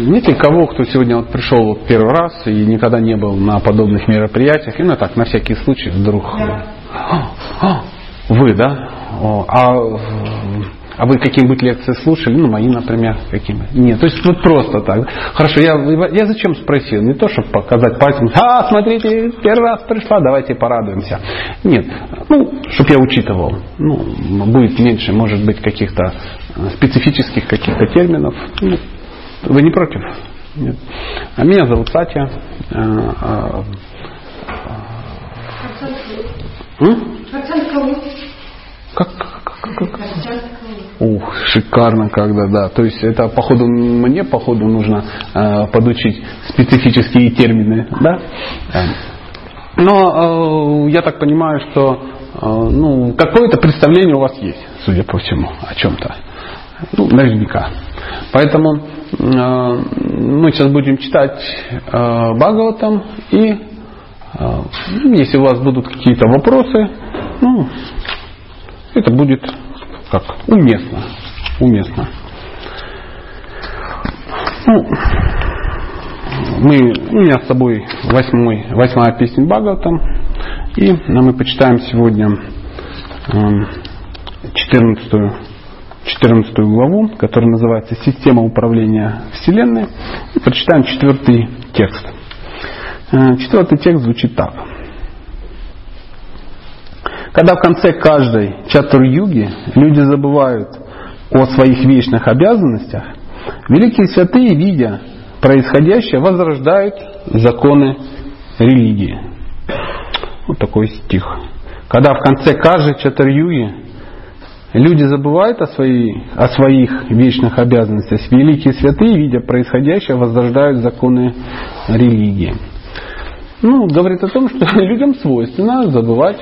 нет ли кого, кто сегодня вот пришел вот первый раз и никогда не был на подобных мероприятиях, именно так, на всякий случай, вдруг... Да. Вы, да? А, а вы какие-нибудь лекции слушали? Ну, мои, например, какие Нет, то есть вот просто так. Хорошо, я, я зачем спросил? Не то, чтобы показать пальцем, а, смотрите, первый раз пришла, давайте порадуемся. Нет, ну, чтобы я учитывал. Ну, будет меньше, может быть, каких-то специфических каких-то терминов. Ну, вы не против? Нет. А меня зовут Сатя. А, как, как, как, как? Ух, шикарно когда, да. То есть это походу мне походу нужно э, подучить специфические термины, да. Но э, я так понимаю, что э, ну какое-то представление у вас есть, судя по всему, о чем-то. Ну, наверняка. Поэтому мы сейчас будем читать э, Бхагаватам и э, если у вас будут какие-то вопросы, ну, это будет как уместно. Уместно. Ну, мы, у меня с собой восьмой, восьмая песня Бхагаватам. И мы почитаем сегодня 14, эм, 14 главу, которая называется «Система управления Вселенной». И прочитаем четвертый текст. Э, четвертый текст звучит так. Когда в конце каждой чатур-юги люди забывают о своих вечных обязанностях, великие святые, видя происходящее, возрождают законы религии. Вот такой стих. Когда в конце каждой чатур-юги люди забывают о, своей, о своих вечных обязанностях, великие святые, видя происходящее, возрождают законы религии. Ну, говорит о том, что людям свойственно забывать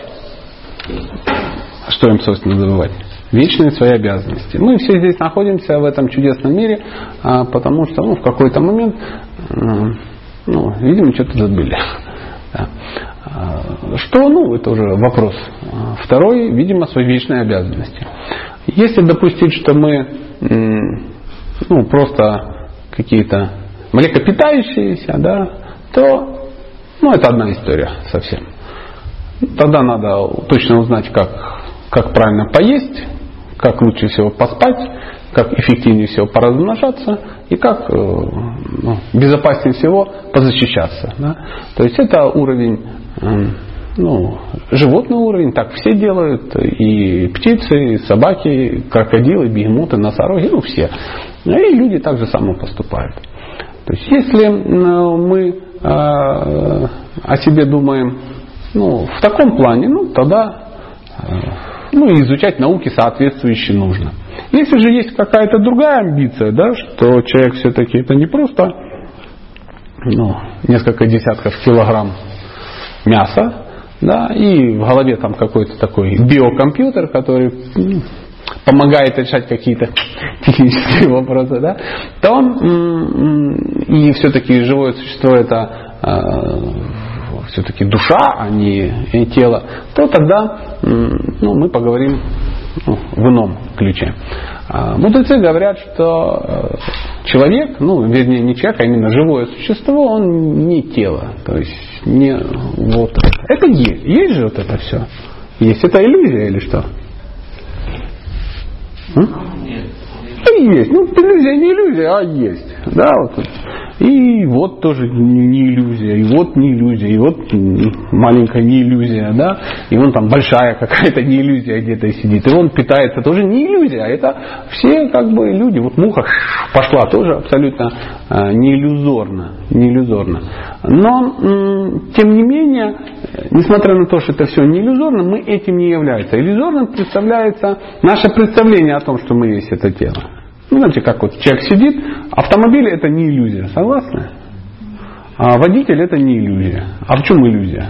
что им, собственно, забывать? Вечные свои обязанности. Мы все здесь находимся в этом чудесном мире, а, потому что ну, в какой-то момент, ну, видимо, что-то забыли. Да. А, что, ну, это уже вопрос. Второй, видимо, свои вечные обязанности. Если допустить, что мы ну, просто какие-то млекопитающиеся, да, то ну, это одна история совсем. Тогда надо точно узнать, как, как правильно поесть, как лучше всего поспать, как эффективнее всего поразмножаться и как э, ну, безопаснее всего позащищаться. Да? То есть это уровень, ну, животный уровень, так все делают, и птицы, и собаки, крокодилы, бегемоты, носороги, ну все. И люди также само поступают. То есть если мы э, о себе думаем ну, в таком плане, ну, тогда э, ну, изучать науки соответствующие нужно. Если же есть какая-то другая амбиция, да, что человек все-таки это не просто ну, несколько десятков килограмм мяса, да, и в голове там какой-то такой биокомпьютер, который ну, помогает решать какие-то технические вопросы, да, то и все-таки живое существо это э, все-таки душа, а не тело, то тогда ну, мы поговорим ну, в ином ключе. А мудрецы говорят, что э, человек, ну, вернее, не человек, а именно живое существо, он не тело. То есть не вот это есть. Есть же вот это все. Есть. Это иллюзия или что? Нет. Есть. Ну, иллюзия не иллюзия, а есть. Да, вот. И вот тоже не иллюзия, и вот не иллюзия, и вот маленькая не иллюзия, да, и вон там большая какая-то не иллюзия где-то сидит, и он питается тоже не иллюзия, а это все как бы люди, вот муха пошла тоже абсолютно а, не иллюзорно, не иллюзорно. Но, тем не менее, несмотря на то, что это все не иллюзорно, мы этим не являемся. Иллюзорным представляется наше представление о том, что мы есть это тело. Ну, знаете, как вот человек сидит, автомобиль это не иллюзия, согласны? А водитель это не иллюзия. А в чем иллюзия?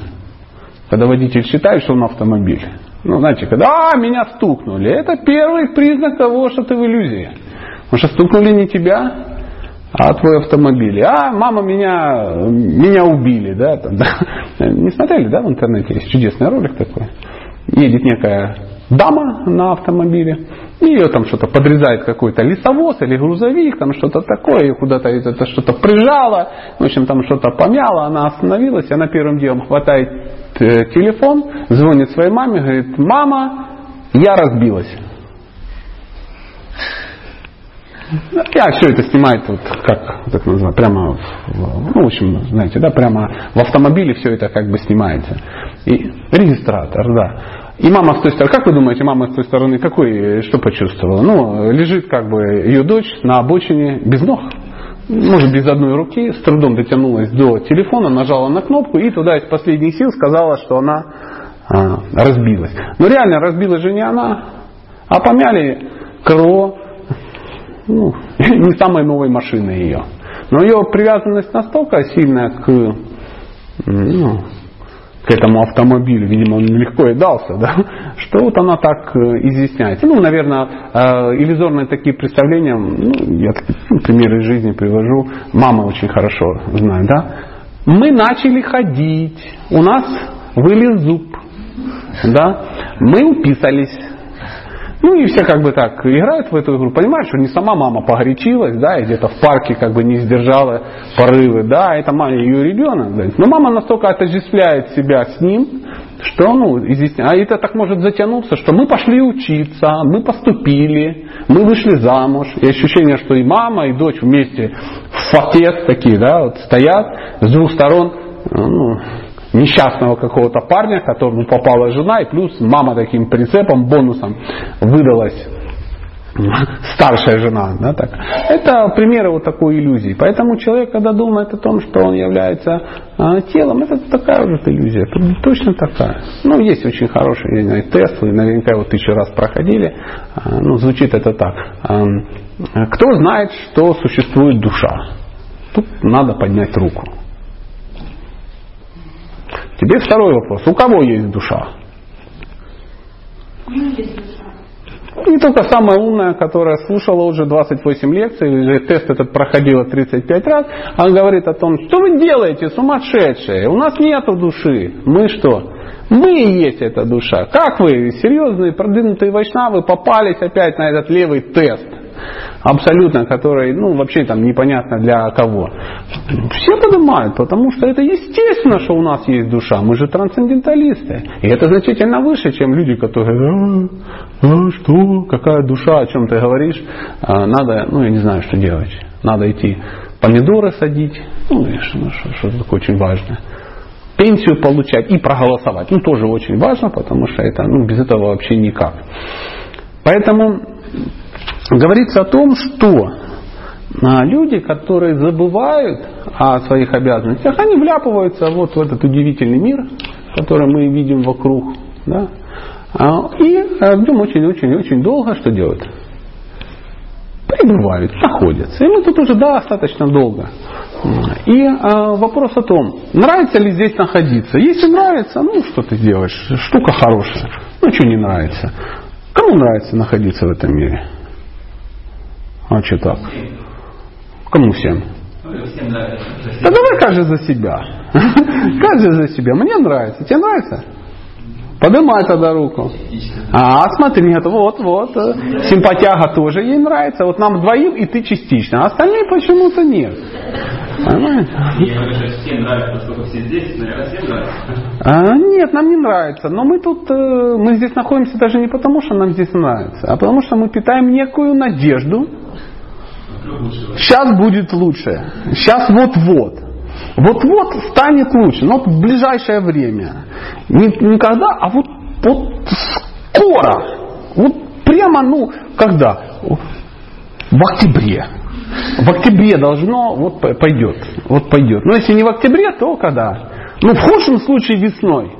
Когда водитель считает, что он автомобиль. Ну, знаете, когда, а, меня стукнули, это первый признак того, что ты в иллюзии. Потому что стукнули не тебя, а твой автомобиль. А, мама меня, меня убили, да, там, да. Не смотрели, да, в интернете есть чудесный ролик такой. Едет некая дама на автомобиле, и ее там что-то подрезает какой-то лесовоз или грузовик, там что-то такое, ее куда-то это что-то прижало, в общем, там что-то помяло, она остановилась, она первым делом хватает э, телефон, звонит своей маме, говорит, мама, я разбилась. Я все это снимает, вот, как это называется, прямо, в, ну, в общем, знаете, да, прямо в автомобиле все это как бы снимается. И регистратор, да. И мама с той стороны, как вы думаете, мама с той стороны какой, что почувствовала? Ну, лежит как бы ее дочь на обочине без ног, может без одной руки, с трудом дотянулась до телефона, нажала на кнопку и туда из последних сил сказала, что она а, разбилась. Но реально разбилась же не она, а помяли крыло ну, не самой новой машины ее. Но ее привязанность настолько сильная к, ну, к этому автомобилю, видимо, он легко и дался, да, что вот она так э, изъясняется. Ну, наверное, э, иллюзорные такие представления, ну, я ну, примеры из жизни привожу, мама очень хорошо знает, да. Мы начали ходить, у нас вылез зуб, да, мы уписались, ну и все как бы так играют в эту игру, понимаешь, что не сама мама погорячилась, да, и где-то в парке как бы не сдержала порывы, да, это ее ребенок, да. но мама настолько отождествляет себя с ним, что, ну, изъясняет, а это так может затянуться, что мы пошли учиться, мы поступили, мы вышли замуж, и ощущение, что и мама, и дочь вместе в фате такие, да, вот стоят с двух сторон, ну, несчастного какого-то парня, которому попала жена, и плюс мама таким прицепом, бонусом выдалась старшая жена. Да, так. Это примеры вот такой иллюзии. Поэтому человек, когда думает о том, что он является а, телом, это такая уже иллюзия. Точно такая. Ну, есть очень хороший я знаю, тест, вы наверняка его тысячу раз проходили. А, ну, звучит это так. А, кто знает, что существует душа? Тут надо поднять руку. Теперь второй вопрос. У кого есть душа? Не только самая умная, которая слушала уже 28 лекций, тест этот проходила 35 раз, она говорит о том, что вы делаете, сумасшедшие, у нас нету души. Мы что? Мы и есть эта душа. Как вы, серьезные продвинутые вайшнавы, попались опять на этот левый тест? Абсолютно, который, ну, вообще там непонятно для кого. Все понимают, потому что это естественно, что у нас есть душа. Мы же трансценденталисты. И это значительно выше, чем люди, которые, а, а что, какая душа, о чем ты говоришь. А, надо, ну, я не знаю, что делать. Надо идти помидоры садить, ну, что, что, что такое очень важное пенсию получать и проголосовать. Ну, тоже очень важно, потому что это, ну, без этого вообще никак. Поэтому говорится о том, что а, люди, которые забывают о своих обязанностях, они вляпываются вот в этот удивительный мир, который мы видим вокруг. Да? А, и а, в нем очень-очень-очень долго что делают? Пребывают, находятся. И мы тут уже достаточно долго. И э, вопрос о том, нравится ли здесь находиться. Если нравится, ну что ты делаешь, штука хорошая. Ну что не нравится. Кому нравится находиться в этом мире? А что так? Кому всем? Да давай каждый за себя. Каждый за себя. Мне нравится. Тебе нравится? Поднимай тогда руку. А, смотри, нет, вот, вот. Симпатяга тоже ей нравится. Вот нам двоим и ты частично. А остальные почему-то нет. Нравится. А, нет, нам не нравится. Но мы тут, э, мы здесь находимся даже не потому, что нам здесь нравится, а потому что мы питаем некую надежду, Сейчас будет лучше. Сейчас вот-вот. Вот-вот станет лучше. Но в ближайшее время. Не, не когда, а вот, вот скоро. Вот прямо, ну, когда? В октябре. В октябре должно, вот пойдет. Вот пойдет. Но если не в октябре, то когда? Ну, в худшем случае весной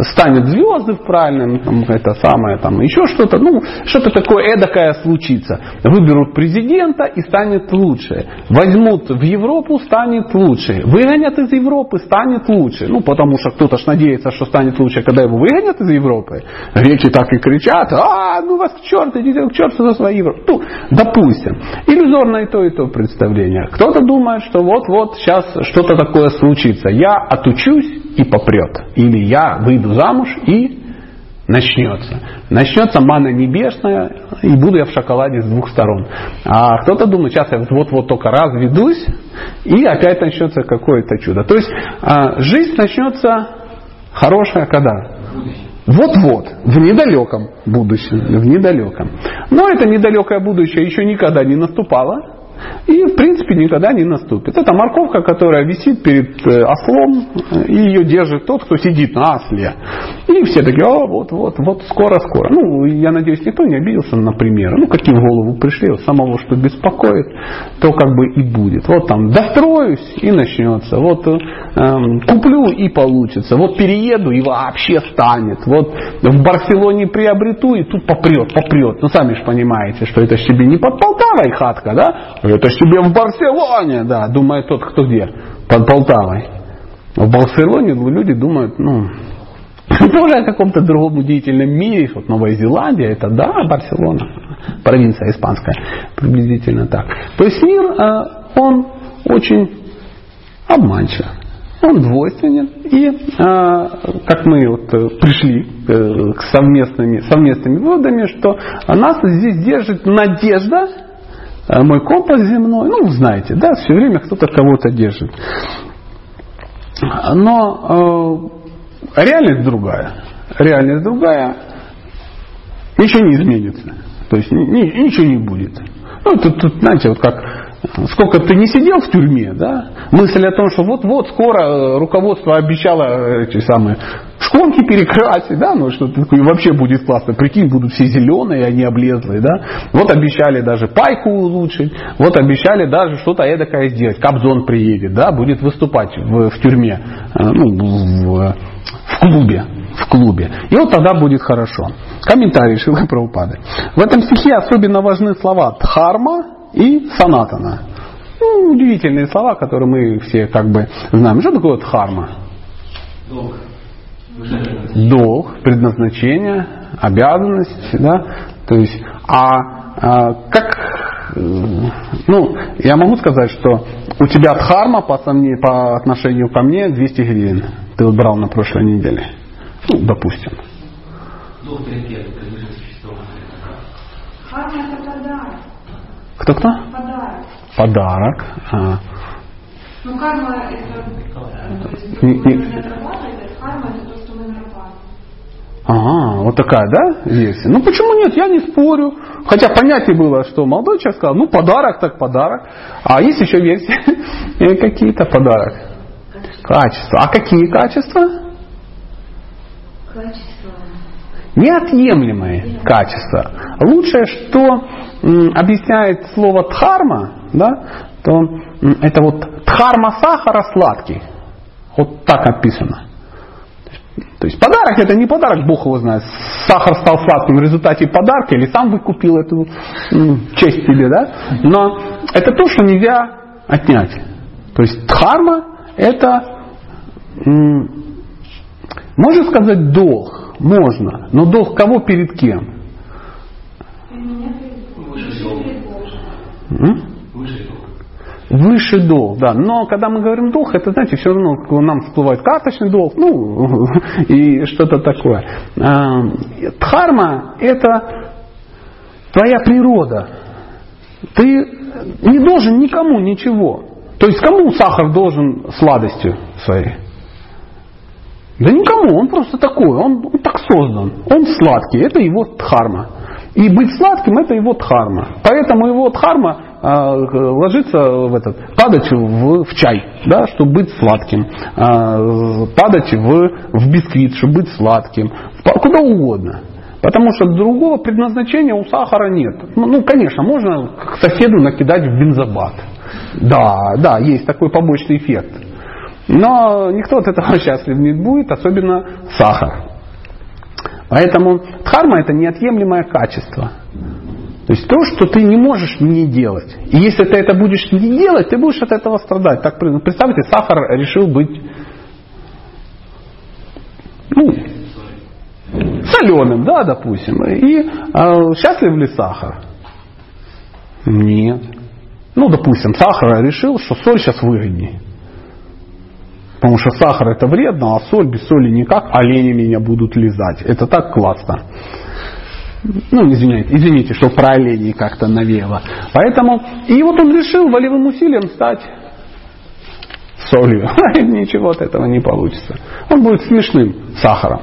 станет звезды в правильном, там, это самое, там, еще что-то, ну, что-то такое эдакое случится. Выберут президента и станет лучше. Возьмут в Европу, станет лучше. Выгонят из Европы, станет лучше. Ну, потому что кто-то ж надеется, что станет лучше, когда его выгонят из Европы. Греки так и кричат, а, ну вас к черту, идите к черту за свою Европу. Ну, допустим. Иллюзорное и то, и то представление. Кто-то думает, что вот-вот сейчас что-то такое случится. Я отучусь и попрет. Или я выйду замуж и начнется. Начнется мана небесная, и буду я в шоколаде с двух сторон. А кто-то думает, сейчас я вот-вот только разведусь, и опять начнется какое-то чудо. То есть а, жизнь начнется хорошая когда? Вот-вот, в недалеком будущем, в недалеком. Но это недалекое будущее еще никогда не наступало, и, в принципе, никогда не наступит. Это морковка, которая висит перед э, ослом, и ее держит тот, кто сидит на осле. И все такие, о, вот, вот, вот, скоро, скоро. Ну, я надеюсь, никто не обиделся на примеры. Ну, какие в голову пришли, самого, что беспокоит, то как бы и будет. Вот там, достроюсь, и начнется. Вот эм, куплю, и получится. Вот перееду, и вообще станет. Вот в Барселоне приобрету, и тут попрет, попрет. Ну, сами же понимаете, что это себе не под Полтавой хатка, да? Это себе в Барселоне, да, думает тот, кто где, под Полтавой. В Барселоне люди думают, ну, тоже о каком-то другом удивительном мире, вот Новая Зеландия, это да, Барселона, провинция испанская, приблизительно так. То есть мир, э, он очень обманчив. Он двойственен. И э, как мы вот э, пришли к совместными, совместными выводами, что нас здесь держит надежда, мой компас земной, ну, знаете, да, все время кто-то кого-то держит. Но э, реальность другая. Реальность другая. Ничего не изменится. То есть ни, ничего не будет. Ну, тут, тут, знаете, вот как сколько ты не сидел в тюрьме, да, мысль о том, что вот-вот скоро э, руководство обещало э, эти самые шконки перекрасить, да, ну что такое вообще будет классно, прикинь, будут все зеленые, они облезлые, да, вот обещали даже пайку улучшить, вот обещали даже что-то эдакое сделать, Кобзон приедет, да, будет выступать в, в тюрьме, э, ну, в, в клубе, в клубе. И вот тогда будет хорошо. Комментарий Шилы Праупады. В этом стихе особенно важны слова Дхарма и санатана. Ну, удивительные слова, которые мы все как бы знаем. Что такое дхарма? Долг. Долг, предназначение, обязанность, да, то есть, а, а как, ну, я могу сказать, что у тебя дхарма по, по отношению ко мне 200 гривен. Ты вот брал на прошлой неделе. Ну, допустим. Долг перед кем? Дхарма это подарок. Кто-кто? Подарок. Подарок. А. Ну, карма это... Не, не... Карма это то, что мы нарабатываем. Ага, вот такая, да, версия? Ну почему нет, я не спорю. Хотя понятие было, что молодой человек сказал, ну подарок так подарок. А есть еще версии какие-то подарок. Качество. А какие качества? Качество. Неотъемлемые качества. Лучшее, что объясняет слово дхарма, да, то это вот дхарма сахара сладкий. Вот так описано. То есть подарок это не подарок, Бог его знает. Сахар стал сладким в результате подарка, или сам выкупил эту честь себе, да? Но это то, что нельзя отнять. То есть дхарма это, можно сказать, долг. Можно. Но долг кого перед кем? Высший долг. Высший долг, да. Но когда мы говорим долг, это, знаете, все равно нам всплывает карточный долг, ну, и что-то такое. А, дхарма – это твоя природа. Ты не должен никому ничего. То есть кому сахар должен сладостью своей? Да никому, он просто такой, он, он так создан, он сладкий, это его дхарма. И быть сладким это его дхарма. Поэтому его дхарма э, ложится в этот, падать в, в чай, да, чтобы быть сладким. Э, падать в, в бисквит, чтобы быть сладким. Куда угодно. Потому что другого предназначения у сахара нет. Ну, ну, конечно, можно к соседу накидать в бензобат. Да, да, есть такой побочный эффект. Но никто от этого счастлив не будет, особенно сахар. Поэтому дхарма это неотъемлемое качество. То есть то, что ты не можешь не делать. И если ты это будешь не делать, ты будешь от этого страдать. Так представьте, сахар решил быть ну, соленым, да, допустим. И э, счастлив ли сахар? Нет. Ну, допустим, сахар решил, что соль сейчас выгоднее. Потому что сахар это вредно, а соль без соли никак, олени меня будут лизать. Это так классно. Ну, извиняйте, извините, что про оленей как-то навеяло. Поэтому, и вот он решил волевым усилием стать солью. Ничего от этого не получится. Он будет смешным сахаром.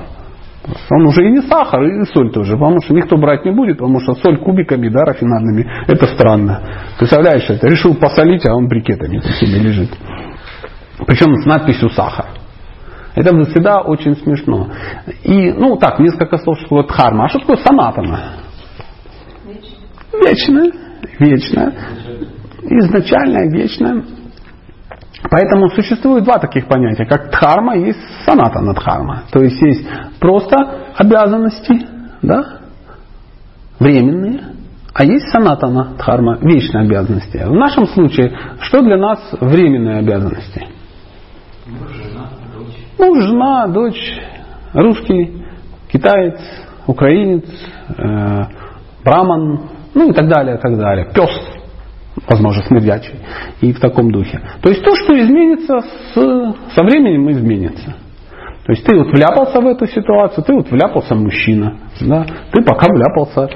Он уже и не сахар, и соль тоже, потому что никто брать не будет, потому что соль кубиками, да, рафинарными, это странно. Представляешь, это решил посолить, а он брикетами такими лежит. Причем с надписью сахар. Это всегда очень смешно. И, ну так, несколько слов, что такое дхарма. А что такое санатана? Вечное. Вечное. Изначальное, вечное. Поэтому существует два таких понятия, как дхарма и санатана дхарма. То есть есть просто обязанности, да, временные, а есть санатана дхарма, вечные обязанности. В нашем случае, что для нас временные обязанности? Муж, жена, дочь. Муж, жена, дочь, русский, китаец, украинец, э, браман, ну и так далее, так далее. Пес, возможно, смердячий. И в таком духе. То есть то, что изменится с, со временем, изменится. То есть ты вот вляпался в эту ситуацию, ты вот вляпался мужчина, да, ты пока вляпался,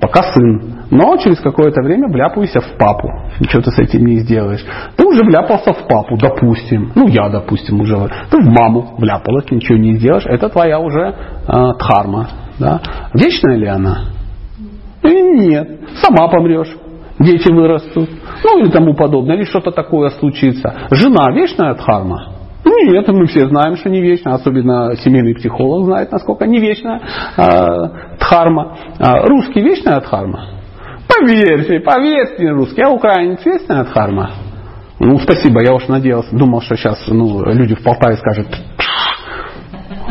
пока сын, но через какое-то время вляпайся в папу, ничего ты с этим не сделаешь. Ты уже вляпался в папу, допустим, ну я, допустим, уже, ты в маму вляпалась, ничего не сделаешь, это твоя уже э, дхарма, да. Вечная ли она? И нет, сама помрешь дети вырастут, ну или тому подобное, или что-то такое случится. Жена вечная дхарма? Нет, мы все знаем, что не вечно, особенно семейный психолог знает, насколько не вечная э, дхарма. А русский вечная дхарма? Поверьте, поверьте, русский, а украинец вечная дхарма? Ну, спасибо, я уж надеялся, думал, что сейчас ну, люди в Полтаве скажут,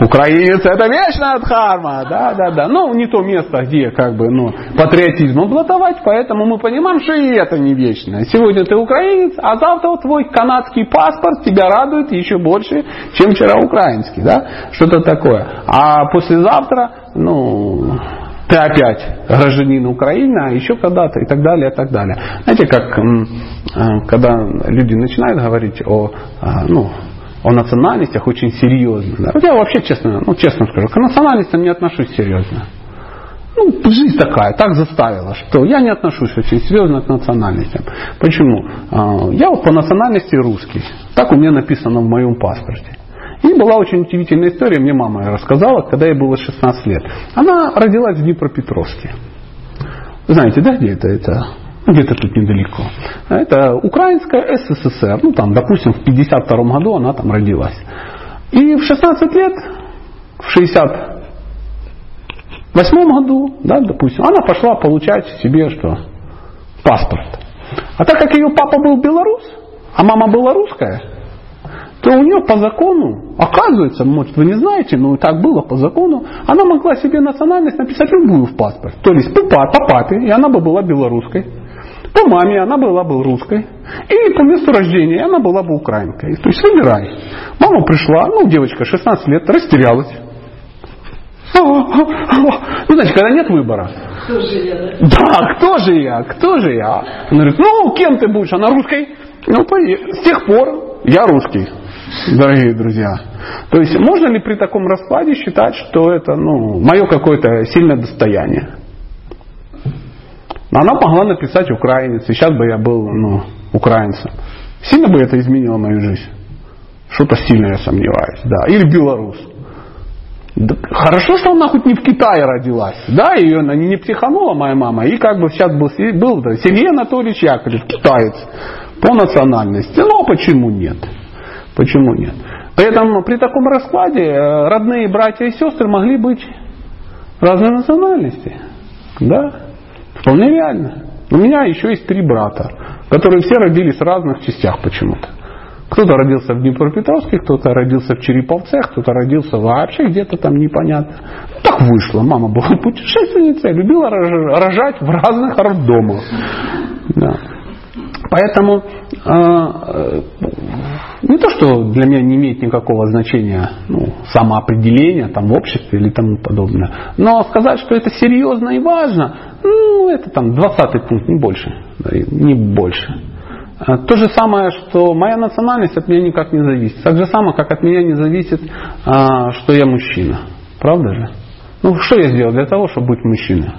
Украинец это вечная дхарма, да, да, да. Ну, не то место, где как бы, ну, патриотизм обладовать, поэтому мы понимаем, что и это не вечное. Сегодня ты украинец, а завтра твой канадский паспорт тебя радует еще больше, чем вчера украинский, да, что-то такое. А послезавтра, ну, ты опять гражданин Украины, а еще когда-то и так далее, и так далее. Знаете, как э, когда люди начинают говорить о, э, ну, о национальностях очень серьезно. Я вообще честно, ну, честно скажу, к национальностям не отношусь серьезно. Ну, жизнь такая, так заставила, что я не отношусь очень серьезно к национальностям. Почему? А, я вот по национальности русский. Так у меня написано в моем паспорте. И была очень удивительная история, мне мама рассказала, когда ей было 16 лет. Она родилась в Днепропетровске. Знаете, да, где это? Это где-то тут недалеко. Это украинская СССР. Ну, там, допустим, в 52 году она там родилась. И в 16 лет, в 68 году, да, допустим, она пошла получать себе что? Паспорт. А так как ее папа был белорус, а мама была русская, то у нее по закону, оказывается, может вы не знаете, но так было по закону, она могла себе национальность написать любую в паспорт. То есть по, по папе, и она бы была белорусской. По маме она была бы русской. Или по месту рождения она была бы украинкой. То есть выбирай. Мама пришла, ну девочка 16 лет, растерялась. Ну, знаете, когда нет выбора. Кто же я? Да? да, кто же я? Кто же я? Она говорит, ну, кем ты будешь? Она русской? Ну, с тех пор я русский, дорогие друзья. То есть можно ли при таком раскладе считать, что это ну, мое какое-то сильное достояние? Она могла написать украинец, и сейчас бы я был ну, украинцем. Сильно бы это изменило мою жизнь? Что-то сильно я сомневаюсь, да. Или белорус. Да, хорошо, что она хоть не в Китае родилась. Да, ее она не психанула, моя мама. И как бы сейчас был, был да, Сергей Анатольевич Яковлев, китаец по национальности. Ну, а почему нет? Почему нет? При этом при таком раскладе э, родные братья и сестры могли быть разной национальности. Да? Вполне реально. У меня еще есть три брата, которые все родились в разных частях почему-то. Кто-то родился в Днепропетровске, кто-то родился в Череповце, кто-то родился вообще где-то там непонятно. Так вышло. Мама была путешественницей, любила рожать в разных роддомах. Да. Поэтому э, не то, что для меня не имеет никакого значения ну, самоопределение там, в обществе или тому подобное, но сказать, что это серьезно и важно, ну, это там 20 пункт, не больше. Не больше. А, то же самое, что моя национальность от меня никак не зависит. Так же самое, как от меня не зависит, а, что я мужчина. Правда же? Ну, что я сделал для того, чтобы быть мужчиной?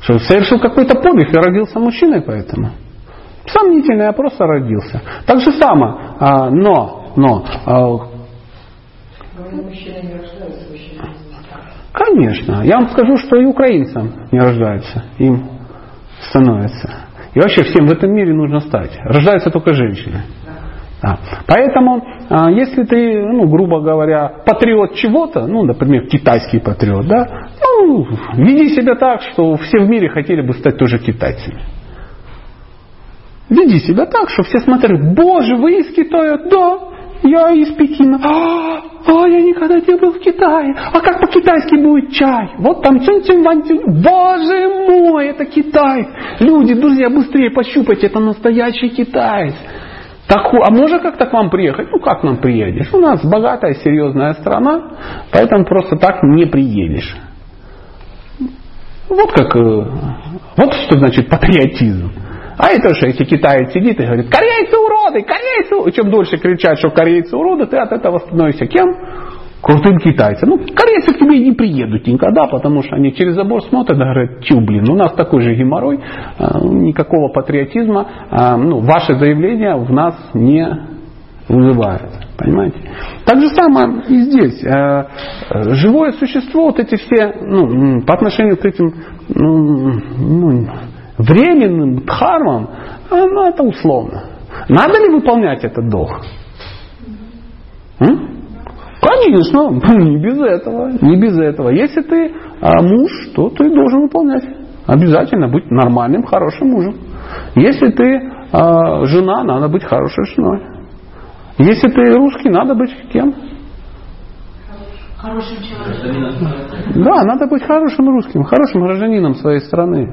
Что, совершил какой-то подвиг и родился мужчиной поэтому? Сомнительно, я просто родился. Так же самое, а, но, но... А, Конечно. Я вам скажу, что и украинцам не рождаются, им становится. И вообще всем в этом мире нужно стать. Рождаются только женщины. Да. Поэтому, а, если ты, ну, грубо говоря, патриот чего-то, ну, например, китайский патриот, да, ну, веди себя так, что все в мире хотели бы стать тоже китайцами. Веди себя так, что все смотрели, боже, вы из Китая? Да, я из Пекина. А, а я никогда не был в Китае. А как по-китайски будет чай? Вот там цин цин ван цин. Боже мой, это китаец. Люди, друзья, быстрее пощупайте, это настоящий китаец. Так, а можно как-то к вам приехать? Ну как нам приедешь? У нас богатая, серьезная страна, поэтому просто так не приедешь. Вот как, э, вот что значит патриотизм. А это что, если китаец сидит и говорит, корейцы уроды, корейцы, и чем дольше кричать, что корейцы уроды, ты от этого становишься кем? Крутым китайцем. Ну, корейцы к тебе не приедут никогда, потому что они через забор смотрят и говорят, чу, блин, у нас такой же геморрой, а, никакого патриотизма, а, ну, ваше заявление в нас не вызывает. Понимаете? Так же самое и здесь. Э, живое существо, вот эти все, ну, по отношению к этим ну, ну, временным дхармам, ну, это условно. Надо ли выполнять этот долг? М? Конечно, не без этого, не без этого. Если ты а, муж, то ты должен выполнять. Обязательно быть нормальным, хорошим мужем. Если ты а, жена, надо быть хорошей женой. Если ты русский, надо быть кем? Хорошим человеком. Да, надо быть хорошим русским, хорошим гражданином своей страны.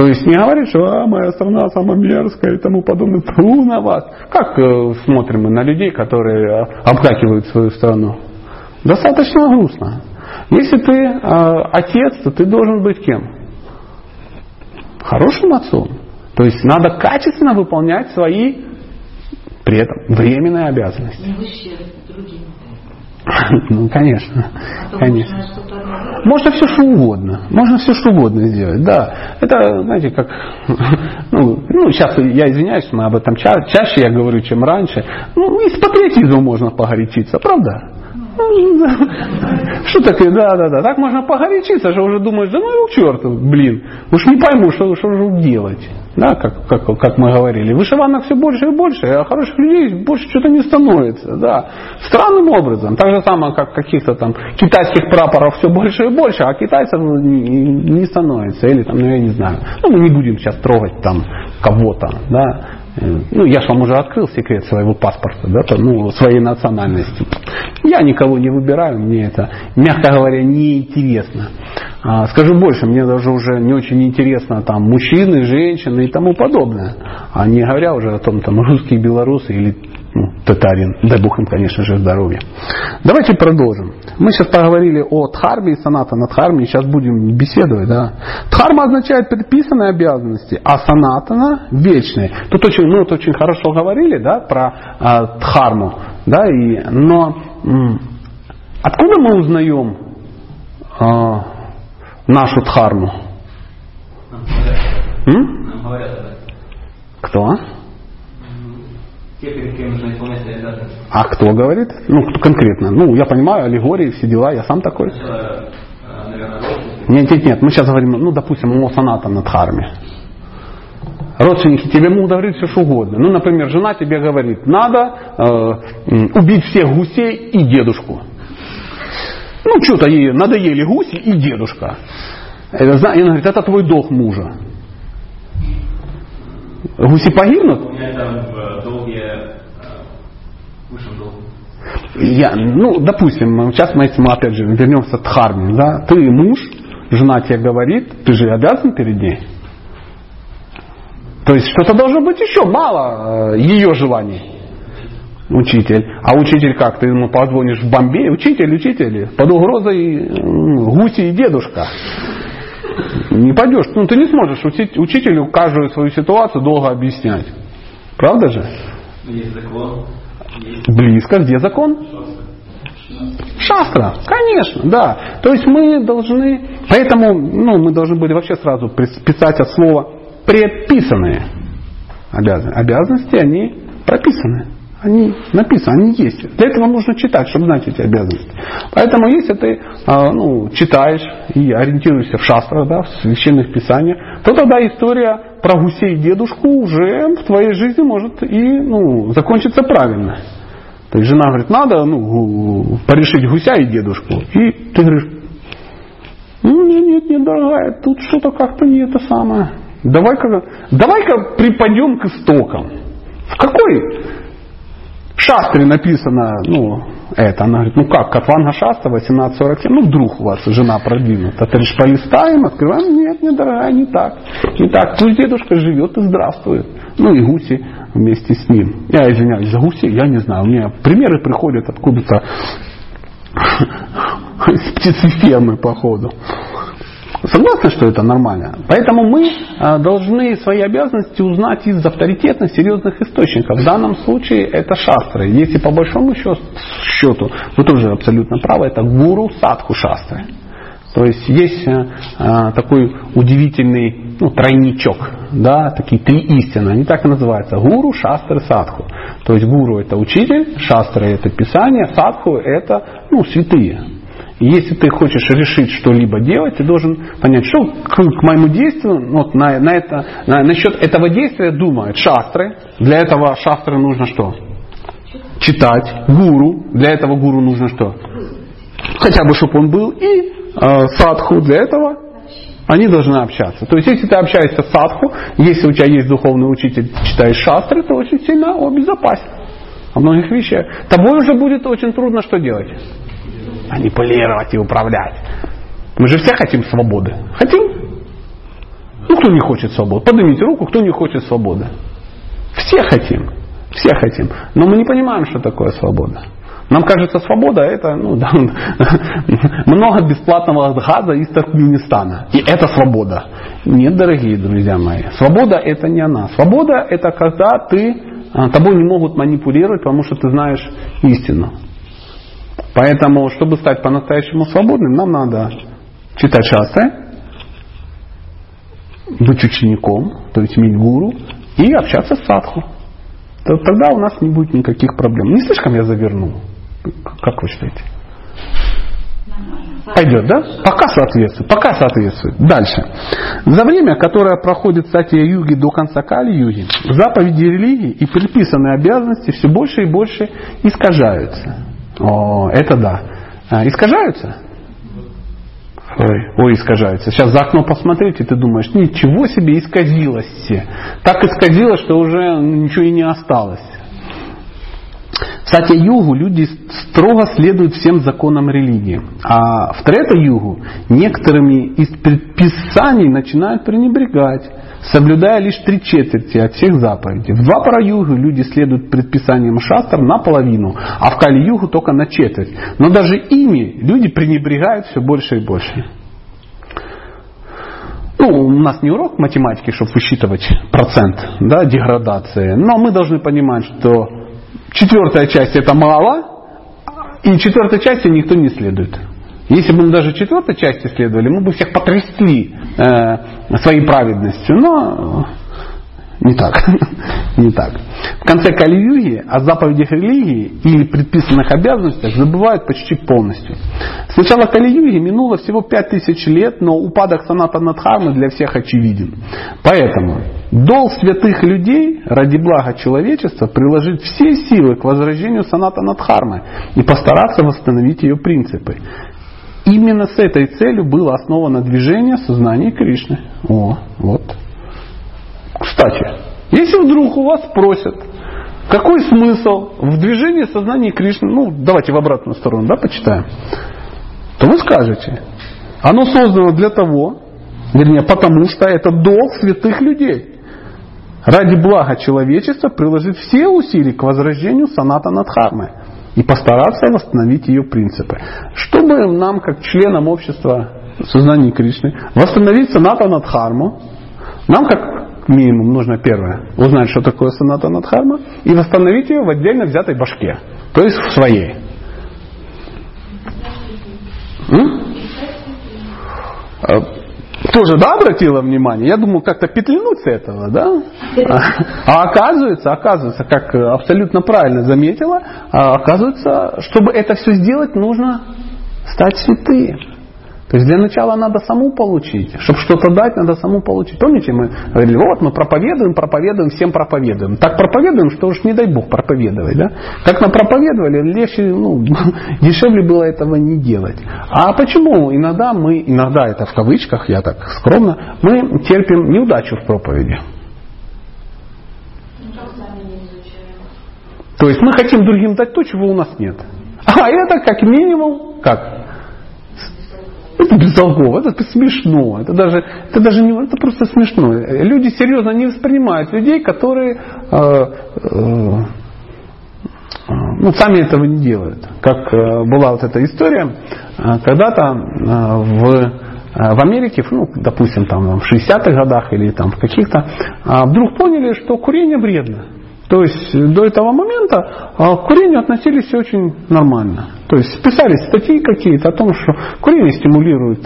То есть не говорить, что а, моя страна самая мерзкая и тому подобное. Фу на вас. Как э, смотрим мы на людей, которые э, обкакивают свою страну? Достаточно грустно. Если ты э, отец, то ты должен быть кем? Хорошим отцом. То есть надо качественно выполнять свои при этом временные обязанности. Не выше другим. Ну, конечно. Конечно. можно все что угодно. Можно все что угодно сделать. Да. Это, знаете, как... Ну, ну, сейчас я извиняюсь, мы об этом ча- чаще я говорю, чем раньше. Ну, и с патриотизмом можно погорячиться, правда? Ну. Что такое? Да, да, да. Так можно погорячиться, что уже думаешь, да ну к черту, блин. Уж не пойму, что, что же делать. Да, как, как, как мы говорили. Вышиванок все больше и больше, а хороших людей больше что-то не становится. Да. Странным образом. Так же самое, как каких-то там китайских прапоров все больше и больше, а китайцев не, не становится. Или там, ну я не знаю. Ну мы не будем сейчас трогать там кого-то. Да. Ну, я же вам уже открыл секрет своего паспорта, да, то, ну, своей национальности. Я никого не выбираю, мне это, мягко говоря, неинтересно. А, скажу больше, мне даже уже не очень интересно там мужчины, женщины и тому подобное. А не говоря уже о том, там, русские, белорусы или татарин. Дай Бог им, конечно же, здоровья. Давайте продолжим. Мы сейчас поговорили о дхарме и саната на дхарме, сейчас будем беседовать. Да. Дхарма означает предписанные обязанности, а санатана вечные. Тут очень, мы вот очень хорошо говорили да, про а, дхарму, да, и, но м, откуда мы узнаем а, нашу дхарму? М? Кто? Те, перед кем нужно исполнять свои обязанности. А кто говорит? Ну, кто конкретно. Ну, я понимаю, аллегории, все дела, я сам такой. Сначала, э, наверное. Нет, нет, нет, мы сейчас говорим, ну, допустим, о саната на дхарме. Родственники тебе могут говорить все что угодно. Ну, например, жена тебе говорит, надо э, убить всех гусей и дедушку. Ну, что-то ей надоели гуси и дедушка. Это, и она говорит, это твой долг мужа. Гуси погибнут? У меня там в Я, ну, допустим, сейчас мы, если мы опять же вернемся к дхарме, да, ты муж, жена тебе говорит, ты же обязан перед ней. То есть что-то должно быть еще мало э, ее желаний. Учитель. А учитель как? Ты ему позвонишь в Бомбей, учитель, учитель, под угрозой м, гуси и дедушка. Не пойдешь. Ну, ты не сможешь учить- учителю каждую свою ситуацию долго объяснять. Правда же? Есть закон, Близко. Где закон? Шастра, конечно, да. То есть мы должны, поэтому ну, мы должны были вообще сразу писать от слова предписанные обязанности. Обязанности, они прописаны. Они написаны, они есть. Для этого нужно читать, чтобы знать эти обязанности. Поэтому если ты а, ну, читаешь и ориентируешься в шастрах, да, в священных писаниях, то тогда история про гусей и дедушку уже в твоей жизни может и ну, закончиться правильно. То есть жена говорит, надо ну, порешить гуся и дедушку. И ты говоришь, ну нет, нет, нет, дорогая, тут что-то как-то не это самое. Давай-ка, давай-ка припадем к истокам. В какой шастре написано, ну, это, она говорит, ну как, Катванга Шаста 1847, ну вдруг у вас жена продвинута, ты лишь полистаем, открываем, нет, нет, дорогая, не так, не так, пусть дедушка живет и здравствует, ну и гуси вместе с ним. Я извиняюсь за гусей, я не знаю, у меня примеры приходят откуда-то. С птицефемы, походу. Согласны, что это нормально? Поэтому мы а, должны свои обязанности узнать из авторитетных, серьезных источников. В данном случае это шастры. Если по большому счету, вы тоже абсолютно правы, это гуру садху шастры. То есть есть а, такой удивительный ну, тройничок, да, такие три истины, они так и называются, гуру, шастры, садху. То есть гуру это учитель, шастры это писание, садху это ну, святые. Если ты хочешь решить что-либо делать, ты должен понять, что к, к моему действию, вот на, на это, на, насчет этого действия думают шастры. Для этого шастры нужно что? Читать. Гуру. Для этого гуру нужно что? Хотя бы, чтобы он был. И э, садху для этого они должны общаться. То есть, если ты общаешься с садху, если у тебя есть духовный учитель, читаешь шастры, то очень сильно обезопасен. О многих вещах. Тобой уже будет очень трудно что делать? Манипулировать и управлять. Мы же все хотим свободы. Хотим? Ну, кто не хочет свободы? Поднимите руку, кто не хочет свободы. Все хотим. Все хотим. Но мы не понимаем, что такое свобода. Нам кажется, свобода это ну, да, много бесплатного газа из Туркменистана. И это свобода. Нет, дорогие друзья мои. Свобода это не она. Свобода это когда ты, а, тобой не могут манипулировать, потому что ты знаешь истину. Поэтому, чтобы стать по-настоящему свободным, нам надо читать шастры, быть учеником, то есть иметь гуру, и общаться с садху. Тогда у нас не будет никаких проблем. Не слишком я завернул? Как вы считаете? Пойдет, да? Пока соответствует. Пока соответствует. Дальше. За время, которое проходит Сатья Юги до конца Кали Юги, заповеди религии и предписанные обязанности все больше и больше искажаются. О, это да. А, искажаются? Ой, ой, искажаются. Сейчас за окно посмотрите, ты думаешь, ничего себе исказилось все. Так исказилось, что уже ничего и не осталось. Кстати, югу люди строго следуют всем законам религии. А в трета-югу некоторыми из предписаний начинают пренебрегать соблюдая лишь три четверти от всех заповедей. В два пара-югу люди следуют предписаниям шастр наполовину, а в кали-югу только на четверть. Но даже ими люди пренебрегают все больше и больше. Ну, у нас не урок математики, чтобы высчитывать процент да, деградации, но мы должны понимать, что четвертая часть это мало, и четвертой части никто не следует. Если бы мы даже четвертой части следовали, мы бы всех потрясли э, своей праведностью. Но не так. не так. В конце Кали-юги о заповедях религии или предписанных обязанностях забывают почти полностью. С начала Кали-юги минуло всего 5000 лет, но упадок саната Надхармы для всех очевиден. Поэтому долг святых людей ради блага человечества приложить все силы к возрождению саната Надхармы и постараться восстановить ее принципы. Именно с этой целью было основано движение сознания Кришны. О, вот. Кстати, если вдруг у вас спросят, какой смысл в движении сознания Кришны, ну, давайте в обратную сторону, да, почитаем, то вы скажете, оно создано для того, вернее, потому что это долг святых людей. Ради блага человечества приложить все усилия к возрождению саната Надхармы и постараться восстановить ее принципы. Чтобы нам, как членам общества сознания Кришны, восстановить саната Надхарму, нам, как минимум нужно первое, узнать, что такое санатана дхарма, и восстановить ее в отдельно взятой башке, то есть в своей. М? А, Тоже, да, обратила внимание? Я думаю, как-то петлянуть с этого, да? А оказывается, оказывается, как абсолютно правильно заметила, а оказывается, чтобы это все сделать, нужно стать святым. То есть для начала надо саму получить. Чтобы что-то дать, надо саму получить. Помните, мы говорили, вот мы проповедуем, проповедуем, всем проповедуем. Так проповедуем, что уж не дай Бог проповедовать. Да? Как нам проповедовали, легче, ну, дешевле было этого не делать. А почему иногда мы, иногда это в кавычках, я так скромно, мы терпим неудачу в проповеди? То есть мы хотим другим дать то, чего у нас нет. А это как минимум, как? Это бестолково, это смешно, это даже, это даже не, это просто смешно. Люди серьезно не воспринимают людей, которые э, э, ну, сами этого не делают. Как э, была вот эта история, э, когда-то э, в э, в Америке, ну, допустим, там в 60-х годах или там в каких-то, а, вдруг поняли, что курение вредно. То есть до этого момента а, к курению относились очень нормально. То есть писались статьи какие-то о том, что курение стимулирует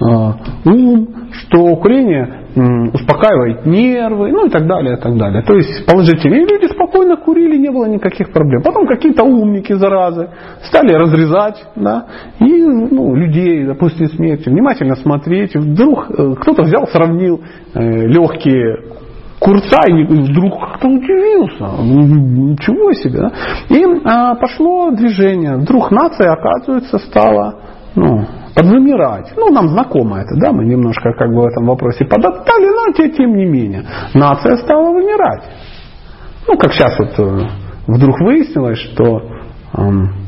а, ум, что курение успокаивает нервы, ну и так далее, и так далее. То есть положительно. И люди спокойно курили, не было никаких проблем. Потом какие-то умники, заразы, стали разрезать, да, и ну, людей после смерти внимательно смотреть. Вдруг э, кто-то взял, сравнил э, легкие курца и вдруг как-то удивился. Ничего себе. Да? И а, пошло движение. Вдруг нация, оказывается, стала ну, подвымирать. Ну, нам знакомо это, да, мы немножко как бы в этом вопросе подоптали, но тем не менее. Нация стала вымирать. Ну, как сейчас вот э, вдруг выяснилось, что эм,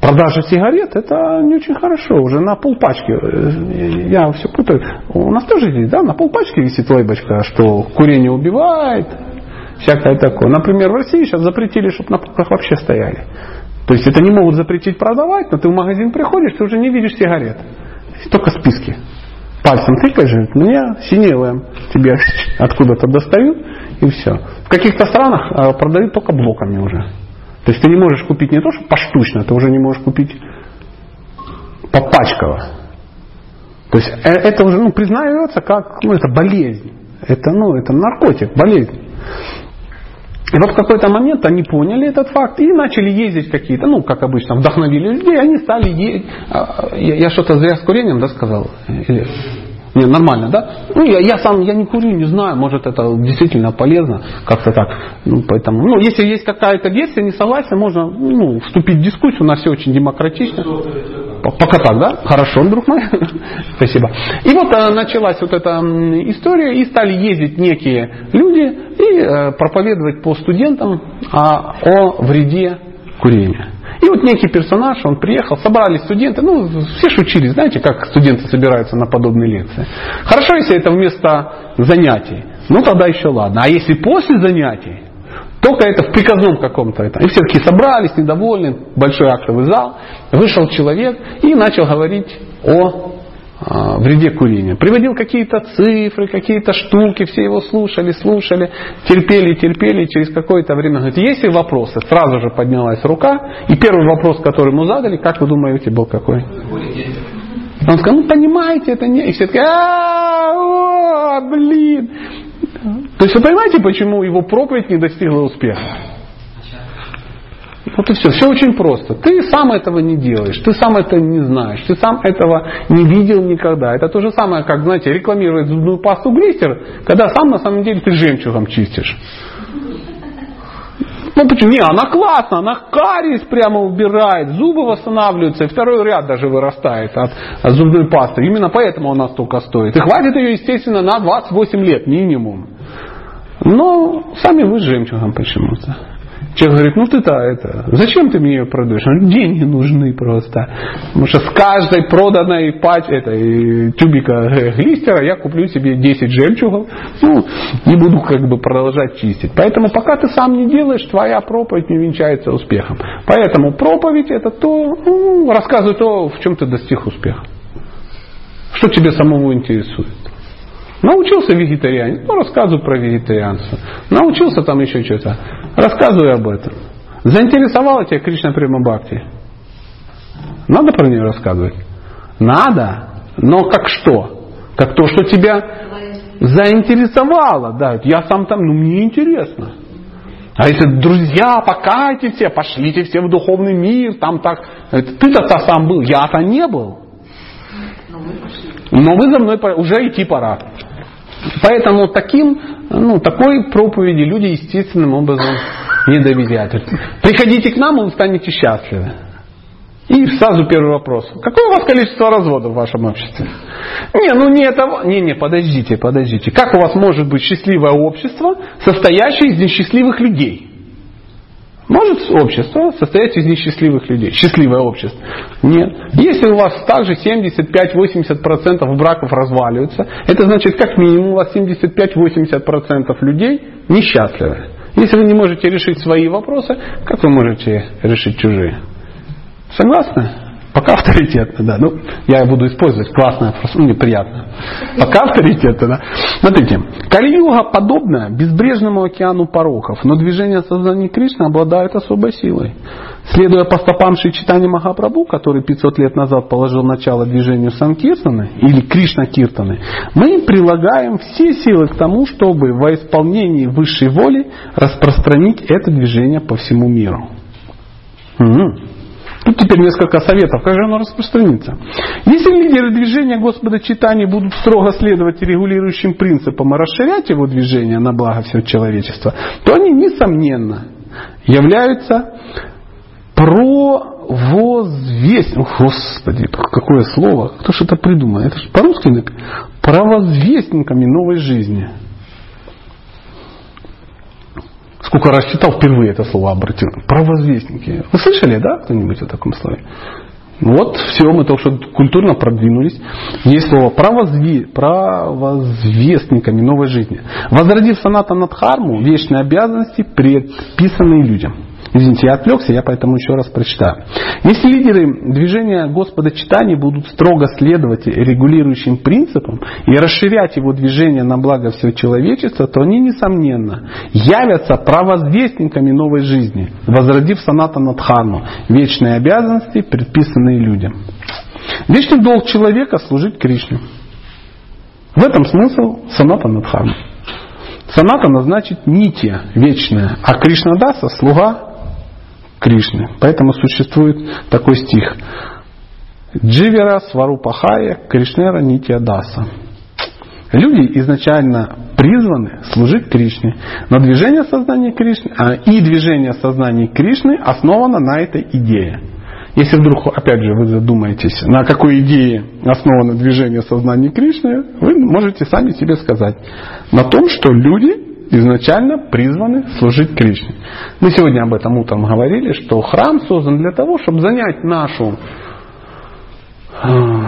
продажа сигарет это не очень хорошо. Уже на полпачки, я все путаю, у нас тоже есть, да, на полпачки висит лейбочка, что курение убивает, всякое такое. Например, в России сейчас запретили, чтобы на полках вообще стояли. То есть это не могут запретить продавать, но ты в магазин приходишь, ты уже не видишь сигарет. Только списки. Пальцем тыкаешь, мне синевым тебе откуда-то достают, и все. В каких-то странах а, продают только блоками уже. То есть ты не можешь купить не то, что поштучно, ты уже не можешь купить попачково. То есть э, это уже ну, признается как ну, это болезнь. Это, ну, это наркотик, болезнь. И вот в какой-то момент они поняли этот факт и начали ездить какие-то, ну, как обычно, вдохновили людей, они стали ездить. А, я, я что-то зря с курением, да, сказал? Или... Не, нормально, да? Ну, я, я сам, я не курю, не знаю, может это действительно полезно, как-то так. Ну, поэтому, ну, если есть какая-то версия, не согласен, можно, ну, вступить в дискуссию, у нас все очень демократично. Пока так, да? Хорошо, друг мой. Спасибо. И вот э, началась вот эта история, и стали ездить некие люди и э, проповедовать по студентам а, о вреде курения. И вот некий персонаж, он приехал, собрались студенты, ну, все шучили, знаете, как студенты собираются на подобные лекции. Хорошо, если это вместо занятий, ну тогда еще ладно. А если после занятий, только это в приказном каком-то. Это. И все таки собрались, недовольны, большой актовый зал. Вышел человек и начал говорить о вреде курения. Приводил какие-то цифры, какие-то штуки, все его слушали, слушали, терпели, терпели, и через какое-то время говорит, есть ли вопросы? Сразу же поднялась рука, и первый вопрос, который ему задали, как вы думаете, был какой? Он сказал, ну понимаете, это не... И все таки а, блин. То есть вы понимаете, почему его проповедь не достигла успеха? Вот и все. Все очень просто. Ты сам этого не делаешь, ты сам это не знаешь, ты сам этого не видел никогда. Это то же самое, как, знаете, рекламировать зубную пасту глистер, когда сам на самом деле ты жемчугом чистишь. Ну почему? Не, она классная, она кариес прямо убирает, зубы восстанавливаются, и второй ряд даже вырастает от, от зубной пасты. Именно поэтому она столько стоит. И хватит ее, естественно, на 28 лет минимум. Но сами вы с жемчугом почему-то. Человек говорит, ну ты-то это, зачем ты мне ее продаешь? Ну, деньги нужны просто. Потому что с каждой проданной пач, этой тюбика глистера я куплю себе 10 жемчугов. Ну, не буду как бы продолжать чистить. Поэтому пока ты сам не делаешь, твоя проповедь не венчается успехом. Поэтому проповедь это то, ну, рассказывай то, в чем ты достиг успеха. Что тебе самому интересует. Научился вегетарианец, ну рассказываю про вегетарианство. Научился там еще что-то, рассказываю об этом. Заинтересовала тебя Кришна Према Бхакти? Надо про нее рассказывать? Надо. Но как что? Как то, что тебя заинтересовало. Да, я сам там, ну мне интересно. А если друзья, покайтесь все, пошлите все в духовный мир, там так. Ты-то сам был, я-то не был. Но вы за мной уже идти пора. Поэтому таким, ну, такой проповеди люди естественным образом не доверяют. Приходите к нам, и вы станете счастливы. И сразу первый вопрос. Какое у вас количество разводов в вашем обществе? Не, ну не это. Не, не, подождите, подождите. Как у вас может быть счастливое общество, состоящее из несчастливых людей? Может общество, состоящее из несчастливых людей. Счастливое общество. Нет. Если у вас также 75-80% браков разваливаются, это значит как минимум у вас 75-80% людей несчастливы. Если вы не можете решить свои вопросы, как вы можете решить чужие? Согласны? Пока авторитетно, да. Ну, я буду использовать классное, просто, ну, неприятно. Пока авторитетно, да. Смотрите, Кали-юга подобна безбрежному океану пороков, но движение сознания Кришны обладает особой силой. Следуя по стопам Шри Читани Махапрабху, который 500 лет назад положил начало движению Санкиртаны, или Кришна Киртаны, мы прилагаем все силы к тому, чтобы во исполнении высшей воли распространить это движение по всему миру. Мгм. Тут теперь несколько советов, как же оно распространится. Если лидеры движения Господа Читания будут строго следовать регулирующим принципам и расширять его движение на благо всего человечества, то они, несомненно, являются провозвестниками. Господи, какое слово. Кто это придумал? Это же по-русски. Провозвестниками новой жизни. Сколько раз читал, впервые это слово обратил. Провозвестники. Вы слышали, да, кто-нибудь о таком слове? Вот, все, мы только что культурно продвинулись. Есть слово провозве, провозвестниками новой жизни. Возродив саната Надхарму, вечные обязанности, предписанные людям. Извините, я отвлекся, я поэтому еще раз прочитаю. Если лидеры движения Господа Читания будут строго следовать регулирующим принципам и расширять его движение на благо всего человечества, то они, несомненно, явятся провозвестниками новой жизни, возродив саната Надхарму, вечные обязанности, предписанные людям. Вечный долг человека служить Кришне. В этом смысл саната Надхармы. Санатана значит нитья, вечная, а Кришнадаса слуга Кришны. Поэтому существует такой стих. Дживера Сварупахая Кришнера Нитья Даса. Люди изначально призваны служить Кришне. Но движение сознания Кришны а, и движение сознания Кришны основано на этой идее. Если вдруг, опять же, вы задумаетесь, на какой идее основано движение сознания Кришны, вы можете сами себе сказать. На том, что люди изначально призваны служить Кришне. Мы сегодня об этом утром говорили, что храм создан для того, чтобы занять нашу э,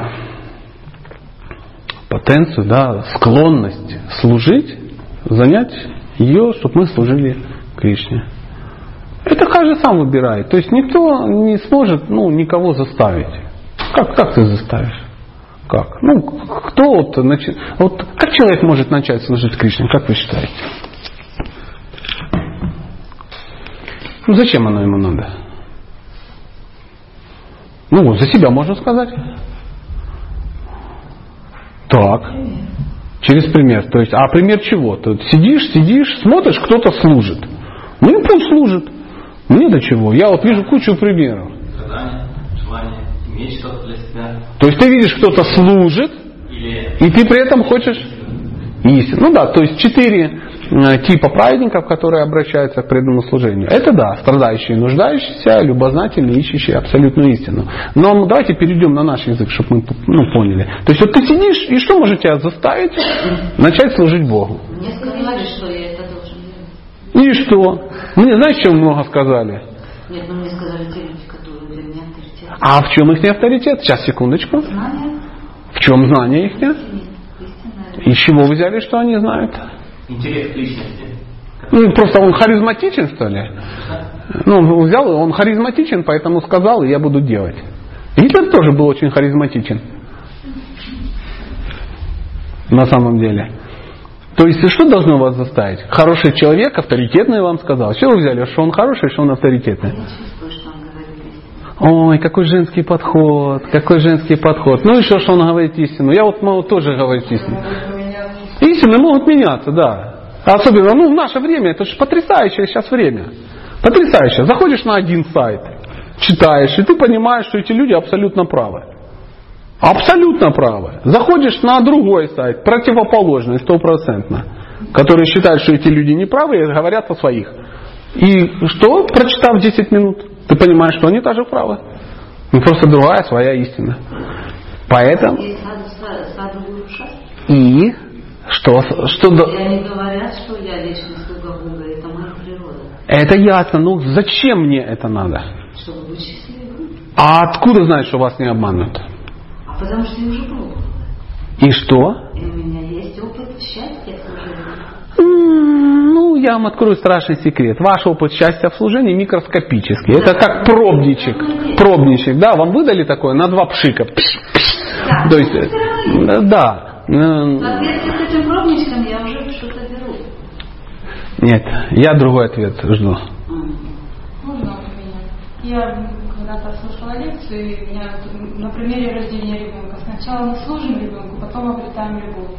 потенцию, да, склонность служить, занять ее, чтобы мы служили Кришне. Это каждый сам выбирает. То есть никто не сможет ну, никого заставить. Как, как ты заставишь? Как? Ну, кто вот, начи... вот как человек может начать служить Кришне, как вы считаете? Ну зачем оно ему надо? Ну, за себя можно сказать. Так. Через пример. То есть, а пример чего? Ты сидишь, сидишь, смотришь, кто-то служит. Ну, пусть служит. Мне до чего? Я вот вижу кучу примеров. То есть ты видишь, кто-то служит, Или и ты при этом хочешь истину. Ну да, то есть четыре типа праведников, которые обращаются к преданному служению. Это да, страдающие, нуждающиеся, любознательные, ищущие абсолютную истину. Но давайте перейдем на наш язык, чтобы мы ну, поняли. То есть вот ты сидишь, и что может тебя заставить начать служить Богу? Мне сказали, что я это должен делать. И что? Мне знаешь, чем много сказали? Нет, ну мне сказали те люди, которые для меня авторитет. А в чем их авторитет? Сейчас, секундочку. Знания, В чем знание их? истинная. Из чего вы взяли, что они знают? Интерес к личности. Ну, просто он харизматичен, что ли? Ну, он взял, он харизматичен, поэтому сказал, и я буду делать. Гитлер тоже был очень харизматичен. На самом деле. То есть что должно вас заставить? Хороший человек, авторитетный вам сказал. Что вы взяли? Что он хороший, что он авторитетный? Ой, какой женский подход, какой женский подход. Ну еще что он говорит истину. Я вот могу тоже говорить истину. Истины могут меняться, да. Особенно, ну, в наше время, это же потрясающее сейчас время. Потрясающе. Заходишь на один сайт, читаешь, и ты понимаешь, что эти люди абсолютно правы. Абсолютно правы. Заходишь на другой сайт, противоположный, стопроцентно, который считает, что эти люди неправы и говорят о своих. И что, прочитав 10 минут, ты понимаешь, что они тоже правы. Ну, просто другая своя истина. Поэтому И что, что И они говорят, что я вечный слуга Бога, это моя природа. это ясно. Ну зачем мне это надо? Чтобы быть счастливым. А откуда знать, что вас не обманут? А потому что я уже пробовала. И что? И у меня есть опыт счастья в служении. Ну, я вам открою страшный секрет. Ваш опыт счастья в служении микроскопический. Это как пробничек. Пробничек, да, вам выдали такое на два пшика. Пш, пш. Да. То есть, э, да. М, соответствии с этим пробничком я уже что-то беру. Нет, я другой ответ жду. Можно от меня? Я когда-то слушала лекцию, и меня на примере рождения ребенка. Сначала мы служим ребенку, потом обретаем любовь.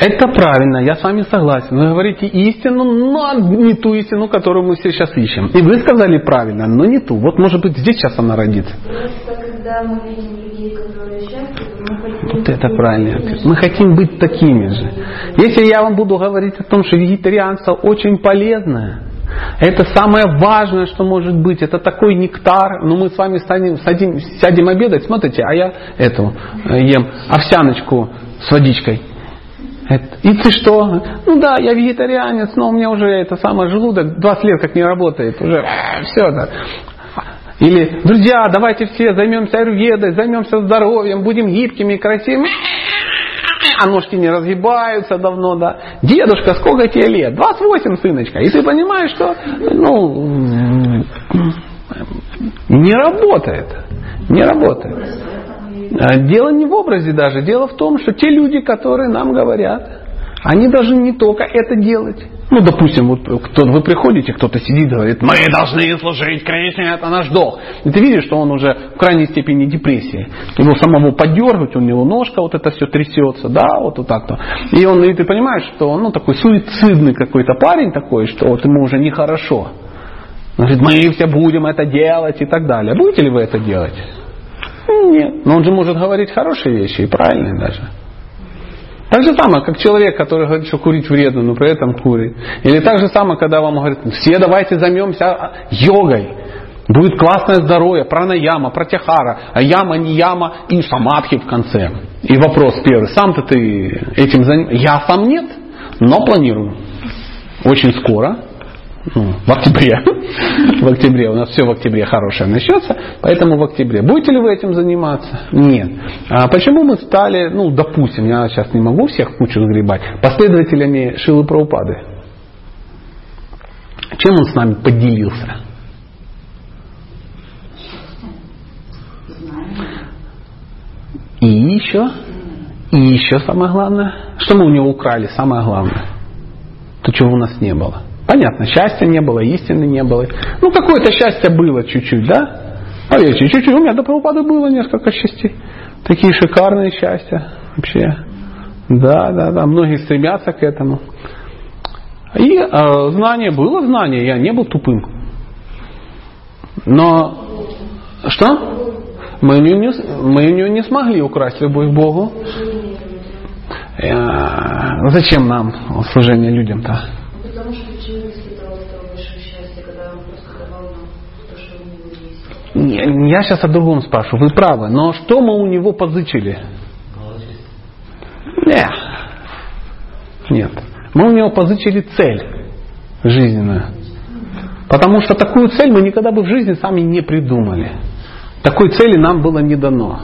Это правильно, я с вами согласен. Вы говорите истину, но не ту истину, которую мы сейчас ищем. И вы сказали правильно, но не ту. Вот может быть здесь сейчас она родится. Просто когда мы видим людей, которые. Вот это правильный ответ. Мы хотим быть такими же. Если я вам буду говорить о том, что вегетарианство очень полезное, это самое важное, что может быть. Это такой нектар. Ну, мы с вами станем, садим, сядем обедать, смотрите, а я эту э, ем овсяночку с водичкой. Это- И ты что? Ну да, я вегетарианец, но у меня уже это самое желудок 20 лет как не работает. Уже все это. Или, друзья, давайте все займемся аюрведой, займемся здоровьем, будем гибкими, красивыми. А ножки не разгибаются давно, да. Дедушка, сколько тебе лет? 28, сыночка. И ты понимаешь, что, ну, не работает. Не работает. А Дело не в образе даже. Дело в том, что те люди, которые нам говорят, они должны не только это делать. Ну, допустим, вот кто, вы приходите, кто-то сидит и говорит, мы должны служить Кришне, это наш долг. И ты видишь, что он уже в крайней степени депрессии. Его самого подергать, у него ножка вот это все трясется, да, вот, вот так-то. И, он, и ты понимаешь, что он ну, такой суицидный какой-то парень такой, что вот ему уже нехорошо. Он говорит, мы все будем это делать и так далее. Будете ли вы это делать? Нет. Но он же может говорить хорошие вещи и правильные даже. Так же самое, как человек, который говорит, что курить вредно, но при этом курит. Или так же самое, когда вам говорят, все давайте займемся йогой. Будет классное здоровье, пранаяма, пратяхара, а яма, не яма и самадхи в конце. И вопрос первый, сам-то ты этим занимаешься? Я сам нет, но планирую. Очень скоро, ну, в октябре. В октябре. У нас все в октябре хорошее начнется, поэтому в октябре. Будете ли вы этим заниматься? Нет. А почему мы стали, ну, допустим, я сейчас не могу всех кучу сгребать, последователями Шилы Праупады? Чем он с нами поделился? И еще, и еще самое главное, что мы у него украли, самое главное, то, чего у нас не было. Понятно, счастья не было, истины не было. Ну, какое-то счастье было чуть-чуть, да? Поверьте, чуть-чуть. У меня до Прабхупады было несколько счастий. Такие шикарные счастья вообще. Да, да, да. Многие стремятся к этому. И э, знание было знание, я не был тупым. Но что? Мы у, не, мы у него не смогли украсть любовь к Богу. Э, Зачем нам служение людям-то? Ну, Потому что человек испытал этого большое счастье, когда он просто давал нам то, что у него есть. Не, Я сейчас о другом спрашиваю. Вы правы. Но что мы у него позычили? Не. Нет. Мы у него позычили цель жизненную. Потому что такую цель мы никогда бы в жизни сами не придумали. Такой цели нам было не дано.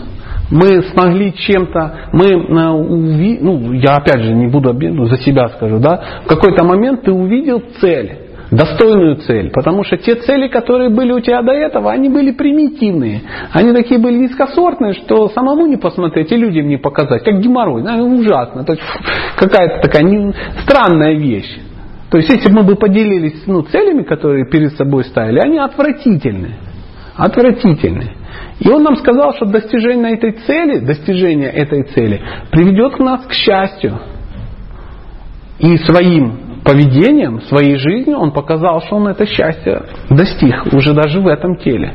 Мы смогли чем-то, мы, э, уви- ну, я опять же не буду за себя скажу, да, в какой-то момент ты увидел цель, достойную цель. Потому что те цели, которые были у тебя до этого, они были примитивные. Они такие были низкосортные, что самому не посмотреть и людям не показать. Как геморрой. Ну, ужасно. То есть какая-то такая не, странная вещь. То есть если бы мы бы поделились ну, целями, которые перед собой ставили, они отвратительны. Отвратительны. И он нам сказал, что достижение этой цели, достижение этой цели приведет нас к счастью. И своим поведением, своей жизнью он показал, что он это счастье достиг уже даже в этом теле.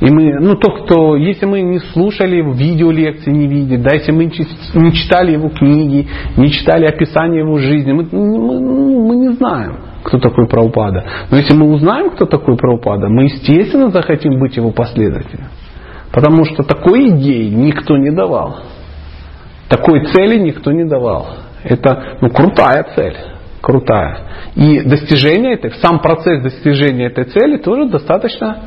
И мы, ну, то, кто, если мы не слушали его видеолекции, не видели, да, если мы не читали его книги, не читали описание его жизни, мы, мы, мы не знаем, кто такой Праупада. Но если мы узнаем, кто такой Праупада, мы, естественно, захотим быть его последователем. Потому что такой идеи никто не давал. Такой цели никто не давал. Это ну, крутая цель. Крутая. И достижение этой, сам процесс достижения этой цели тоже достаточно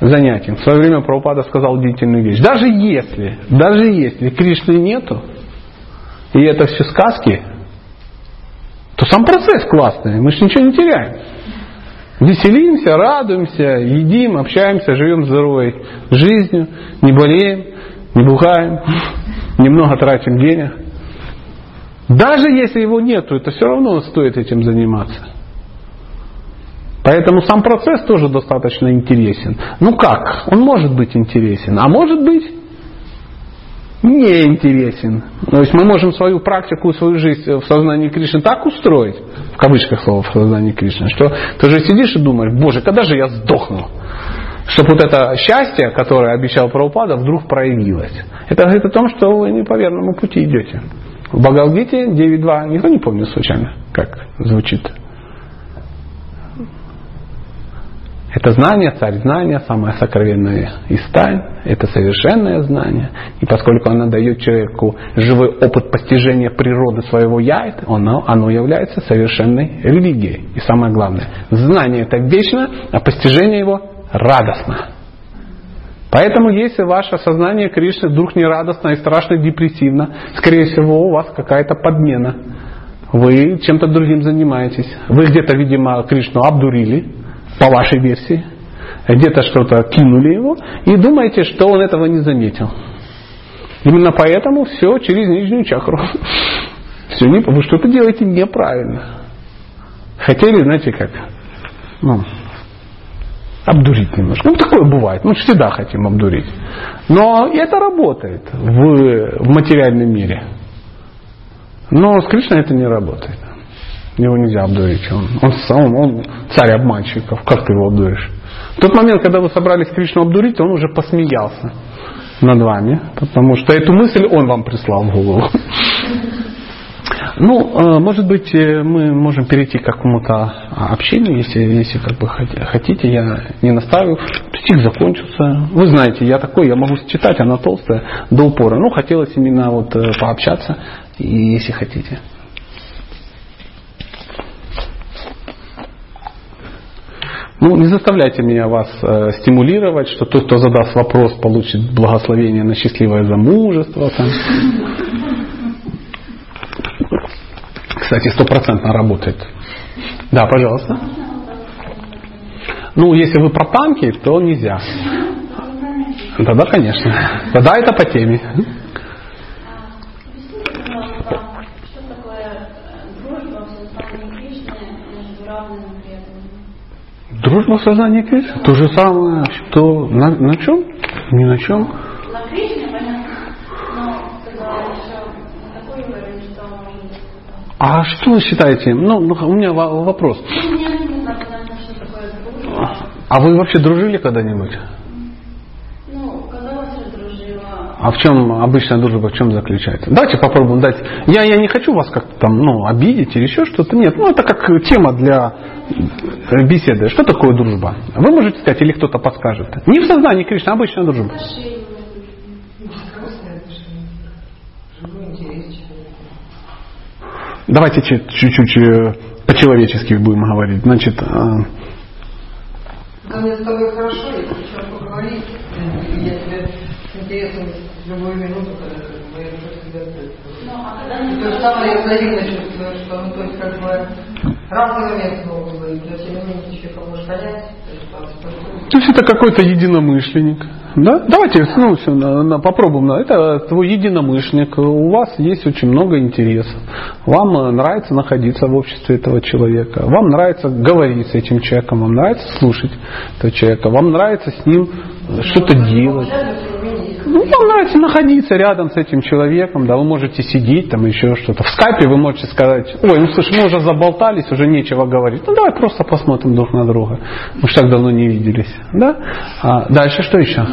занятием. В свое время Прабхупада сказал удивительную вещь. Даже если, даже если Кришны нету, и это все сказки, то сам процесс классный, мы же ничего не теряем. Веселимся, радуемся, едим, общаемся, живем здоровой жизнью, не болеем, не бухаем, немного тратим денег. Даже если его нету, это все равно стоит этим заниматься. Поэтому сам процесс тоже достаточно интересен. Ну как? Он может быть интересен, а может быть не интересен. То есть мы можем свою практику, свою жизнь в сознании Кришны так устроить, в кавычках слова в сознании Кришны, что ты же сидишь и думаешь, боже, когда же я сдохну? Чтобы вот это счастье, которое обещал Прабхупада, вдруг проявилось. Это говорит о том, что вы не по верному пути идете. В Багалгите 9.2, никто не помнит случайно, как звучит. Это знание, царь знания, самое сокровенное из тайн. Это совершенное знание. И поскольку оно дает человеку живой опыт постижения природы своего я, оно, оно является совершенной религией. И самое главное, знание это вечно, а постижение его радостно. Поэтому если ваше сознание Кришны вдруг не радостно и страшно депрессивно, скорее всего у вас какая-то подмена. Вы чем-то другим занимаетесь. Вы где-то, видимо, Кришну обдурили, по вашей версии, где-то что-то кинули его, и думаете, что он этого не заметил. Именно поэтому все через нижнюю чакру. Все не, вы что-то делаете неправильно. Хотели, знаете как, ну, обдурить немножко. Ну, такое бывает. Мы всегда хотим обдурить. Но это работает в, в материальном мире. Но с Кришной это не работает. Его нельзя обдурить. Он, он, сам, он царь обманщиков. Как ты его обдуришь? В тот момент, когда вы собрались Кришну обдурить, он уже посмеялся над вами, потому что эту мысль он вам прислал в голову. Ну, э, может быть, э, мы можем перейти к какому-то общению, если, если как бы хотите, я не наставил. Стих закончился. Вы знаете, я такой, я могу читать, она толстая до упора. Ну, хотелось именно вот э, пообщаться, если хотите. Ну, не заставляйте меня вас э, стимулировать, что тот, кто задаст вопрос, получит благословение на счастливое замужество. Там. Кстати, стопроцентно работает. Да, пожалуйста. Ну, если вы про танки, то нельзя. Тогда, конечно. Тогда это по теме. Дружба в сознании Кришны. То же самое, что на, на чем? Ни на чем. На Кришне, понятно. Но еще такой уровень, что может быть. А что вы считаете? Ну, ну у меня вопрос. А вы вообще дружили когда-нибудь? А в чем обычная дружба, в чем заключается? Давайте попробуем дать. Я, я не хочу вас как-то там ну, обидеть или еще что-то. Нет, ну это как тема для беседы. Что такое дружба? Вы можете сказать, или кто-то подскажет. Не в сознании Кришны, а обычная дружба. Давайте чуть-чуть э, по-человечески будем говорить. Значит, э, когда мне с тобой хорошо, я хочу поговорить, я тебе с интересом в любую минуту, когда душа всегда То же самое я взаимно чувствую, что ну, то есть как бы разные моменты могут быть, но тем не менее может понять, то есть это какой-то единомышленник. Да? Давайте ну, все, на, на, попробуем. Это твой единомышленник. У вас есть очень много интересов. Вам э, нравится находиться в обществе этого человека. Вам нравится говорить с этим человеком. Вам нравится слушать этого человека. Вам нравится с ним что-то делать. Ну, вам нравится находиться рядом с этим человеком, да, вы можете сидеть там еще что-то. В скайпе вы можете сказать, ой, ну слушай, мы уже заболтались, уже нечего говорить. Ну давай просто посмотрим друг на друга. Мы же так давно не виделись. Да? А дальше что еще?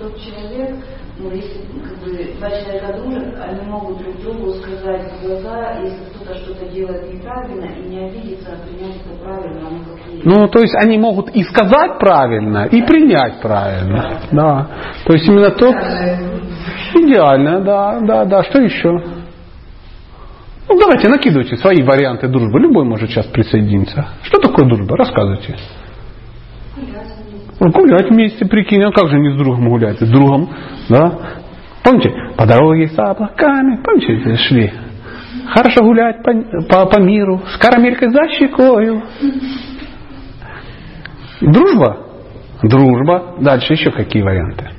Тот человек, ну, если как бы, два человека дружат, они могут друг другу сказать в глаза, если кто-то что-то делает неправильно, и не обидеться, а принять это правильно, а не как есть. Ну, то есть они могут и сказать правильно, и принять правильно. Да. То есть именно тот... Идеально, да, да, да. Что еще? Ну, давайте, накидывайте свои варианты дружбы. Любой может сейчас присоединиться. Что такое дружба? Рассказывайте. Ну, Гулять вместе, прикинь, а как же не с другом гулять? С другом, да? Помните, по дороге с облаками, помните, шли? Хорошо гулять по, по, по миру, с карамелькой за щекою. Дружба? Дружба. Дальше еще какие варианты?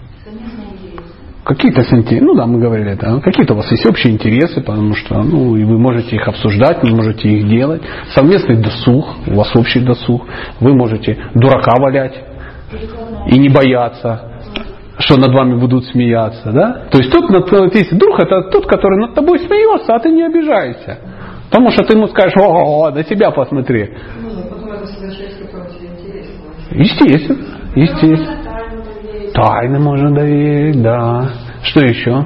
Какие-то с интерес- ну да, мы говорили это, какие-то у вас есть общие интересы, потому что, ну, и вы можете их обсуждать, вы можете их делать. Совместный досуг, у вас общий досуг. Вы можете дурака валять и не бояться, что над вами будут смеяться, да? То есть тот, над, если друг, это тот, который над тобой смеется, а ты не обижаешься. Потому что ты ему скажешь, о, на тебя посмотри. Ну, но потом это совершать, которое тебе Естественно, естественно. Тайны можно доверить, да. Что еще?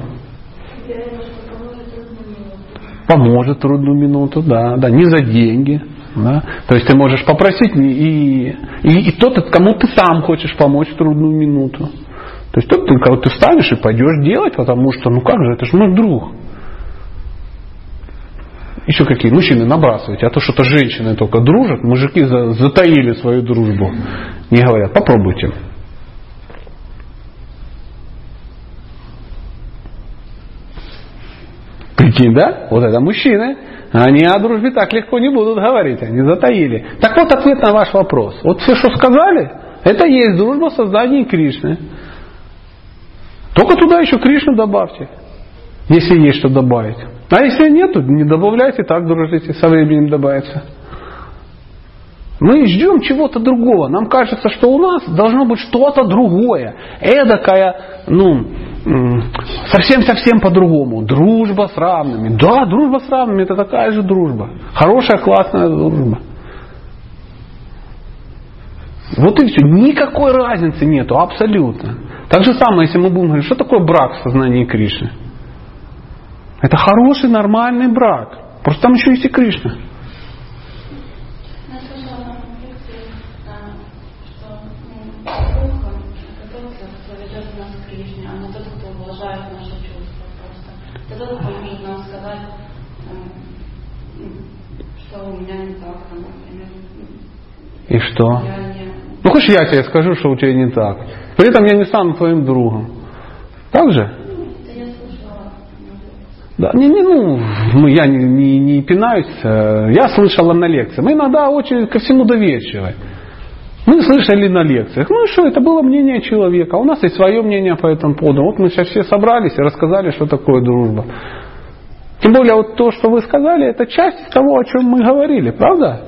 Поможет трудную минуту, да, да, не за деньги. Да? То есть ты можешь попросить и, и, и тот, кому ты сам хочешь помочь в трудную минуту. То есть тот, кого ты встанешь и пойдешь делать, потому что, ну как же, это же мой друг. Еще какие? Мужчины, набрасывайте. А то что-то женщины только дружат, мужики за- затаили свою дружбу. Не говорят, попробуйте. Прикинь, да? Вот это мужчины. Они о дружбе так легко не будут говорить, они затаили. Так вот ответ на ваш вопрос. Вот все, что сказали, это есть дружба в создании Кришны. Только туда еще Кришну добавьте, если есть что добавить. А если нету, не добавляйте, так дружите, со временем добавится. Мы ждем чего-то другого. Нам кажется, что у нас должно быть что-то другое. Эдакая, ну, совсем-совсем по-другому. Дружба с равными. Да, дружба с равными это такая же дружба. Хорошая, классная дружба. Вот и все. Никакой разницы нету, абсолютно. Так же самое, если мы будем говорить, что такое брак в сознании Кришны? Это хороший, нормальный брак. Просто там еще есть и Кришна. И что? Не... Ну, хочешь, я тебе скажу, что у тебя не так. При этом я не стану твоим другом. Так же? Это я слышала. ну, Да, не, не, ну, я не, не, не пинаюсь. э, Я слышала на лекции. Мы иногда очень ко всему доверчивы. Мы слышали на лекциях. Ну и что, это было мнение человека. У нас есть свое мнение по этому поводу. Вот мы сейчас все собрались и рассказали, что такое дружба. Тем более вот то, что вы сказали, это часть того, о чем мы говорили, правда?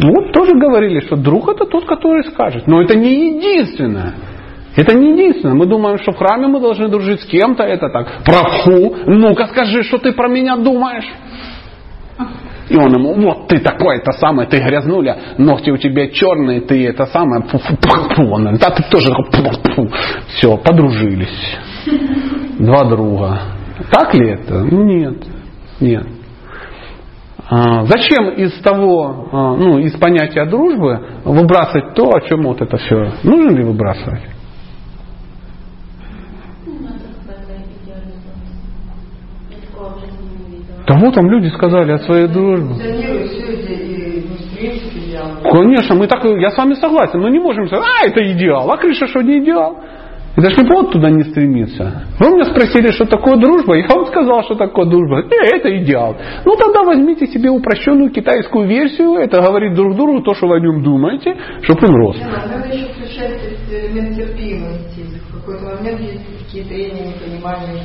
Вот тоже говорили, что друг это тот, который скажет. Но это не единственное. Это не единственное. Мы думаем, что в храме мы должны дружить с кем-то. Это так. Прабху, ну-ка скажи, что ты про меня думаешь. И он ему, вот ты такой-то самый, ты грязнуля, ногти у тебя черные, ты это самое, фу, фу, фу. Он, да ты тоже такой, фу, все, подружились. Два друга. Так ли это? Нет. Нет. А, Зачем из того, а, ну, из понятия дружбы выбрасывать то, о чем вот это все? Нужно ли выбрасывать? Ну, это какая-то идеальная Я такого в жизни Да вот там люди сказали о своей дружбе. И. Конечно, мы так, я с вами согласен, но не можем сказать, а это идеал, а Кришна что не идеал? Это же не повод туда не стремиться. Вы меня спросили, что такое дружба, я вам сказал, что такое дружба. Э, это идеал. Ну тогда возьмите себе упрощенную китайскую версию, это говорит друг другу то, что вы о нем думаете, чтобы он рос. Надо еще включать элемент терпимости. Какой-то момент есть какие трения, непонимания,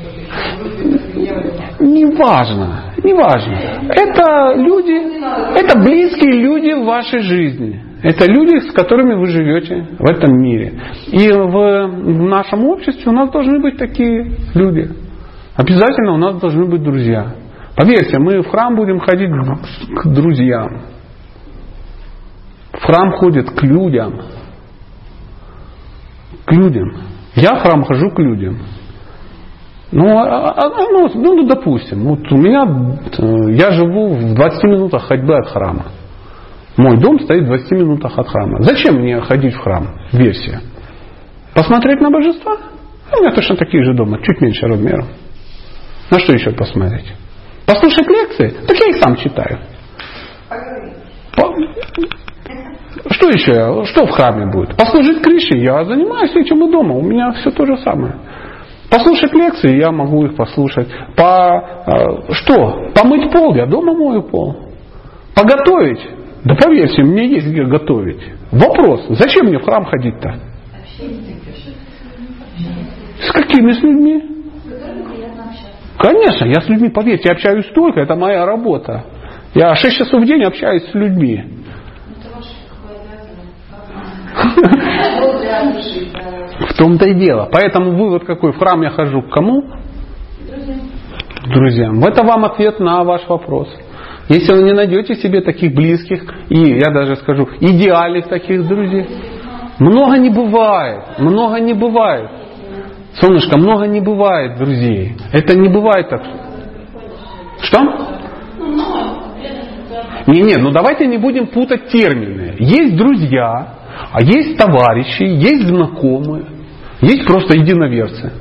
что-то еще. Приемлемо. Неважно, неважно. Это люди, это близкие люди в вашей жизни. Это люди, с которыми вы живете в этом мире. И в нашем обществе у нас должны быть такие люди. Обязательно у нас должны быть друзья. Поверьте, мы в храм будем ходить к друзьям. В храм ходят к людям. К людям. Я в храм хожу к людям. Ну, а- а- а- ну, ну, допустим, вот у меня, э, я живу в 20 минутах ходьбы от храма. Мой дом стоит в 20 минутах от храма. Зачем мне ходить в храм? Версия. Посмотреть на божества? У меня точно такие же дома, чуть меньше размером. На что еще посмотреть? Послушать лекции? Так я их сам читаю. По- Что еще? Что в храме будет? Послужить Кришне? Я занимаюсь этим и дома. У меня все то же самое. Послушать лекции, я могу их послушать. По, э, что? Помыть пол, я дома мою пол. Поготовить? Да поверьте, мне есть где готовить. Вопрос, зачем мне в храм ходить-то? С какими с людьми? Конечно, я с людьми, поверьте, общаюсь столько, это моя работа. Я 6 часов в день общаюсь с людьми. В том-то и дело. Поэтому вывод какой? В храм я хожу к кому? Друзьям. Это вам ответ на ваш вопрос. Если вы не найдете себе таких близких, и я даже скажу, идеальных таких друзей, много не бывает, много не бывает. Солнышко, много не бывает друзей. Это не бывает так. Что? Не, не, ну давайте не будем путать термины. Есть друзья, а есть товарищи, есть знакомые, есть просто единоверцы.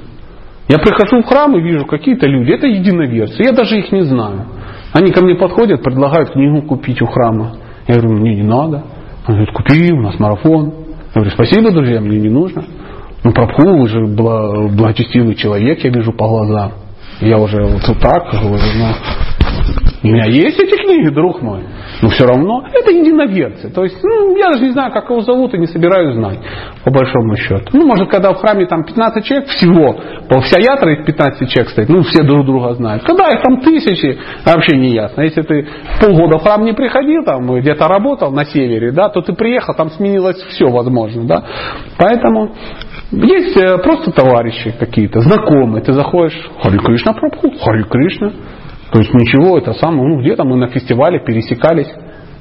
Я прихожу в храм и вижу какие-то люди, это единоверцы, я даже их не знаю. Они ко мне подходят, предлагают книгу купить у храма. Я говорю, мне не надо. Они говорят, купи, у нас марафон. Я говорю, спасибо, друзья, мне не нужно. Ну, Прабху, вы же бла- благочестивый человек, я вижу по глазам. Я уже вот так говорю, ну, у меня есть эти книги, друг мой. Но все равно это единоверцы. То есть, ну, я даже не знаю, как его зовут, и не собираюсь знать, по большому счету. Ну, может, когда в храме там 15 человек всего, по вся ятра из 15 человек стоит, ну, все друг друга знают. Когда их там тысячи, вообще не ясно. Если ты полгода в храм не приходил, там, где-то работал на севере, да, то ты приехал, там сменилось все возможно, да. Поэтому есть э, просто товарищи какие-то, знакомые. Ты заходишь, Хари Кришна Прабху, Хари Кришна. То есть ничего, это самое, ну где-то мы на фестивале пересекались.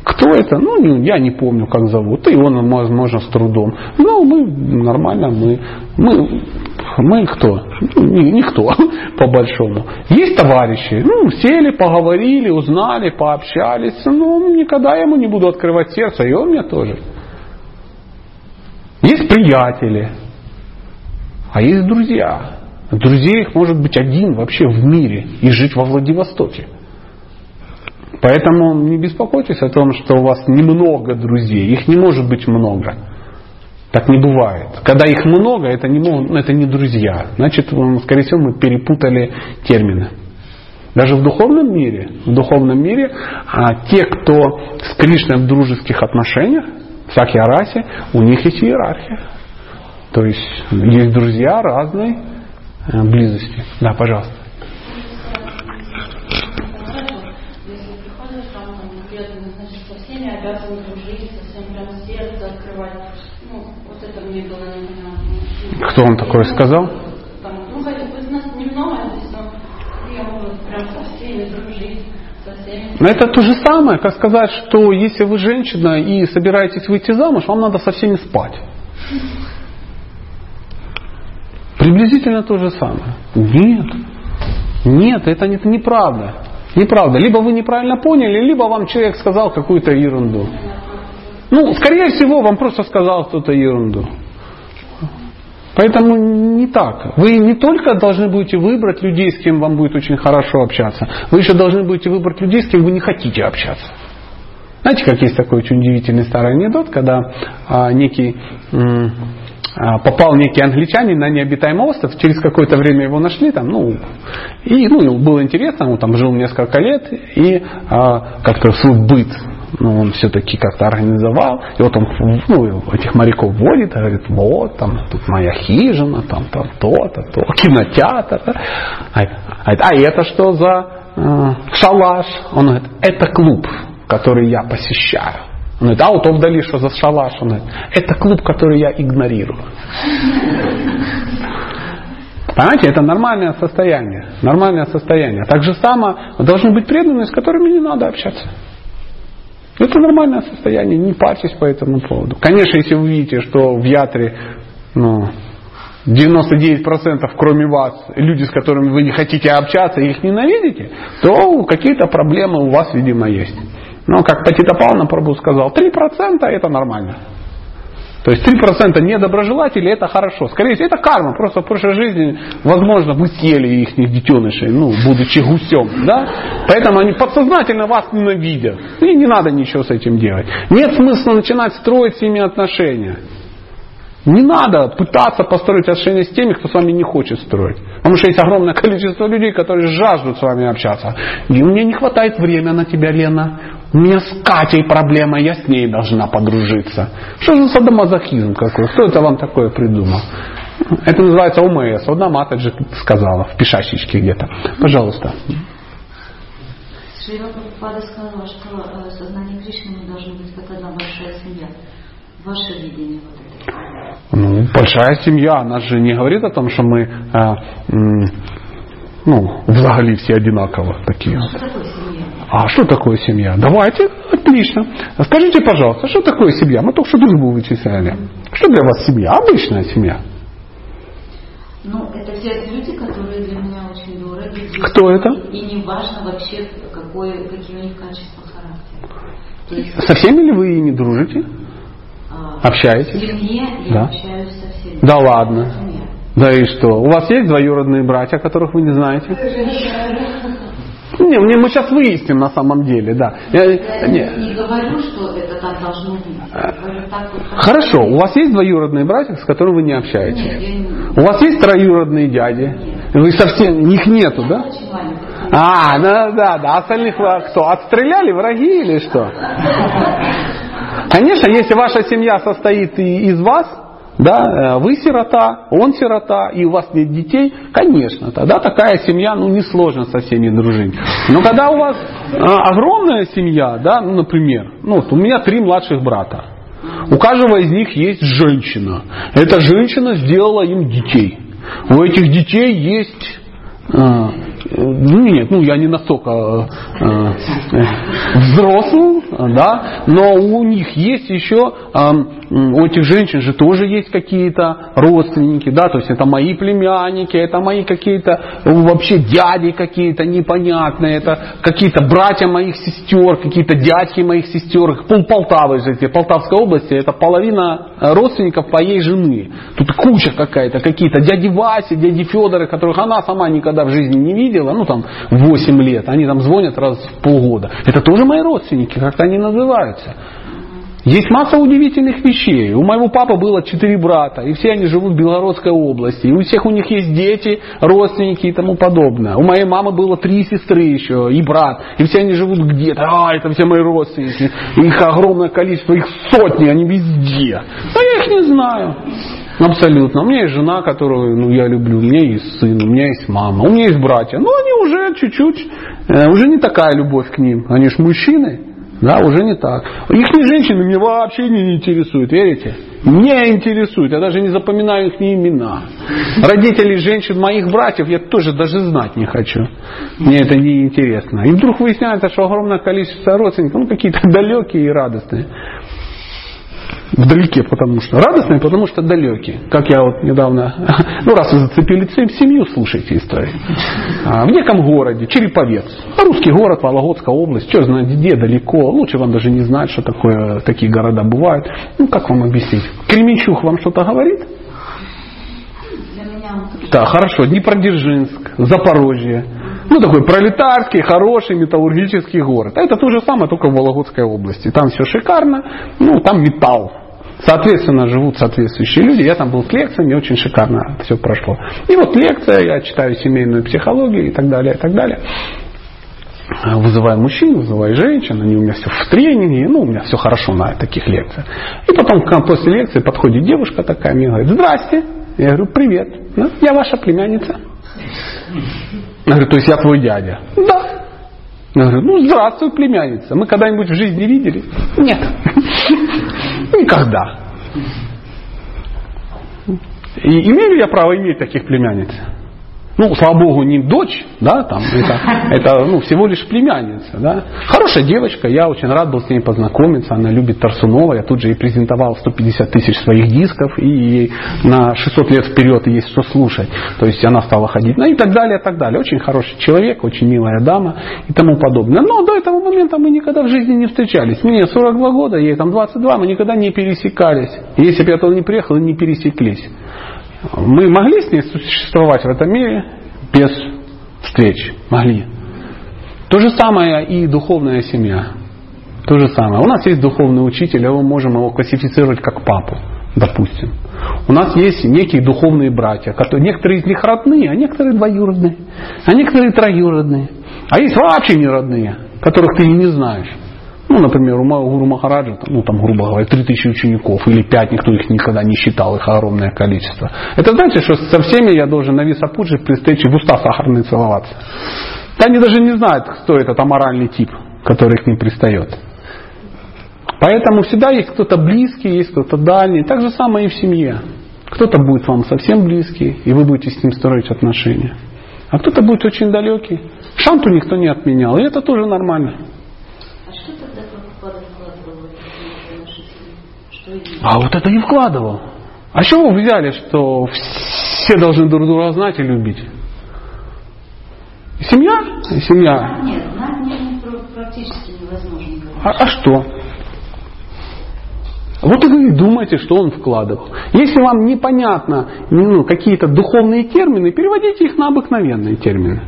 Кто это? Ну, я не помню, как зовут. И он, возможно, с трудом. Ну, мы нормально, мы, мы, мы кто? Ну, ни- никто, по большому. Есть товарищи, ну, сели, поговорили, узнали, пообщались. Ну, никогда я ему не буду открывать сердце, и он мне тоже. Есть приятели, а есть друзья. Друзей их может быть один вообще в мире и жить во Владивостоке. Поэтому не беспокойтесь о том, что у вас немного друзей. Их не может быть много. Так не бывает. Когда их много, это не, это не друзья. Значит, скорее всего, мы перепутали термины. Даже в духовном мире, в духовном мире а, те, кто с Кришной в дружеских отношениях, в Сакьярасе, у них есть иерархия. То есть есть друзья разной э, близости. Да, пожалуйста. Ну. Кто вам такое сказал? Ну, но. Но это то же самое, как сказать, что если вы женщина и собираетесь выйти замуж, вам надо со всеми спать. Приблизительно то же самое. Нет. Нет, это, это неправда. Неправда. Либо вы неправильно поняли, либо вам человек сказал какую-то ерунду. Ну, скорее всего, вам просто сказал кто-то ерунду. Поэтому не так. Вы не только должны будете выбрать людей, с кем вам будет очень хорошо общаться, вы еще должны будете выбрать людей, с кем вы не хотите общаться. Знаете, как есть такой очень удивительный старый анекдот, когда а, некий м, попал некий англичанин на необитаемый остров, через какое-то время его нашли там, ну, и ну, было интересно, он там жил несколько лет, и а, как-то свой быт ну, он все-таки как-то организовал. И вот он ну, этих моряков вводит, говорит, вот, там, тут моя хижина, там, там то-то, то, кинотеатр. А, а, а это что за э, шалаш? Он говорит, это клуб, который я посещаю. Он говорит, а вот он вдали, что за шалаш? Он говорит, это клуб, который я игнорирую. Понимаете, это нормальное состояние. Нормальное состояние. Так же само должны быть преданные, с которыми не надо общаться. Это нормальное состояние, не парьтесь по этому поводу. Конечно, если вы видите, что в ятре ну, 99% кроме вас, люди, с которыми вы не хотите общаться, их ненавидите, то какие-то проблемы у вас, видимо, есть. Но, как Патита Павловна Прабу сказал, 3% это нормально. То есть 3% недоброжелателей это хорошо. Скорее всего, это карма. Просто в прошлой жизни, возможно, вы съели их детенышей, ну, будучи гусем. Да? Поэтому они подсознательно вас ненавидят. И не надо ничего с этим делать. Нет смысла начинать строить с ними отношения. Не надо пытаться построить отношения с теми, кто с вами не хочет строить. Потому что есть огромное количество людей, которые жаждут с вами общаться. И мне не хватает времени на тебя, Лена. У меня с Катей проблема, я с ней должна подружиться. Что за садомазохизм какой? Кто это вам такое придумал? Это называется ОМС. Одна Матаджи сказала в пишачечке где-то. Пожалуйста. Шрила Прабхупада сказала, что э, сознание Кришны должно быть как одна большая семья. Ваше видение вот это? Ну, большая семья, она же не говорит о том, что мы э, ну, взагалі все одинаково такие. Что такое семья? А что такое семья? Давайте, отлично. Скажите, пожалуйста, что такое семья? Мы только что дружбу вычисляли. Что для вас семья? Обычная семья. Ну, это все люди, которые для меня очень дороги. Кто это? И не важно вообще, какое, какие у них качества характера. То есть, Со всеми ли вы ими дружите? а, Общаетесь? В семье я Да. общаюсь со всеми. Да ладно. Да и что? У вас есть двоюродные братья, которых вы не знаете? Не, мне мы сейчас выясним на самом деле, да. Я- Я не. не говорю, что это так должно быть. Говорю, так вот, Хорошо, у вас есть двоюродные братья, с которыми вы не общаетесь? Нет, не... У вас есть троюродные дяди? Вы совсем, их нету, да? А, ну да, да. Остальных кто? Отстреляли враги или что? Конечно, если ваша семья состоит и из вас, да, э, вы сирота, он сирота, и у вас нет детей, конечно, тогда такая семья, ну, несложно со всеми дружить. Но когда у вас э, огромная семья, да, ну, например, ну, вот у меня три младших брата, у каждого из них есть женщина. Эта женщина сделала им детей. У этих детей есть ну нет, ну я не настолько э, э, взрослый, да, но у них есть еще, а, м, у этих женщин же тоже есть какие-то родственники, да, то есть это мои племянники, это мои какие-то э, вообще дяди какие-то непонятные, это какие-то братья моих сестер, какие-то дядьки моих сестер, пол Полтавы же, Полтавской области, это половина э, родственников моей жены. Тут куча какая-то, какие-то дяди Васи, дяди Федоры, которых она сама никогда в жизни не видела, ну там 8 лет, они там звонят раз в полгода. Это тоже мои родственники, как-то они называются. Есть масса удивительных вещей. У моего папы было четыре брата, и все они живут в Белгородской области. И у всех у них есть дети, родственники и тому подобное. У моей мамы было три сестры еще, и брат. И все они живут где-то. А, это все мои родственники. Их огромное количество, их сотни, они везде. А я их не знаю. Абсолютно. У меня есть жена, которую ну, я люблю, у меня есть сын, у меня есть мама, у меня есть братья. Но они уже чуть-чуть, э, уже не такая любовь к ним. Они же мужчины. Да, уже не так. Их женщины меня вообще не интересуют, верите? Не интересуют, я даже не запоминаю их имена. Родителей женщин моих братьев я тоже даже знать не хочу. Мне это не интересно. И вдруг выясняется, что огромное количество родственников, ну какие-то далекие и радостные. Вдалеке, потому что радостные, потому что далекие. Как я вот недавно, ну раз вы зацепили семью, слушайте историю. А, в неком городе, Череповец, русский город, Вологодская область, что знать, где далеко, лучше вам даже не знать, что такое, такие города бывают. Ну как вам объяснить? Кременчуг вам что-то говорит? Да, хорошо, Днепродзержинск, Запорожье. Ну, такой пролетарский, хороший металлургический город. А это то же самое, только в Вологодской области. Там все шикарно, ну, там металл. Соответственно, живут соответствующие люди. Я там был к лекции, мне очень шикарно все прошло. И вот лекция, я читаю семейную психологию и так далее, и так далее. Вызываю мужчин, вызываю женщин, они у меня все в тренинге, ну, у меня все хорошо на таких лекциях. И потом после лекции подходит девушка такая, мне говорит, здрасте. Я говорю, привет, ну, я ваша племянница. Я говорю, то есть я твой дядя? Да. Я говорю, ну здравствуй, племянница. Мы когда-нибудь в жизни видели? Нет. Никогда. И имею ли я право иметь таких племянниц? Ну, слава богу, не дочь, да, там, это, это ну, всего лишь племянница, да. Хорошая девочка, я очень рад был с ней познакомиться, она любит Тарсунова, я тут же ей презентовал 150 тысяч своих дисков, и ей на 600 лет вперед есть что слушать. То есть она стала ходить, ну и так далее, и так далее. Очень хороший человек, очень милая дама и тому подобное. Но до этого момента мы никогда в жизни не встречались. Мне 42 года, ей там 22, мы никогда не пересекались. Если бы я туда не приехал, не пересеклись. Мы могли с ней существовать в этом мире без встреч? Могли. То же самое и духовная семья. То же самое. У нас есть духовный учитель, а мы можем его классифицировать как папу, допустим. У нас есть некие духовные братья, которые, некоторые из них родные, а некоторые двоюродные, а некоторые троюродные. А есть вообще не родные, которых ты и не знаешь. Ну, например, у Гуру Махараджа, ну, там, грубо говоря, 3000 учеников или 5, никто их никогда не считал, их огромное количество. Это значит, что со всеми я должен на Висапуджи при встрече в уста сахарные целоваться. Да они даже не знают, кто этот аморальный тип, который к ним пристает. Поэтому всегда есть кто-то близкий, есть кто-то дальний. Так же самое и в семье. Кто-то будет вам совсем близкий, и вы будете с ним строить отношения. А кто-то будет очень далекий. Шанту никто не отменял, и это тоже нормально. А вот это не вкладывал. А чего вы взяли, что все должны друг друга знать и любить? Семья? Семья. Нет, знать не, практически невозможно. А, а что? Вот и вы думаете, что он вкладывал. Если вам непонятно ну, какие-то духовные термины, переводите их на обыкновенные термины.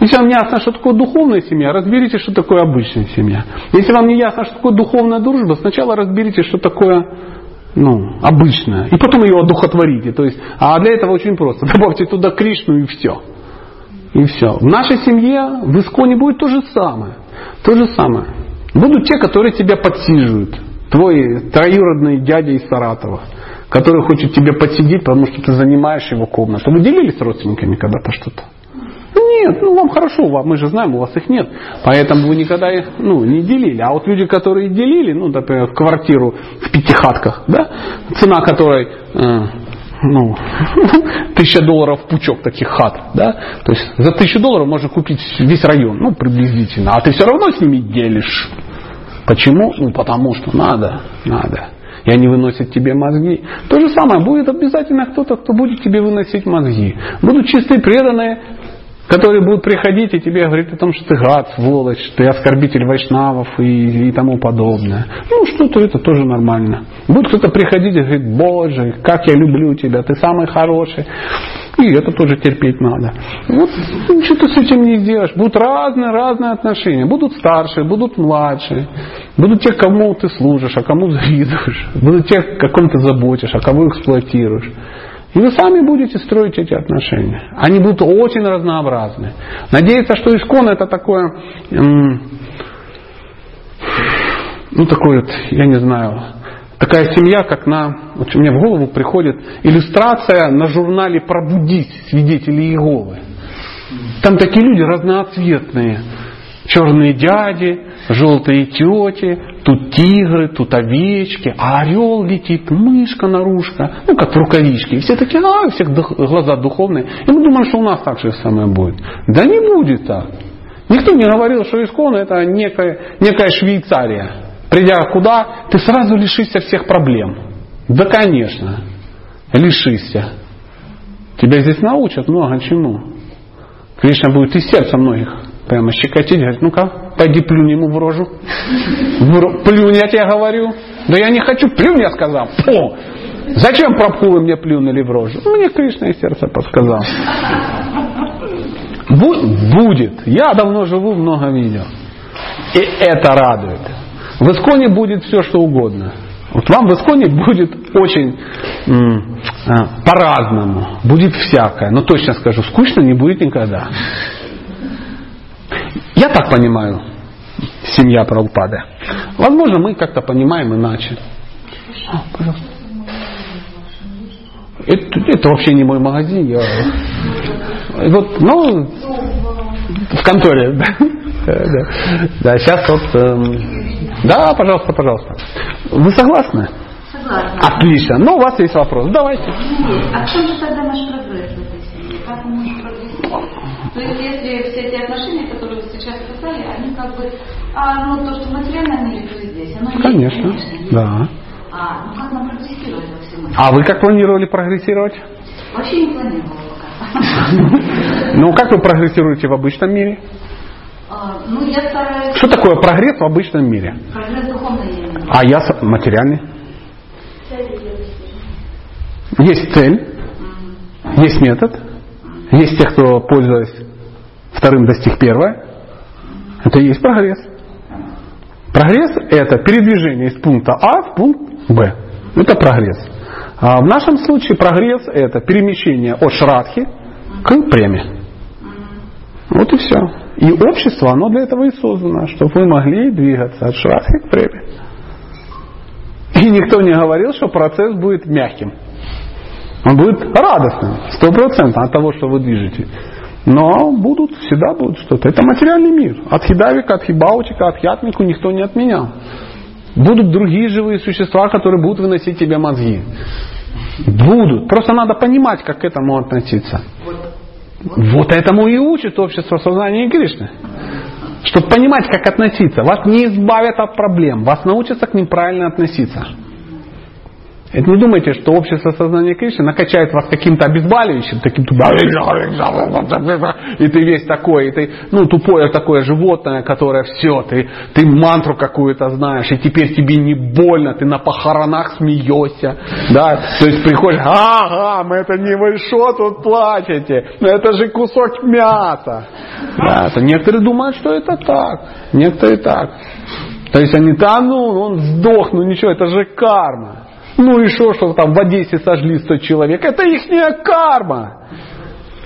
Если вам не ясно, что такое духовная семья, разберите, что такое обычная семья. Если вам не ясно, что такое духовная дружба, сначала разберите, что такое ну, обычная. И потом ее одухотворите. То есть, а для этого очень просто. Добавьте туда Кришну и все. И все. В нашей семье в Исконе будет то же самое. То же самое. Будут те, которые тебя подсиживают. Твой троюродный дядя из Саратова, который хочет тебе подсидеть, потому что ты занимаешь его комнату. Вы делились с родственниками когда-то что-то? Нет, ну вам хорошо, вам, мы же знаем, у вас их нет. Поэтому вы никогда их ну, не делили. А вот люди, которые делили, ну, например, квартиру в пятихатках, да, цена которой э, ну, тысяча долларов пучок таких хат, да, то есть за тысячу долларов можно купить весь район, ну, приблизительно, а ты все равно с ними делишь. Почему? Ну, потому что надо, надо. И они выносят тебе мозги. То же самое, будет обязательно кто-то, кто будет тебе выносить мозги. Будут чистые преданные, которые будут приходить и тебе говорить о том, что ты гад, сволочь, ты оскорбитель вайшнавов и, и тому подобное. Ну, что-то это тоже нормально. Будет кто-то приходить и говорить, Боже, как я люблю тебя, ты самый хороший. И это тоже терпеть надо. Вот что ты с этим не сделаешь. Будут разные, разные отношения. Будут старшие, будут младшие. Будут те, кому ты служишь, а кому завидуешь. Будут те, о ком ты заботишь, а кого эксплуатируешь. И вы сами будете строить эти отношения. Они будут очень разнообразны. Надеяться, что искон это такое, ну такой вот, я не знаю, такая семья, как на, вот меня в голову приходит иллюстрация на журнале «Пробудись» свидетелей Иеговы. Там такие люди разноцветные. Черные дяди, желтые тети, тут тигры, тут овечки, а орел летит, мышка наружка, ну как в рукавичке. И все такие, а, у всех глаза духовные. И мы думаем, что у нас так же самое будет. Да не будет так. Никто не говорил, что искон это некая, некая Швейцария. Придя куда, ты сразу лишишься всех проблем. Да, конечно, лишишься. Тебя здесь научат много чему. Кришна будет из сердца многих прямо щекотить, говорит, ну-ка, пойди плюнь ему в рожу. Плюнь, я тебе говорю. Да я не хочу, плюнь, я сказал. Фу. Зачем Прабхувы мне плюнули в рожу? Мне Кришна из сердца подсказал. Будет. Я давно живу, много видел. И это радует. В Исконе будет все, что угодно. Вот вам в Исконе будет очень а, по-разному, будет всякое, но точно скажу, скучно не будет никогда. Я так понимаю, семья Прабхупады. Возможно, мы как-то понимаем иначе. А, пожалуйста. Это, это вообще не мой магазин. Я... Вот, ну, в конторе. Да, да, да сейчас вот... эм, Да, пожалуйста, пожалуйста. Вы согласны? Согласна. Отлично. Ну, у вас есть вопрос. Давайте. А в чем же тогда наш прогресс в этой семье? Как мы можем прогрессировать? То есть, если все эти отношения, которые сейчас сказали, они как бы, а, ну, то, что в материальном мире, то здесь, оно есть, Конечно. Да. А, ну как нам прогрессировать во всем этом? А вы как планировали прогрессировать? Вообще не планировала пока. Ну, как вы прогрессируете в обычном мире? А, Ну, я стараюсь... Что такое прогресс в обычном мире? Прогресс духовный. А я материальный. Есть цель, есть метод, есть те, кто, пользуясь вторым, достиг первое. Это и есть прогресс. Прогресс – это передвижение из пункта А в пункт Б. Это прогресс. А в нашем случае прогресс – это перемещение от шрадхи к преме. Вот и все. И общество, оно для этого и создано, чтобы вы могли двигаться от шрадхи к преме. И никто не говорил, что процесс будет мягким. Он будет радостным, стопроцентно от того, что вы движете. Но будут, всегда будут что-то. Это материальный мир. От хидавика, от хибаутика, от хятнику никто не отменял. Будут другие живые существа, которые будут выносить тебе мозги. Будут. Просто надо понимать, как к этому относиться. Вот этому и учит общество сознания Кришны. Чтобы понимать, как относиться. Вас не избавят от проблем. Вас научатся к ним правильно относиться. Это не думайте, что общество сознания Кришны накачает вас каким-то обезболивающим, таким и ты весь такой, и ты, ну, тупое такое животное, которое все, ты, ты мантру какую-то знаешь, и теперь тебе не больно, ты на похоронах смеешься, да, то есть приходишь, ага, мы это не вы что тут плачете, ну это же кусок мяса. Да, то некоторые думают, что это так, некоторые так. То есть они, да ну, он сдох, ну ничего, это же карма. Ну и что, что там в Одессе сожгли 100 человек? Это их карма.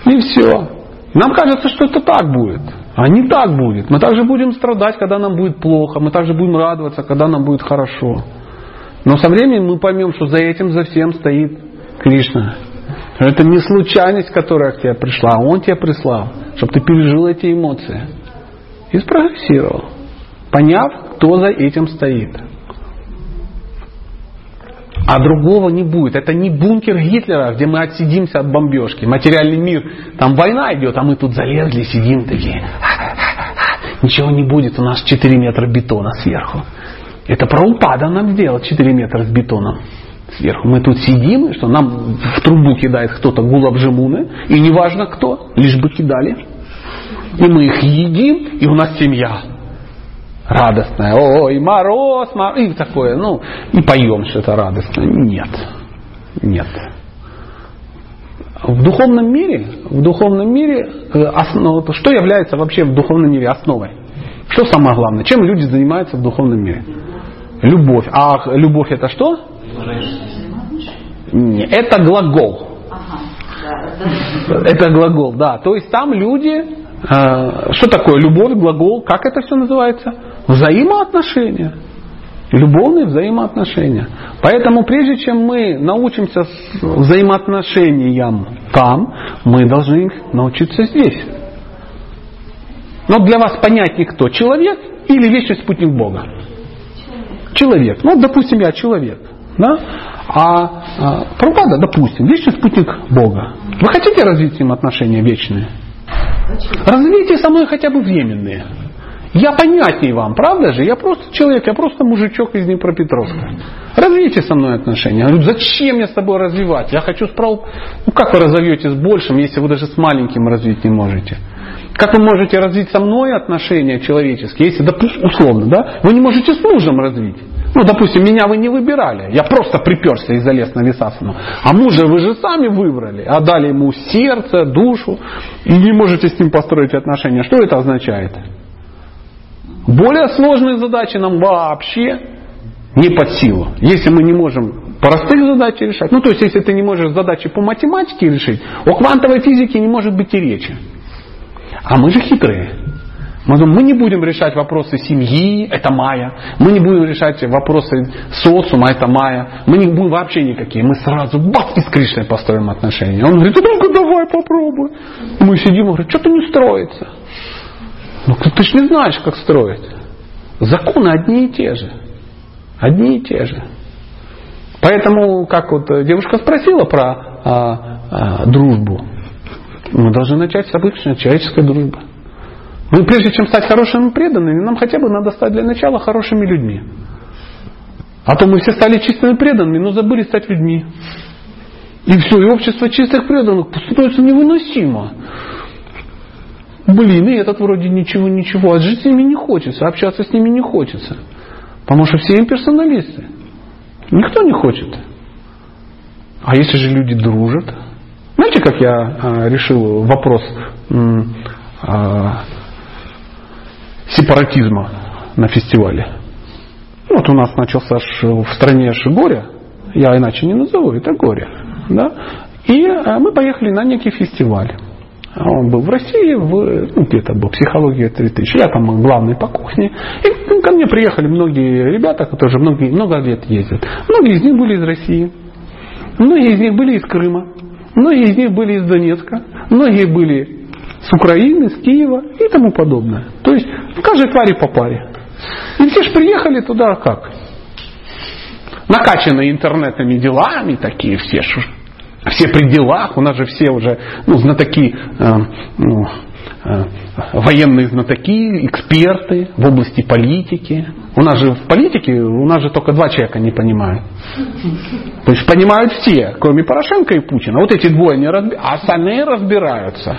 И все. Нам кажется, что это так будет. А не так будет. Мы также будем страдать, когда нам будет плохо. Мы также будем радоваться, когда нам будет хорошо. Но со временем мы поймем, что за этим, за всем стоит Кришна. Это не случайность, которая к тебе пришла, а Он тебя прислал, чтобы ты пережил эти эмоции. И спрогрессировал, поняв, кто за этим стоит. А другого не будет. Это не бункер Гитлера, где мы отсидимся от бомбежки. Материальный мир. Там война идет, а мы тут залезли, сидим такие. Ничего не будет, у нас 4 метра бетона сверху. Это Праупада нам сделал 4 метра с бетоном сверху. Мы тут сидим, и что нам в трубу кидает кто-то гулабжимуны, и неважно кто, лишь бы кидали. И мы их едим, и у нас семья радостная. Ой, мороз, мороз. И такое, ну, и поем, что это радостно. Нет. Нет. В духовном мире, в духовном мире, э, основ, что является вообще в духовном мире основой? Что самое главное? Чем люди занимаются в духовном мире? Любовь. А любовь это что? Не, это глагол. Это глагол, да. То есть там люди, э, что такое любовь, глагол, как это все называется? Взаимоотношения. Любовные взаимоотношения. Поэтому прежде чем мы научимся взаимоотношениям там, мы должны их научиться здесь. Но для вас понятнее кто? Человек или вечный спутник Бога? Человек. Ну, допустим, я человек. Да? А, а Прабхупада, допустим, вечный спутник Бога. Вы хотите развить с ним отношения вечные? Развейте со мной хотя бы временные. Я понятнее вам, правда же? Я просто человек, я просто мужичок из Днепропетровска. Развейте со мной отношения. Я говорю, зачем мне с тобой развивать? Я хочу справ... Ну как вы разовьете с большим, если вы даже с маленьким развить не можете? Как вы можете развить со мной отношения человеческие, если, допустим, условно, да, вы не можете с мужем развить? Ну, допустим, меня вы не выбирали. Я просто приперся и залез на висасану. А мужа вы же сами выбрали. Отдали ему сердце, душу. И не можете с ним построить отношения. Что это означает? Более сложные задачи нам вообще Не под силу. Если мы не можем простых задач решать, ну то есть если ты не можешь задачи по математике решить, о квантовой физике не может быть и речи. А мы же хитрые. Мы думаем, мы не будем решать вопросы семьи, это Майя. Мы не будем решать вопросы социума, это Майя. Мы не будем вообще никакие. Мы сразу бац, и с Кришной построим отношения. Он говорит, ну давай попробуй. Мы сидим и говорим, что-то не строится. Ну ты же не знаешь, как строить. Законы одни и те же. Одни и те же. Поэтому, как вот девушка спросила про а, а, дружбу, мы должны начать с обычной человеческой дружбы. Мы прежде чем стать хорошими преданными, нам хотя бы надо стать для начала хорошими людьми. А то мы все стали чистыми преданными, но забыли стать людьми. И все, и общество чистых преданных становится невыносимо. Блин, и этот вроде ничего, ничего. А жить с ними не хочется, общаться с ними не хочется. Потому что все имперсоналисты. Никто не хочет. А если же люди дружат? Знаете, как я а, решил вопрос а, сепаратизма на фестивале? Вот у нас начался в стране аж горе, я иначе не назову, это горе. Да? И а, мы поехали на некий фестиваль. Он был в России, в, ну, где-то был, психология 3000. Я там главный по кухне. И ко мне приехали многие ребята, которые многие, много лет ездят. Многие из них были из России. Многие из них были из Крыма. Многие из них были из Донецка. Многие были с Украины, с Киева и тому подобное. То есть в каждой паре по паре. И все же приехали туда как? Накачанные интернетными делами такие все все при делах, у нас же все уже ну, знатоки, э, ну, э, военные знатоки, эксперты в области политики. У нас же в политике, у нас же только два человека не понимают. То есть понимают все, кроме Порошенко и Путина. Вот эти двое не разбираются, а остальные разбираются.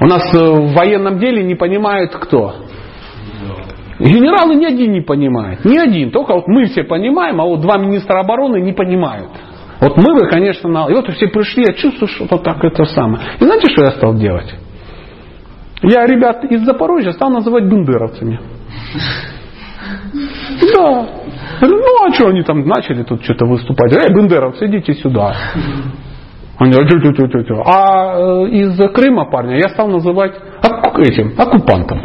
У нас э, в военном деле не понимает кто? Генералы ни один не понимает. Ни один. Только вот мы все понимаем, а вот два министра обороны не понимают. Вот мы бы, конечно, на... и вот все пришли, я чувствую, что вот так это самое. И знаете, что я стал делать? Я ребят из Запорожья стал называть бендеровцами. Да. Ну, а что они там начали тут что-то выступать? Эй, бендеровцы, идите сюда. Они, а э, из Крыма парня я стал называть этим, оккупантом.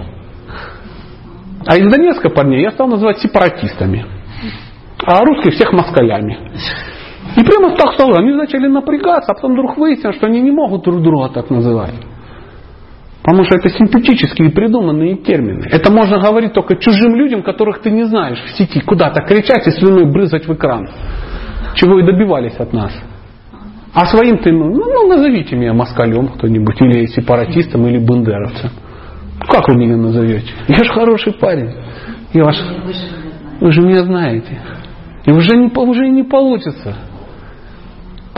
А из Донецка парней я стал называть сепаратистами. А русских всех москалями. И прямо так стало. Они начали напрягаться, а потом вдруг выяснилось, что они не могут друг друга так называть. Потому что это синтетические придуманные термины. Это можно говорить только чужим людям, которых ты не знаешь в сети. Куда-то кричать и слюной брызать в экран. Чего и добивались от нас. А своим ты, ну, ну назовите меня москалем кто-нибудь, или сепаратистом, или бандеровцем. Как вы меня назовете? Я же хороший парень. Я ваш... Вы же меня знаете. И уже не, уже не получится.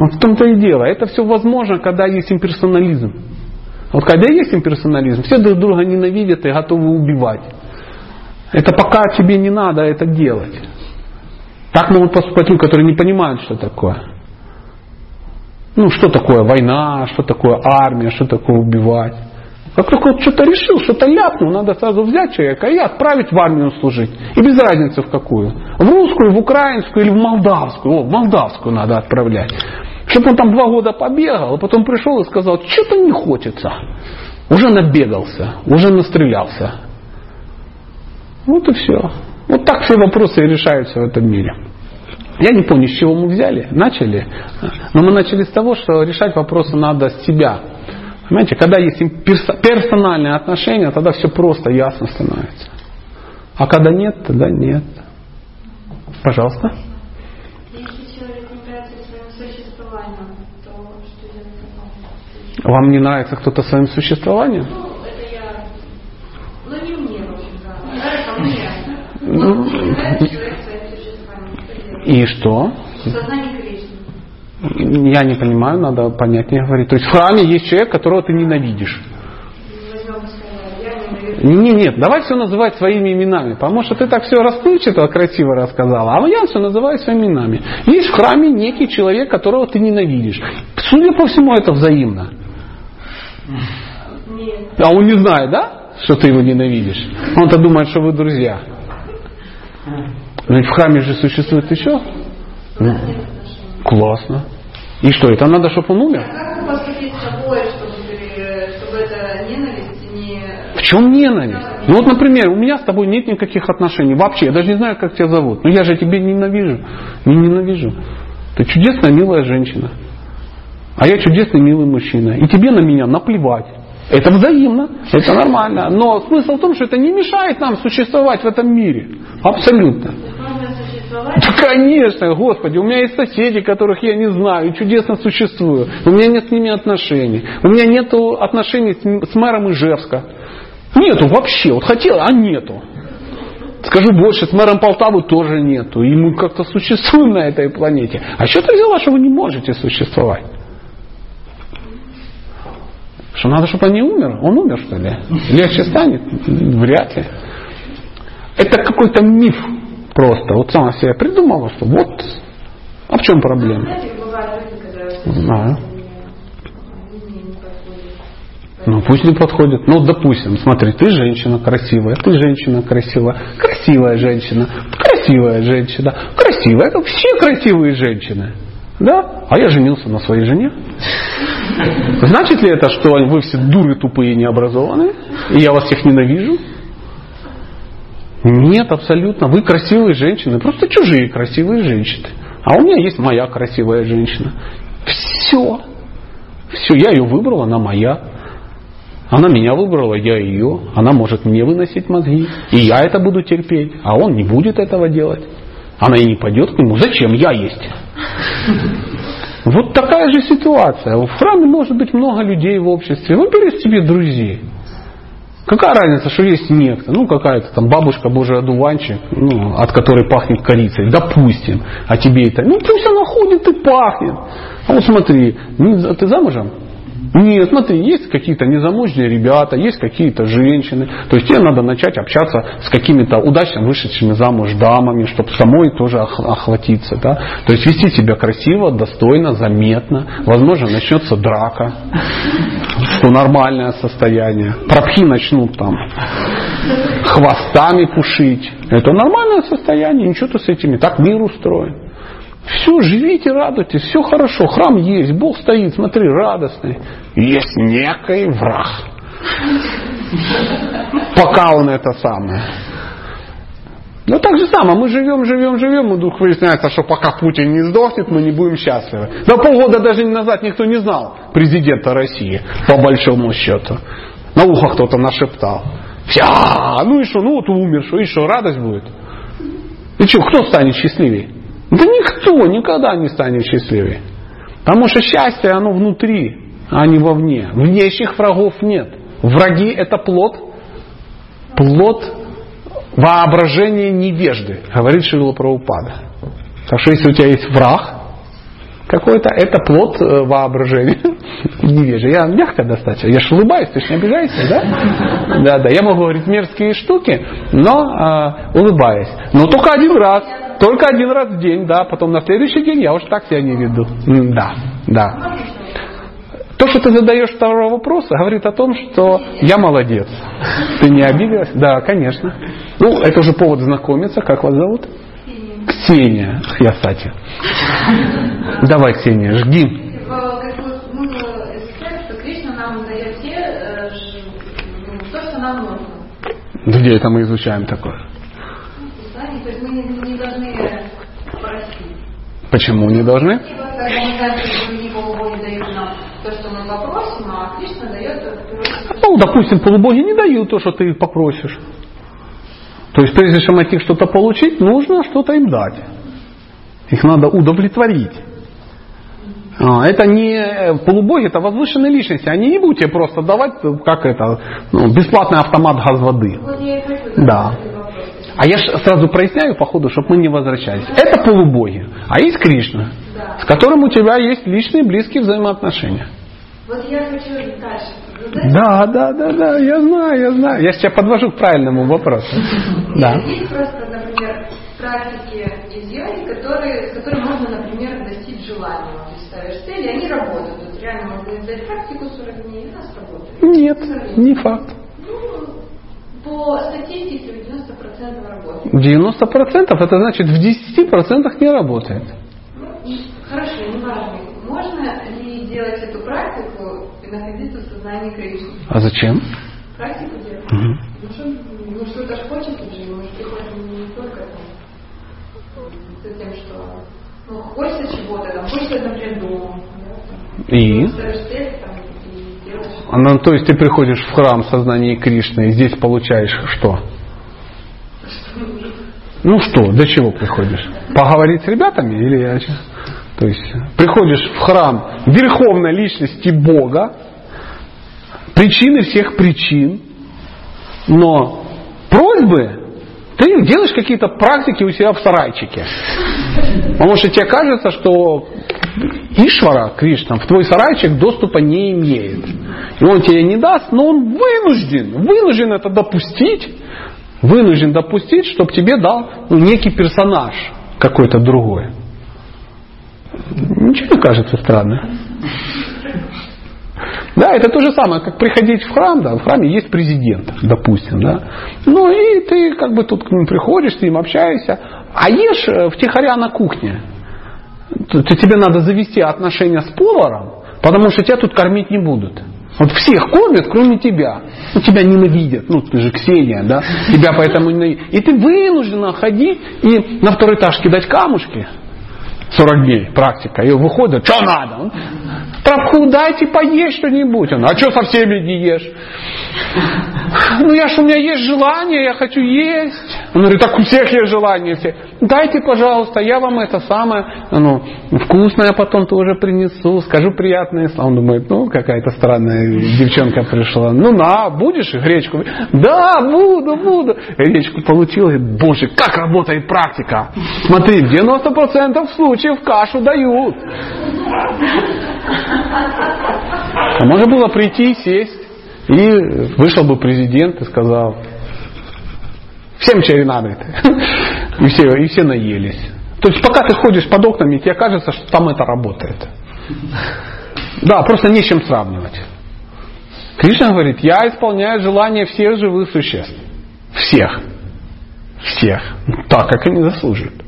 Вот в том-то и дело. Это все возможно, когда есть имперсонализм. Вот когда есть имперсонализм, все друг друга ненавидят и готовы убивать. Это пока тебе не надо это делать. Так могут поступать люди, которые не понимают, что такое. Ну, что такое война, что такое армия, что такое убивать. Как только вот что-то решил, что-то ляпнул, надо сразу взять человека и отправить в армию служить. И без разницы в какую. В русскую, в украинскую или в молдавскую. О, в молдавскую надо отправлять. Чтобы он там два года побегал, а потом пришел и сказал, что-то не хочется. Уже набегался, уже настрелялся. Вот и все. Вот так все вопросы и решаются в этом мире. Я не помню, с чего мы взяли, начали. Но мы начали с того, что решать вопросы надо с себя. Понимаете, когда есть персональные отношения, тогда все просто ясно становится. А когда нет, тогда нет. Пожалуйста. Если человек не нравится своим существованием, то что делать? Вам не нравится кто-то своим существованием? Ну, не. И что? Я не понимаю, надо понятнее говорить. То есть в храме есть человек, которого ты ненавидишь. Нет, нет, давай все называть своими именами, потому что ты так все расплывчато, красиво рассказала, а я все называю своими именами. Есть в храме некий человек, которого ты ненавидишь. Судя по всему, это взаимно. Нет. А он не знает, да, что ты его ненавидишь? Он-то думает, что вы друзья. Ведь в храме же существует еще. Ну, классно. И что, это надо, чтобы он умер? Не... В чем ненависть? Ну вот, например, у меня с тобой нет никаких отношений. Вообще, я даже не знаю, как тебя зовут. Но я же тебя ненавижу. Не ненавижу. Ты чудесная, милая женщина. А я чудесный, милый мужчина. И тебе на меня наплевать. Это взаимно, это нормально. Но смысл в том, что это не мешает нам существовать в этом мире. Абсолютно. Да, конечно, Господи, у меня есть соседи, которых я не знаю, и чудесно существую. У меня нет с ними отношений. У меня нет отношений с, с мэром Ижевска. Нету вообще. Вот хотел, а нету. Скажу больше, с мэром Полтавы тоже нету. И мы как-то существуем на этой планете. А что ты взяла, что вы не можете существовать? Что надо, чтобы он не умер? Он умер, что ли? Легче станет? Вряд ли. Это какой-то миф просто. Вот сама себе придумала, что вот. А в чем проблема? Знаю. Ну пусть не подходит. Ну, допустим, смотри, ты женщина красивая, ты женщина красивая, красивая женщина, красивая женщина, красивая. Это все красивые женщины. Да? А я женился на своей жене. Значит ли это, что вы все дуры тупые необразованные, и я вас всех ненавижу? Нет, абсолютно. Вы красивые женщины, просто чужие красивые женщины. А у меня есть моя красивая женщина. Все. Все, я ее выбрала, она моя. Она меня выбрала, я ее. Она может мне выносить мозги. И я это буду терпеть. А он не будет этого делать. Она и не пойдет к нему. Зачем? Я есть. Вот такая же ситуация. В храме может быть много людей в обществе. Выбери себе друзей. Какая разница, что есть некто, ну какая-то там бабушка Божий одуванчик, ну, от которой пахнет корицей, допустим, а тебе это, ну пусть она ходит и пахнет. А вот смотри, не- ты замужем? Нет, смотри, есть какие-то незамужние ребята, есть какие-то женщины. То есть тебе надо начать общаться с какими-то удачно вышедшими замуж дамами, чтобы самой тоже ох- охватиться. Да? То есть вести себя красиво, достойно, заметно. Возможно, начнется драка, что нормальное состояние. Пропхи начнут там хвостами пушить. Это нормальное состояние, ничего ты с этим не так мир устроен. Все, живите, радуйтесь, все хорошо, храм есть, Бог стоит, смотри, радостный. Есть некий враг. Пока он это самое. Ну так же самое, мы живем, живем, живем, и вдруг выясняется, что пока Путин не сдохнет, мы не будем счастливы. Да полгода даже назад никто не знал президента России, по большому счету. На ухо кто-то нашептал. Вся, ну и что, ну вот умер, что, и что, радость будет? И что, кто станет счастливее? Да никто никогда не станет счастливее. Потому что счастье, оно внутри, а не вовне. Внешних врагов нет. Враги это плод, плод воображения невежды, говорит Шрила Прабхупада. Так что если у тебя есть враг какой-то, это плод э, воображения невежды. Я мягко достаточно, я ж улыбаюсь, ты ж не обижаешься, да? Да, да, я могу говорить мерзкие штуки, но э, улыбаясь. Но только один раз, только один раз в день, да, потом на следующий день я уже так себя не веду. Да, да. То, что ты задаешь второго вопроса, говорит о том, что я молодец. Ты не обиделась? Да, конечно. Ну, это уже повод знакомиться. Как вас зовут? Ксения. Я, кстати. Давай, Ксения, жги. Типа, те, э, ну. Где это мы изучаем такое? Почему не должны? А что Ну, допустим, полубоги не дают то, что ты попросишь. То есть, прежде чем от них что-то получить, нужно что-то им дать. Их надо удовлетворить. А, Это не э, полубоги, это возвышенные личности. Они не будут тебе просто давать, э, как это, ну, бесплатный автомат газ воды. Да. А я сразу проясняю по ходу, чтобы мы не возвращались. Это полубоги. А есть Кришна, с которым у тебя есть личные близкие взаимоотношения. Вот я хочу дальше задать. Да, да, да, да, я знаю, я знаю. Я сейчас подвожу к правильному вопросу. Да. Есть просто, например, практики из йоги, которые, с которыми можно, например, достичь желания. Вот ты ставишь цель, и они работают. Вот реально можно сделать практику 40 дней, и у нас работает. Нет, не факт. Ну, по статистике в 90% работает. 90% это значит в 10% не работает. Ну, хорошо, не важно. Можно ли делать эту практику и сознании Кришны? А зачем? Практику делать? Мгм. Ну, что, ну что-то же, мы же приходим не только там, за тем, что ну, хочется чего-то, там, хочется, например, дома. Да, И? цель, там, и делаешь. А, Ну, то есть ты приходишь в храм сознания Кришны и здесь получаешь что? Ну что, до чего приходишь? Поговорить с ребятами или чём? То есть приходишь в храм верховной личности Бога, причины всех причин, но просьбы ты делаешь какие-то практики у себя в сарайчике. Потому что тебе кажется, что Ишвара, Кришна, в твой сарайчик доступа не имеет. И он тебе не даст, но он вынужден, вынужден это допустить, вынужден допустить, чтобы тебе дал ну, некий персонаж какой-то другой. Ничего не кажется странно. Да, это то же самое, как приходить в храм, да, в храме есть президент, допустим, да. Ну и ты как бы тут к нему приходишь, с ним общаешься, а ешь э, втихаря на кухне. Т- т- Тебе надо завести отношения с поваром, потому что тебя тут кормить не будут. Вот всех кормят, кроме тебя. Ну, тебя ненавидят. Ну, ты же Ксения, да? Тебя поэтому ненавидят. И ты вынуждена ходить и на второй этаж кидать камушки. 40 дней практика. И выходит, что надо? Прабху, дайте поесть что-нибудь. Он, а что со всеми не ешь? Ну, я ж, у меня есть желание, я хочу есть. Он говорит, так у всех есть желание. Все. Дайте, пожалуйста, я вам это самое, ну, вкусное потом тоже принесу, скажу приятные слова. Он думает, ну, какая-то странная девчонка пришла. Ну, на, будешь гречку? Да, буду, буду. Гречку получил, и, боже, как работает практика. Смотри, 90% случаев кашу дают. А можно было прийти, сесть, и вышел бы президент и сказал, всем чай надо. И все, и все наелись. То есть пока ты ходишь под окнами, тебе кажется, что там это работает. Да, просто не с чем сравнивать. Кришна говорит, я исполняю желания всех живых существ. Всех. Всех. Так, как они заслуживают.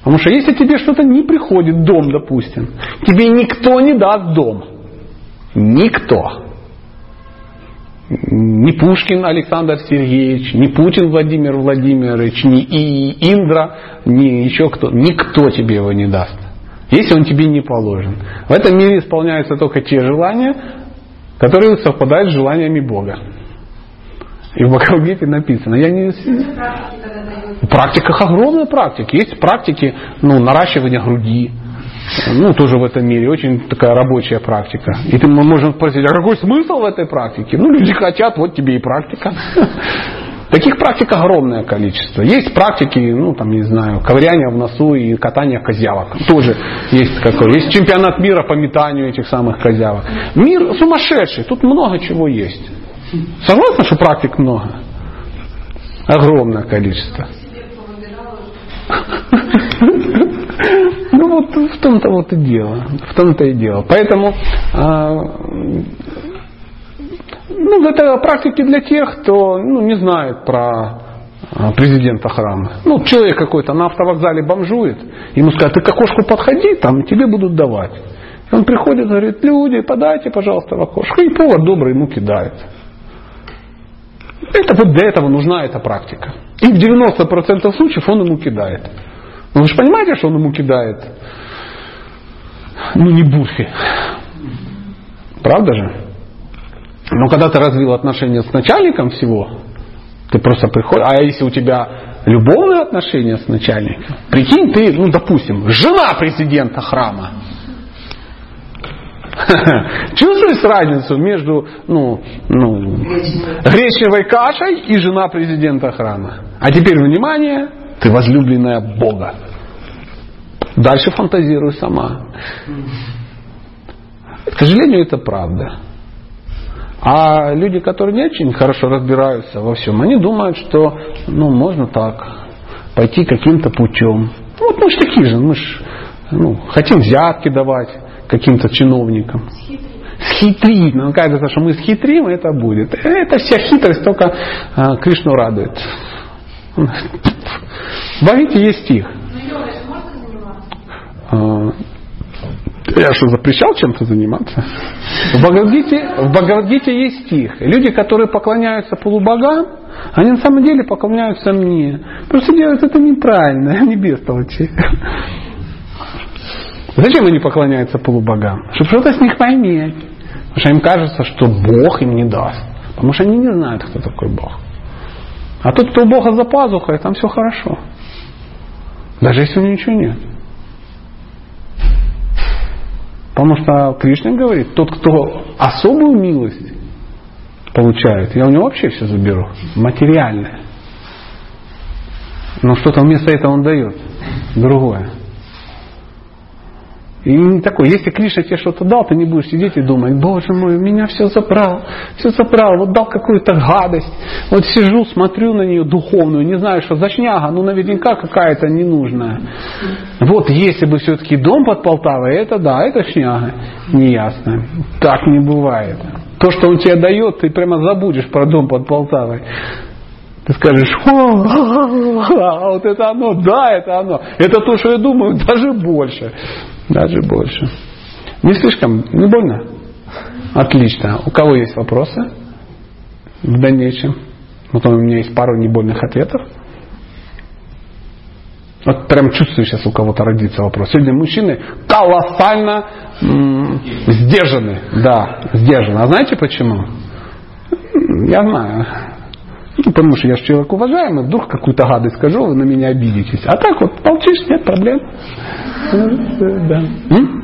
Потому что если тебе что-то не приходит, дом, допустим, тебе никто не даст дом. Никто. Ни Пушкин Александр Сергеевич, ни Путин Владимир Владимирович, ни И- Индра, ни еще кто. Никто тебе его не даст. Если он тебе не положен. В этом мире исполняются только те желания, которые совпадают с желаниями Бога. И в Бхагавадгите написано, я не, в практиках огромная практика. Есть практики ну, наращивания груди. Ну, тоже в этом мире. Очень такая рабочая практика. И ты мы можем спросить, а какой смысл в этой практике? Ну, люди хотят, вот тебе и практика. Таких практик огромное количество. Есть практики, ну, там, не знаю, ковыряние в носу и катание козявок. Тоже есть какой. Есть чемпионат мира по метанию этих самых козявок. Мир сумасшедший. Тут много чего есть. Согласны, что практик много? Огромное количество. Ну вот в том-то вот и дело. В том-то и дело. Поэтому а, ну, это практики для тех, кто ну, не знает про а, президента храма. Ну, человек какой-то на автовокзале бомжует, ему скажут, ты к окошку подходи, там тебе будут давать. Он приходит, говорит, люди, подайте, пожалуйста, в окошко. И повар добрый ему кидает. Это вот для этого нужна эта практика. И в 90% случаев он ему кидает. Но вы же понимаете, что он ему кидает? Ну, не бурфи. Правда же? Но когда ты развил отношения с начальником всего, ты просто приходишь, а если у тебя любовные отношения с начальником, прикинь, ты, ну, допустим, жена президента храма, Чувствуешь разницу между ну, ну, гречневой кашей и жена президента храма? А теперь внимание, ты возлюбленная Бога. Дальше фантазируй сама. К сожалению, это правда. А люди, которые не очень хорошо разбираются во всем, они думают, что ну, можно так, пойти каким-то путем. Ну, вот мы же такие же, мы же ну, хотим взятки давать каким-то чиновникам. Схитрить. Ну, кажется, что мы схитрим, и это будет. Это вся хитрость только а, Кришну радует. В Бхагавите есть стих. А, Я что, запрещал чем-то заниматься? В Бхагавадгите, в Бхагавадгите есть стих. Люди, которые поклоняются полубогам, они на самом деле поклоняются мне. Просто делают это неправильно, они бестолочи. Зачем они поклоняются полубогам? Чтобы что-то с них поиметь. Потому что им кажется, что Бог им не даст. Потому что они не знают, кто такой Бог. А тот, кто у Бога за пазухой, там все хорошо. Даже если у него ничего нет. Потому что Кришна говорит, тот, кто особую милость получает, я у него вообще все заберу. Материальное. Но что-то вместо этого он дает. Другое. И такой, если Кришна тебе что-то дал, ты не будешь сидеть и думать, боже мой, меня все забрал, все забрал, вот дал какую-то гадость. Вот сижу, смотрю на нее духовную, не знаю, что за шняга, ну наверняка какая-то ненужная. Вот если бы все-таки дом под Полтавой, это да, это шняга неясная. Так не бывает. То, что он тебе дает, ты прямо забудешь про дом под Полтавой. Ты скажешь, о, а вот это оно, да, это оно. Это то, что я думаю, даже больше. Даже больше. Не слишком, не больно? Отлично. У кого есть вопросы в дальнейшем? Вот у меня есть пару небольных ответов. Вот прям чувствую, сейчас у кого-то родится вопрос. Сегодня мужчины колоссально м- сдержаны. Да, сдержаны. А знаете почему? Я знаю. Ну, потому что я же человек уважаемый, вдруг какую-то гадость скажу, вы на меня обидитесь. А так вот молчишь, нет проблем. Да. М?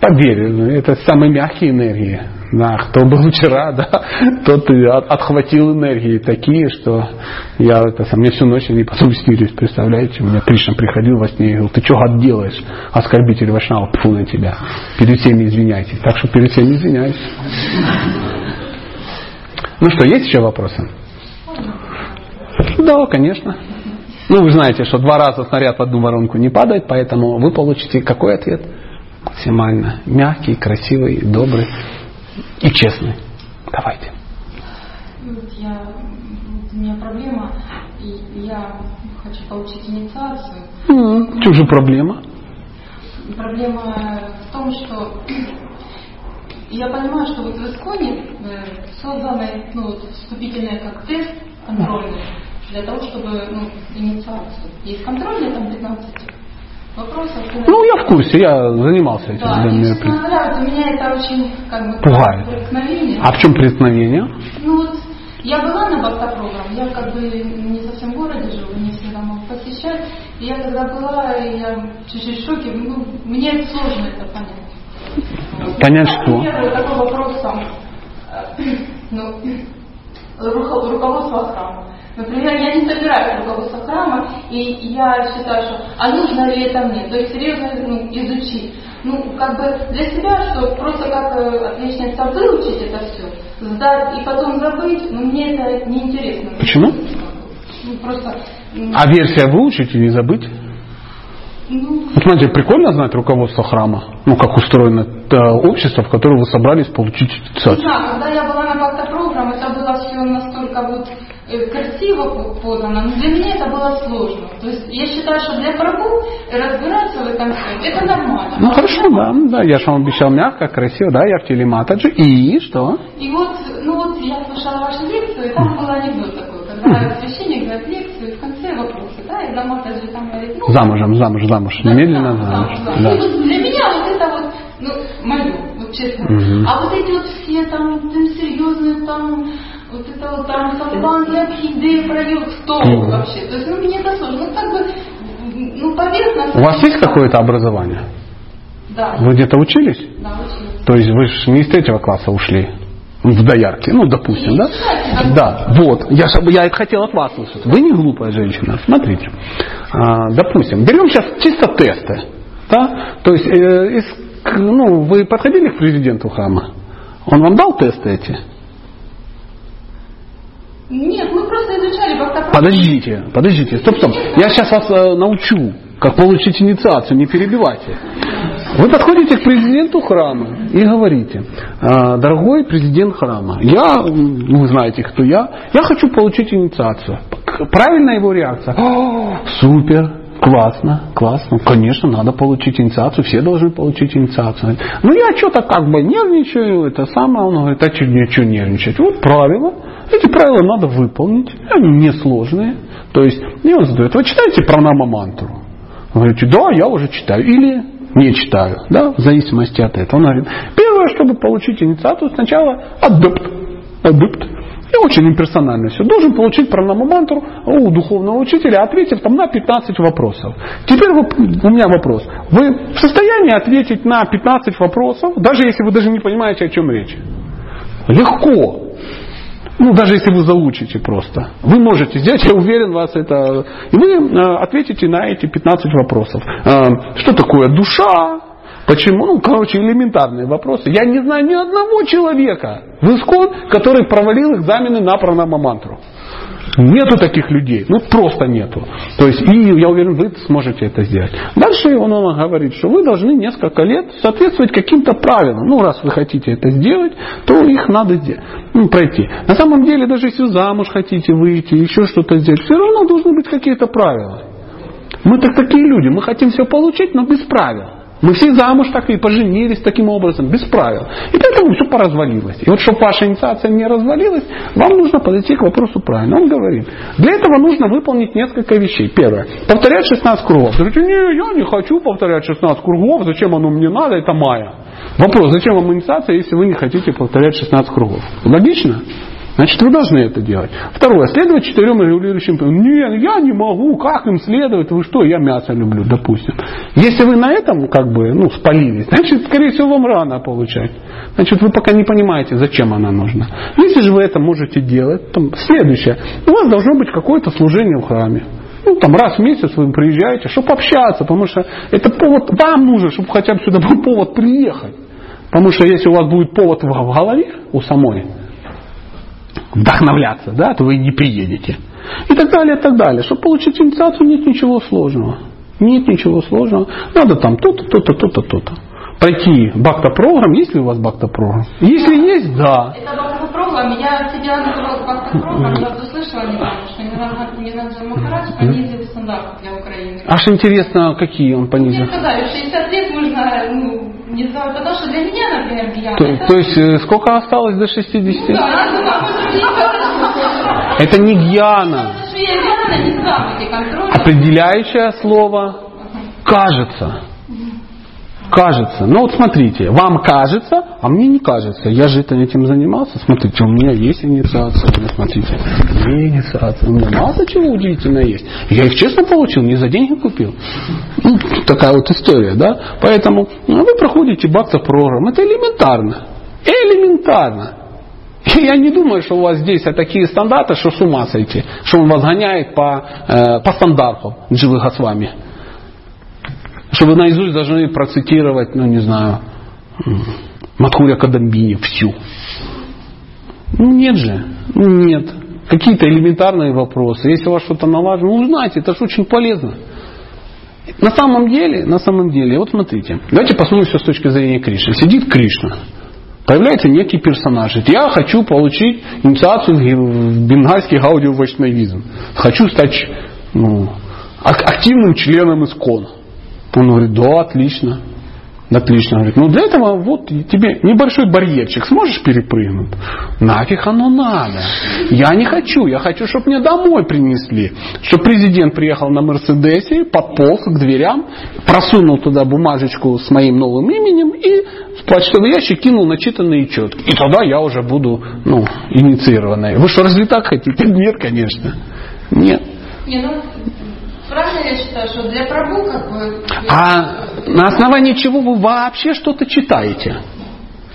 Поверь, это самые мягкие энергии. Да, кто был вчера, да, тот и от- отхватил энергии такие, что я это сам мне всю ночь они потом снились, представляете, у меня Кришна приходил во сне и говорил, ты что гад делаешь, оскорбитель Вашнава, пфу на тебя, перед всеми извиняйтесь. Так что перед всеми извиняюсь. Ну что, есть еще вопросы? Да, конечно. Ну, вы знаете, что два раза снаряд в одну воронку не падает, поэтому вы получите какой ответ? Максимально мягкий, красивый, добрый и честный. Давайте. Вот я, у меня проблема, и я хочу получить инициацию. Чем же проблема? Проблема в том, что я понимаю, что вот в Исконе э, созданы ну, вот, вступительные как тест контрольный для того, чтобы ну, инициацию. Есть контрольный, там 15 вопросов. Ну, я в курсе, я занимался этим. Да, да, и, мероприятием. честно говоря, вот у меня это очень как бы Пугает. преткновение. А в чем преткновение? Ну вот, я была на бактопрограмм, я как бы не совсем в городе живу, не всегда могу посещать. И я когда была, я чуть-чуть в шоке, ну, мне сложно это понять. Понять что? Руководство храма. Например, я не собираюсь руководство храма, и я считаю, что а нужно ли это мне? То есть серьезно ну, изучить. Ну, как бы для себя, что просто как э, отличница выучить это все, сдать и потом забыть, ну мне это неинтересно. Почему? Ну, просто... А версия выучить и не забыть? Ну, Вот смотрите, прикольно знать руководство храма. Ну, как устроено э, общество, в которое вы собрались получить инициацию. знаю, когда я была на бакта-программ, это было все настолько вот э, красиво по- подано, но для меня это было сложно. То есть я считаю, что для Прабу разбираться в этом всем, это нормально. Ну, хорошо, да, да, я же вам обещал мягко, красиво, да, я в телематаджи. И что? И вот, ну вот я слушала вашу лекцию, и там был анекдот такой, когда священник говорит лекцию, вопросы, да, и Дамата же там говорит, ну, Замужем, замуж, замуж. Да, Немедленно да, замуж. да, да. Да. И вот для меня вот это вот, ну, мое, вот честно. Мгм. А вот эти вот все там, там серьезные там, вот это вот там Сапан, Якиды, проект, кто Мгм. вообще? То есть, ну, мне это сложно. Ну, как бы, ну, поверхностно. У вас есть какое-то образование? Да. Вы где-то учились? Да, очень. То есть вы же не из третьего класса ушли в доярки, ну, допустим, да? Да, вот. Я, я хотел от вас услышать. Вы не глупая женщина. Смотрите. А, допустим, берем сейчас чисто тесты. Да? То есть, э, из- ну, вы подходили к президенту храма? Он вам дал тесты эти? Нет, мы просто изучали бактопрограмму. Подождите, подождите, стоп, стоп. Я сейчас вас э, научу, как получить инициацию, не перебивайте. Вы подходите к президенту храма и говорите, «А, дорогой президент храма, я, вы знаете, кто я, я хочу получить инициацию. Правильная его реакция? О, супер, Классно, классно. Конечно, надо получить инициацию, все должны получить инициацию. Ну я что-то как бы нервничаю, это самое, он говорит, а что, что нервничать? Вот правила, эти правила надо выполнить, они несложные. То есть, и он задает, вы читаете пранама мантру? Вы говорите, да, я уже читаю. Или не читаю, да, в зависимости от этого. Он говорит, первое, чтобы получить инициацию, сначала адепт. Адепт. И очень имперсонально все. Должен получить пранаму мантру у духовного учителя, ответив там на 15 вопросов. Теперь у меня вопрос. Вы в состоянии ответить на 15 вопросов, даже если вы даже не понимаете, о чем речь? Легко. Ну, даже если вы заучите просто. Вы можете сделать, я уверен, вас это... И вы э, ответите на эти 15 вопросов. Э, что такое душа? Почему? Ну, короче, элементарные вопросы. Я не знаю ни одного человека в ИСКОН, который провалил экзамены на пранама-мантру. Нету таких людей. Ну, просто нету. То есть, и я уверен, вы сможете это сделать. Дальше он, он говорит, что вы должны несколько лет соответствовать каким-то правилам. Ну, раз вы хотите это сделать, то их надо ну, пройти. На самом деле, даже если замуж хотите выйти, еще что-то сделать, все равно должны быть какие-то правила. Мы так такие люди, мы хотим все получить, но без правил. Мы все замуж так и поженились таким образом, без правил. И поэтому все поразвалилось. И вот чтобы ваша инициация не развалилась, вам нужно подойти к вопросу правильно. Он говорит, для этого нужно выполнить несколько вещей. Первое, повторять 16 кругов. Говорите, не, я не хочу повторять 16 кругов, зачем оно мне надо, это майя. Вопрос, зачем вам инициация, если вы не хотите повторять 16 кругов? Логично? Значит, вы должны это делать. Второе. Следовать четырем регулирующим принципам. Нет, я не могу. Как им следовать? Вы что? Я мясо люблю, допустим. Если вы на этом как бы ну, спалились, значит, скорее всего, вам рано получать. Значит, вы пока не понимаете, зачем она нужна. Если же вы это можете делать, там, следующее. У вас должно быть какое-то служение в храме. Ну, там раз в месяц вы приезжаете, чтобы общаться, потому что это повод, вам нужно, чтобы хотя бы сюда был повод приехать. Потому что если у вас будет повод в голове у самой, вдохновляться, да, то вы не приедете. И так далее, и так далее. Чтобы получить инициацию, нет ничего сложного. Нет ничего сложного. Надо там то-то, то-то, то-то, то-то. Пройти бакта-программ. Есть ли у вас бакта-программ? Если есть, да. Это бакта-программ. Я сидела на бакта-программ, я услышала недавно, что Нинадза Махарадж понизил стандарты для Украины. Аж интересно, какие он понизил? Мне сказали, 60 лет нужно, ну, не знаю, потому что для меня, например, Гьяна. То, это... то есть э, сколько осталось до 60? Ну, да, да, Это не гьяна. Определяющее слово кажется. Кажется. Ну вот смотрите, вам кажется, а мне не кажется. Я же это этим занимался. Смотрите, у меня есть инициация. Ну, смотрите, у меня инициация. У меня масса чего удивительного есть. Я их честно получил, не за деньги купил. Ну, такая вот история, да. Поэтому ну, вы проходите бакта программ. Это элементарно. Элементарно. Я не думаю, что у вас здесь такие стандарты, что с ума сойти. Что он вас гоняет по, э, по стандартам Дживы Госвами что вы наизусть должны процитировать, ну не знаю, Матхуря Кадамбини всю. Ну нет же, ну нет. Какие-то элементарные вопросы. Если у вас что-то налажено, ну узнайте, это же очень полезно. На самом деле, на самом деле, вот смотрите, давайте посмотрим все с точки зрения Кришны. Сидит Кришна, появляется некий персонаж. Говорит, я хочу получить инициацию в бенгальский аудиовайшнавизм. Хочу стать ну, активным членом ИСКОНа. Он говорит, да, отлично. Отлично. Говорит, ну для этого вот тебе небольшой барьерчик. Сможешь перепрыгнуть? Нафиг оно надо. Я не хочу. Я хочу, чтобы мне домой принесли. Чтобы президент приехал на Мерседесе, подполз к дверям, просунул туда бумажечку с моим новым именем и в почтовый ящик кинул начитанные четки. И тогда я уже буду ну, инициированной. Вы что, разве так хотите? Нет, конечно. Нет. Не, ну, правильно я считаю, что для Прабу как бы... А на основании чего вы вообще что-то читаете?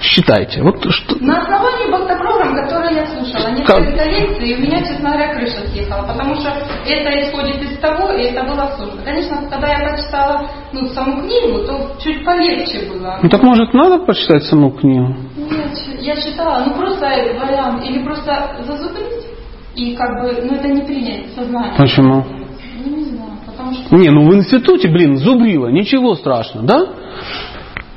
Считайте. Вот что... На основании бактопрограмм, которые я слушала, несколько лекций, и у меня, честно говоря, крыша съехала, потому что это исходит из того, и это было сложно. Конечно, когда я прочитала ну, саму книгу, то чуть полегче было. Ну так может надо почитать саму книгу? Нет, я читала, ну просто вариант, или просто зазубрить, и как бы, ну это не принять сознание. Почему? Ну не знаю, Не, ну в институте, блин, зубрила, ничего страшного, да?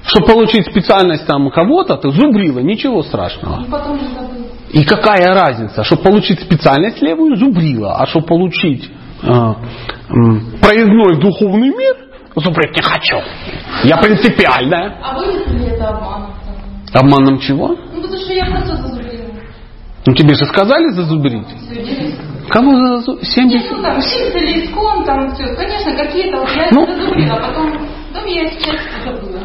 Чтобы получить специальность там кого-то, ты зубрила, ничего страшного. Ну, потом. И какая разница, чтобы получить специальность левую, зубрила, а чтобы получить э, м, проездной в духовный мир, зубрить не хочу. Я принципиальная. А будет ли это обманом? Обманом чего? Ну, потому что я просто зазубрила. Ну тебе же сказали зазубрить. Все, делись. Кого зазубрить? Нет, 70? ну там, чисто или искон, там все. Конечно, какие-то вот я Ну. зазубрила, а потом, потом я сейчас забыла.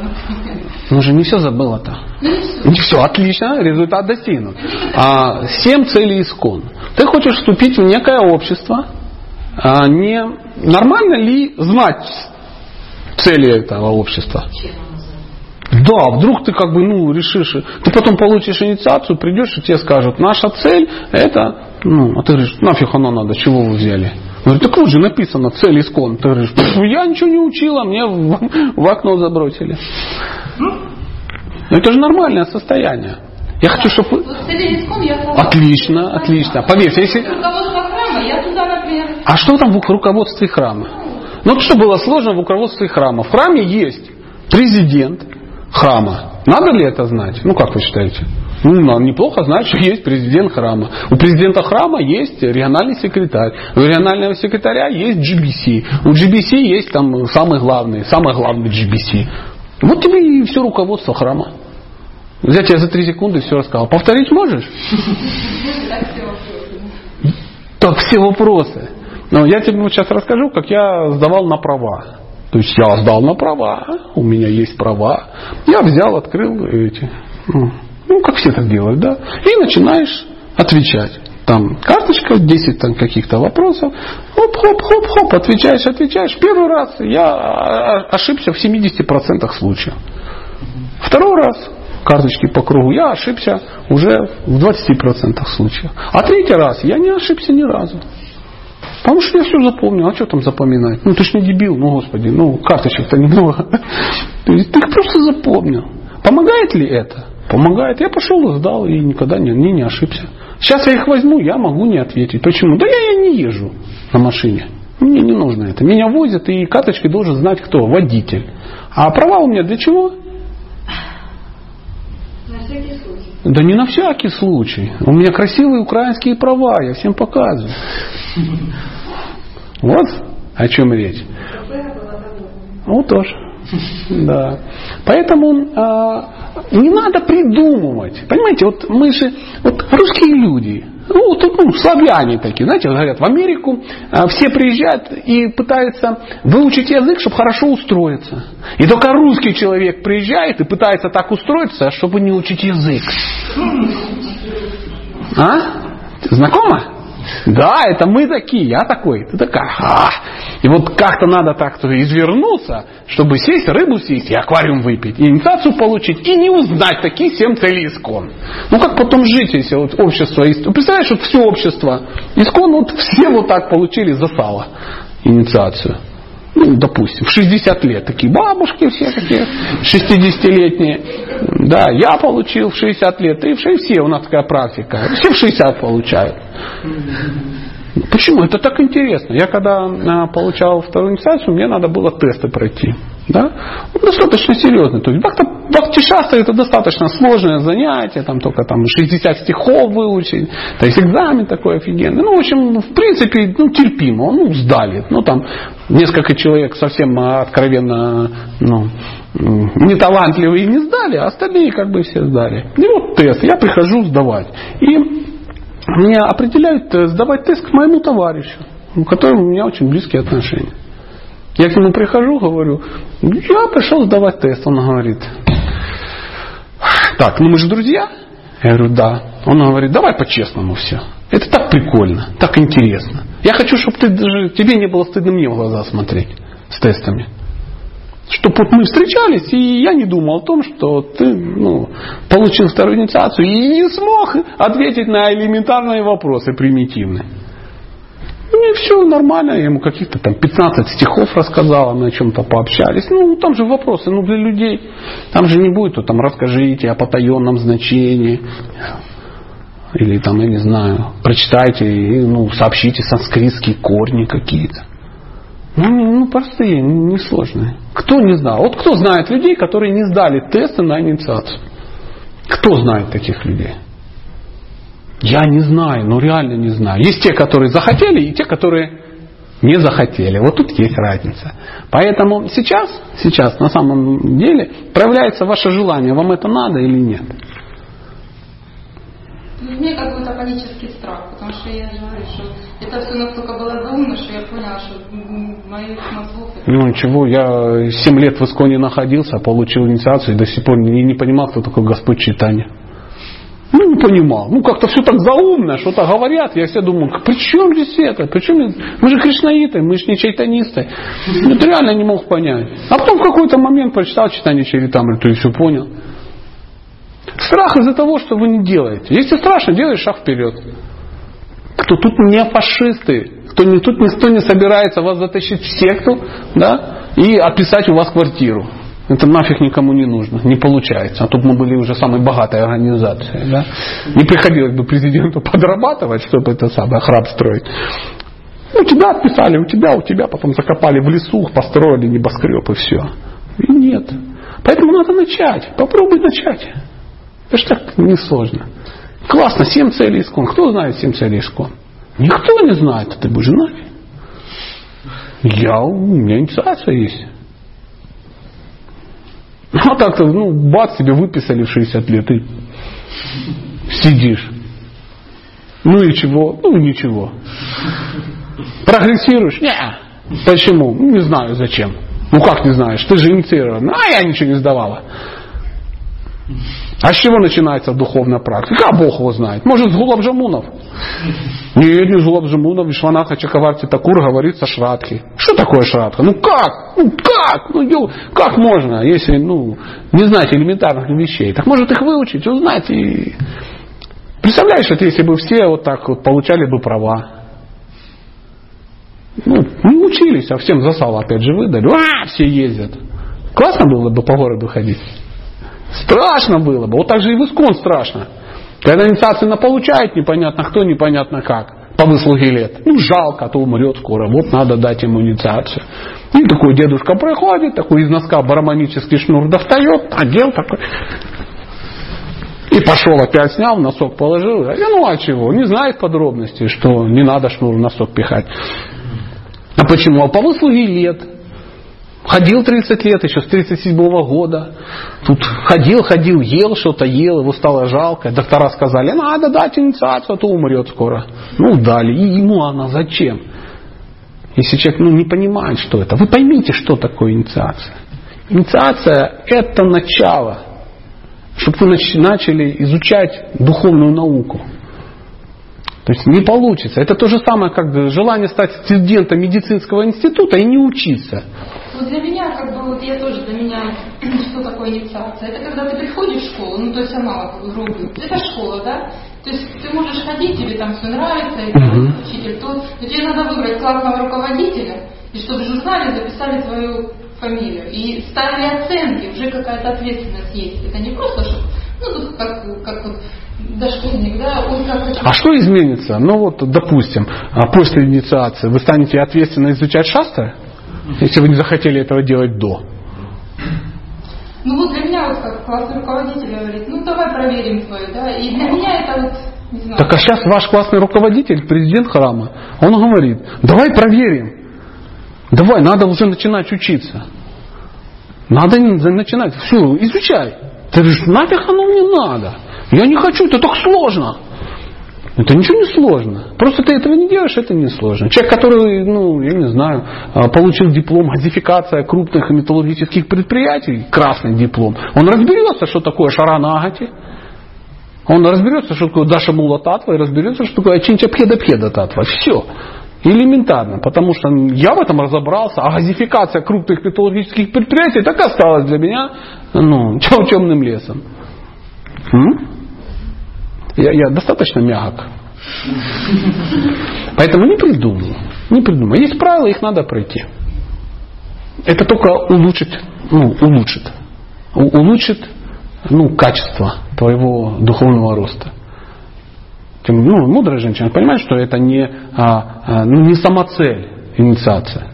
Ну же не все забыла-то. Ну не все. Не все, отлично, результат достигнут. А, семь целей искон. Ты хочешь вступить в некое общество. А, не, нормально ли знать цели этого общества? Да, вдруг ты как бы, ну, решишь, ты потом получишь инициацию, придешь и тебе скажут, наша цель это, ну, а ты говоришь, нафиг оно надо, чего вы взяли? Говорит, так вот же написано, цель искон. Ты говоришь, «Пф, я ничего не учила, мне в, в окно забросили. Ну, это же нормальное состояние. Я хочу, чтобы... Отлично, отлично. Поверьте, если... А что там в руководстве храма? Ну, вот что было сложно в руководстве храма? В храме есть президент храма. Надо ли это знать? Ну, как вы считаете? Ну, надо неплохо знать, что есть президент храма. У президента храма есть региональный секретарь. У регионального секретаря есть GBC. У GBC есть там самый главный, самый главный GBC. Вот тебе и все руководство храма. Я тебе за три секунды все рассказал. Повторить можешь? так все вопросы. Но я тебе сейчас расскажу, как я сдавал на права. То есть я сдал на права, у меня есть права. Я взял, открыл эти. Ну, ну, как все так делают, да? И начинаешь отвечать. Там карточка, 10 там каких-то вопросов. Хоп-хоп-хоп-хоп, отвечаешь, отвечаешь. Первый раз я а, ошибся в 70% случаев. Второй раз карточки по кругу я ошибся уже в 20% случаев. А третий раз я не ошибся ни разу. Потому что я все запомнил. А что там запоминать? Ну ты ж не дебил, ну господи, ну карточек-то немного. Ты их просто запомнил. Помогает ли это? Помогает. Я пошел сдал и никогда не, не, не ошибся. Сейчас я их возьму, я могу не ответить. Почему? Да я, я не езжу на машине. Мне не нужно это. Меня возят, и карточкой должен знать кто? Водитель. А права у меня для чего? Случай. Да не на всякий случай. У меня красивые украинские права, я всем показываю. Вот о чем речь. Ну, тоже. Да. Поэтому а, не надо придумывать. Понимаете, вот мы же, вот русские люди, ну, вот, ну, славяне такие, знаете, говорят, в Америку а, все приезжают и пытаются выучить язык, чтобы хорошо устроиться. И только русский человек приезжает и пытается так устроиться, чтобы не учить язык. А? Знакомо? Да, это мы такие, я такой, ты такая. А. И вот как-то надо так-то извернуться, чтобы сесть, рыбу съесть и аквариум выпить, и инициацию получить, и не узнать такие семь целей искон. Ну как потом жить, если вот общество... Ну, Представляешь, вот все общество искон, вот все вот так получили за сало инициацию. Ну, допустим, в 60 лет такие бабушки все такие, 60-летние. Да, я получил в 60 лет, и в 60 все, у нас такая практика. Все в 60 получают. Почему? Это так интересно. Я когда а, получал вторую инициацию, мне надо было тесты пройти. Да? Ну, достаточно серьезно. То есть бхакти-шастра это достаточно сложное занятие, там только там 60 стихов выучить, то есть экзамен такой офигенный. Ну, в общем, в принципе, ну, терпимо, ну, сдали. Ну, там несколько человек совсем а, откровенно, ну, м, неталантливые не сдали, а остальные как бы все сдали. И вот тест, я прихожу сдавать. И меня определяют э, сдавать тест к моему товарищу, у которого у меня очень близкие отношения. Я к нему прихожу, говорю, я пришел сдавать тест. Он говорит, так, ну мы же друзья. Я говорю, да. Он говорит, давай по-честному все. Это так прикольно, так интересно. Я хочу, чтобы ты даже, тебе не было стыдно мне в глаза смотреть с тестами. Чтобы вот мы встречались, и я не думал о том, что ты ну, получил вторую инициацию и не смог ответить на элементарные вопросы примитивные. Ну и все нормально, я ему каких-то там 15 стихов рассказал, мы о чем-то пообщались. Ну, там же вопросы, ну, для людей. Там же не будет, то там расскажите о потаенном значении. Или там, я не знаю, прочитайте, ну, сообщите санскритские корни какие-то. Ну, ну, простые, несложные. Кто не знал? Вот кто знает людей, которые не сдали тесты на инициацию? Кто знает таких людей? Я не знаю, ну реально не знаю. Есть те, которые захотели, и те, которые не захотели. Вот тут есть разница. Поэтому сейчас, сейчас на самом деле проявляется ваше желание, вам это надо или нет. Ну, мне какой-то панический страх, потому что я же что это все настолько было заумно, что я поняла, что моих мозгов... Ну ничего, я 7 лет в Исконе находился, получил инициацию и до сих пор не, не понимал, кто такой Господь Читания. Ну, не понимал. Ну, как-то все так заумно, что-то говорят. Я все думаю, при чем здесь это? При чем... Мы же кришнаиты, мы же не чайтанисты. Это реально не мог понять. А потом в какой-то момент прочитал читание Чаритамриту и все понял. Страх из-за того, что вы не делаете. Если страшно, делай шаг вперед. Кто тут не фашисты, кто не, тут никто не собирается вас затащить в секту да, и описать у вас квартиру. Это нафиг никому не нужно, не получается. А тут мы были уже самой богатой организацией. Да? Не приходилось бы президенту подрабатывать, чтобы это самое храм строить. У тебя отписали, у тебя, у тебя, потом закопали в лесу, построили небоскреб и все. И нет. Поэтому надо начать. Попробуй начать. Это же так несложно. Классно, семь целей искон. Кто знает семь целей искон? Никто не знает, а ты будешь знать. Я, у меня инициация есть. А так-то, ну, бац, тебе выписали в 60 лет, и сидишь. Ну и чего? Ну ничего. Прогрессируешь? Не. Почему? Ну, не знаю зачем. Ну как не знаешь? Ты же инициирован. А я ничего не сдавала. А с чего начинается духовная практика? А Бог его знает. Может, с Гулабжамунов? Нет, не с Гулабжамунов. Вишванаха Чакаварти Такур говорит со Шрадхи. Что такое Шрадха? Ну как? Ну как? Ну ё, как можно, если ну, не знать элементарных вещей? Так может их выучить, узнать и... Представляешь, вот если бы все вот так вот получали бы права. Ну, не учились, а всем засал опять же выдали. А, все ездят. Классно было бы по городу ходить. Страшно было бы. Вот так же и в Искон страшно. Когда инициацию получает, непонятно кто, непонятно как. По выслуге лет. Ну, жалко, а то умрет скоро. Вот надо дать ему инициацию. И такой дедушка проходит, такой из носка бараманический шнур достает, одел такой. И пошел опять снял, носок положил. Я, ну а чего? Не знает подробностей, что не надо шнур в носок пихать. А почему? А по выслуге лет. Ходил 30 лет, еще с 37 -го года. Тут ходил, ходил, ел что-то, ел, его стало жалко. Доктора сказали, надо дать инициацию, а то умрет скоро. Ну, дали. И ему она зачем? Если человек ну, не понимает, что это. Вы поймите, что такое инициация. Инициация – это начало, чтобы вы начали изучать духовную науку. То есть не получится. Это то же самое, как желание стать студентом медицинского института и не учиться. Вот для меня, как бы, вот я тоже для меня, что такое инициация? Это когда ты приходишь в школу, ну то есть аналог грубый, это школа, да? То есть ты можешь ходить, тебе там все нравится, и uh учитель тот, но тебе надо выбрать классного руководителя, и чтобы в журнале записали твою фамилию. И ставили оценки, уже какая-то ответственность есть. Это не просто, что, ну, как, как вот дошкольник, да, он как А что изменится? Ну вот, допустим, а после инициации вы станете ответственно изучать шастры, если вы не захотели этого делать до. Ну вот для меня вот как классный руководитель говорит, ну давай проверим твою, да, и для меня это вот не знаю. Так а сейчас ваш классный руководитель, президент храма, он говорит, давай проверим. Давай, надо уже начинать учиться. Надо начинать. Все, изучай. Ты говоришь, нафиг оно мне надо. Я не хочу, это так сложно. Это ничего не сложно. Просто ты этого не делаешь, это не сложно. Человек, который, ну, я не знаю, а, получил диплом газификация крупных металлургических предприятий, красный диплом, он разберется, что такое шаранагати, он разберется, что такое Даша Мула Татва, и разберется, что такое Чинча Пхеда Пхеда Татва. Все. Элементарно, потому что я в этом разобрался, а газификация крупных металлургических предприятий так осталась для меня ну, темным лесом. М? Я, я достаточно мягок. Поэтому не придумал. Не придумал. Есть правила, их надо пройти. Это только улучшит, ну, улучшит. У, улучшит ну, качество твоего духовного роста. Тем, ну, мудрая женщина понимает, что это не, а, а, ну, не самоцель инициация.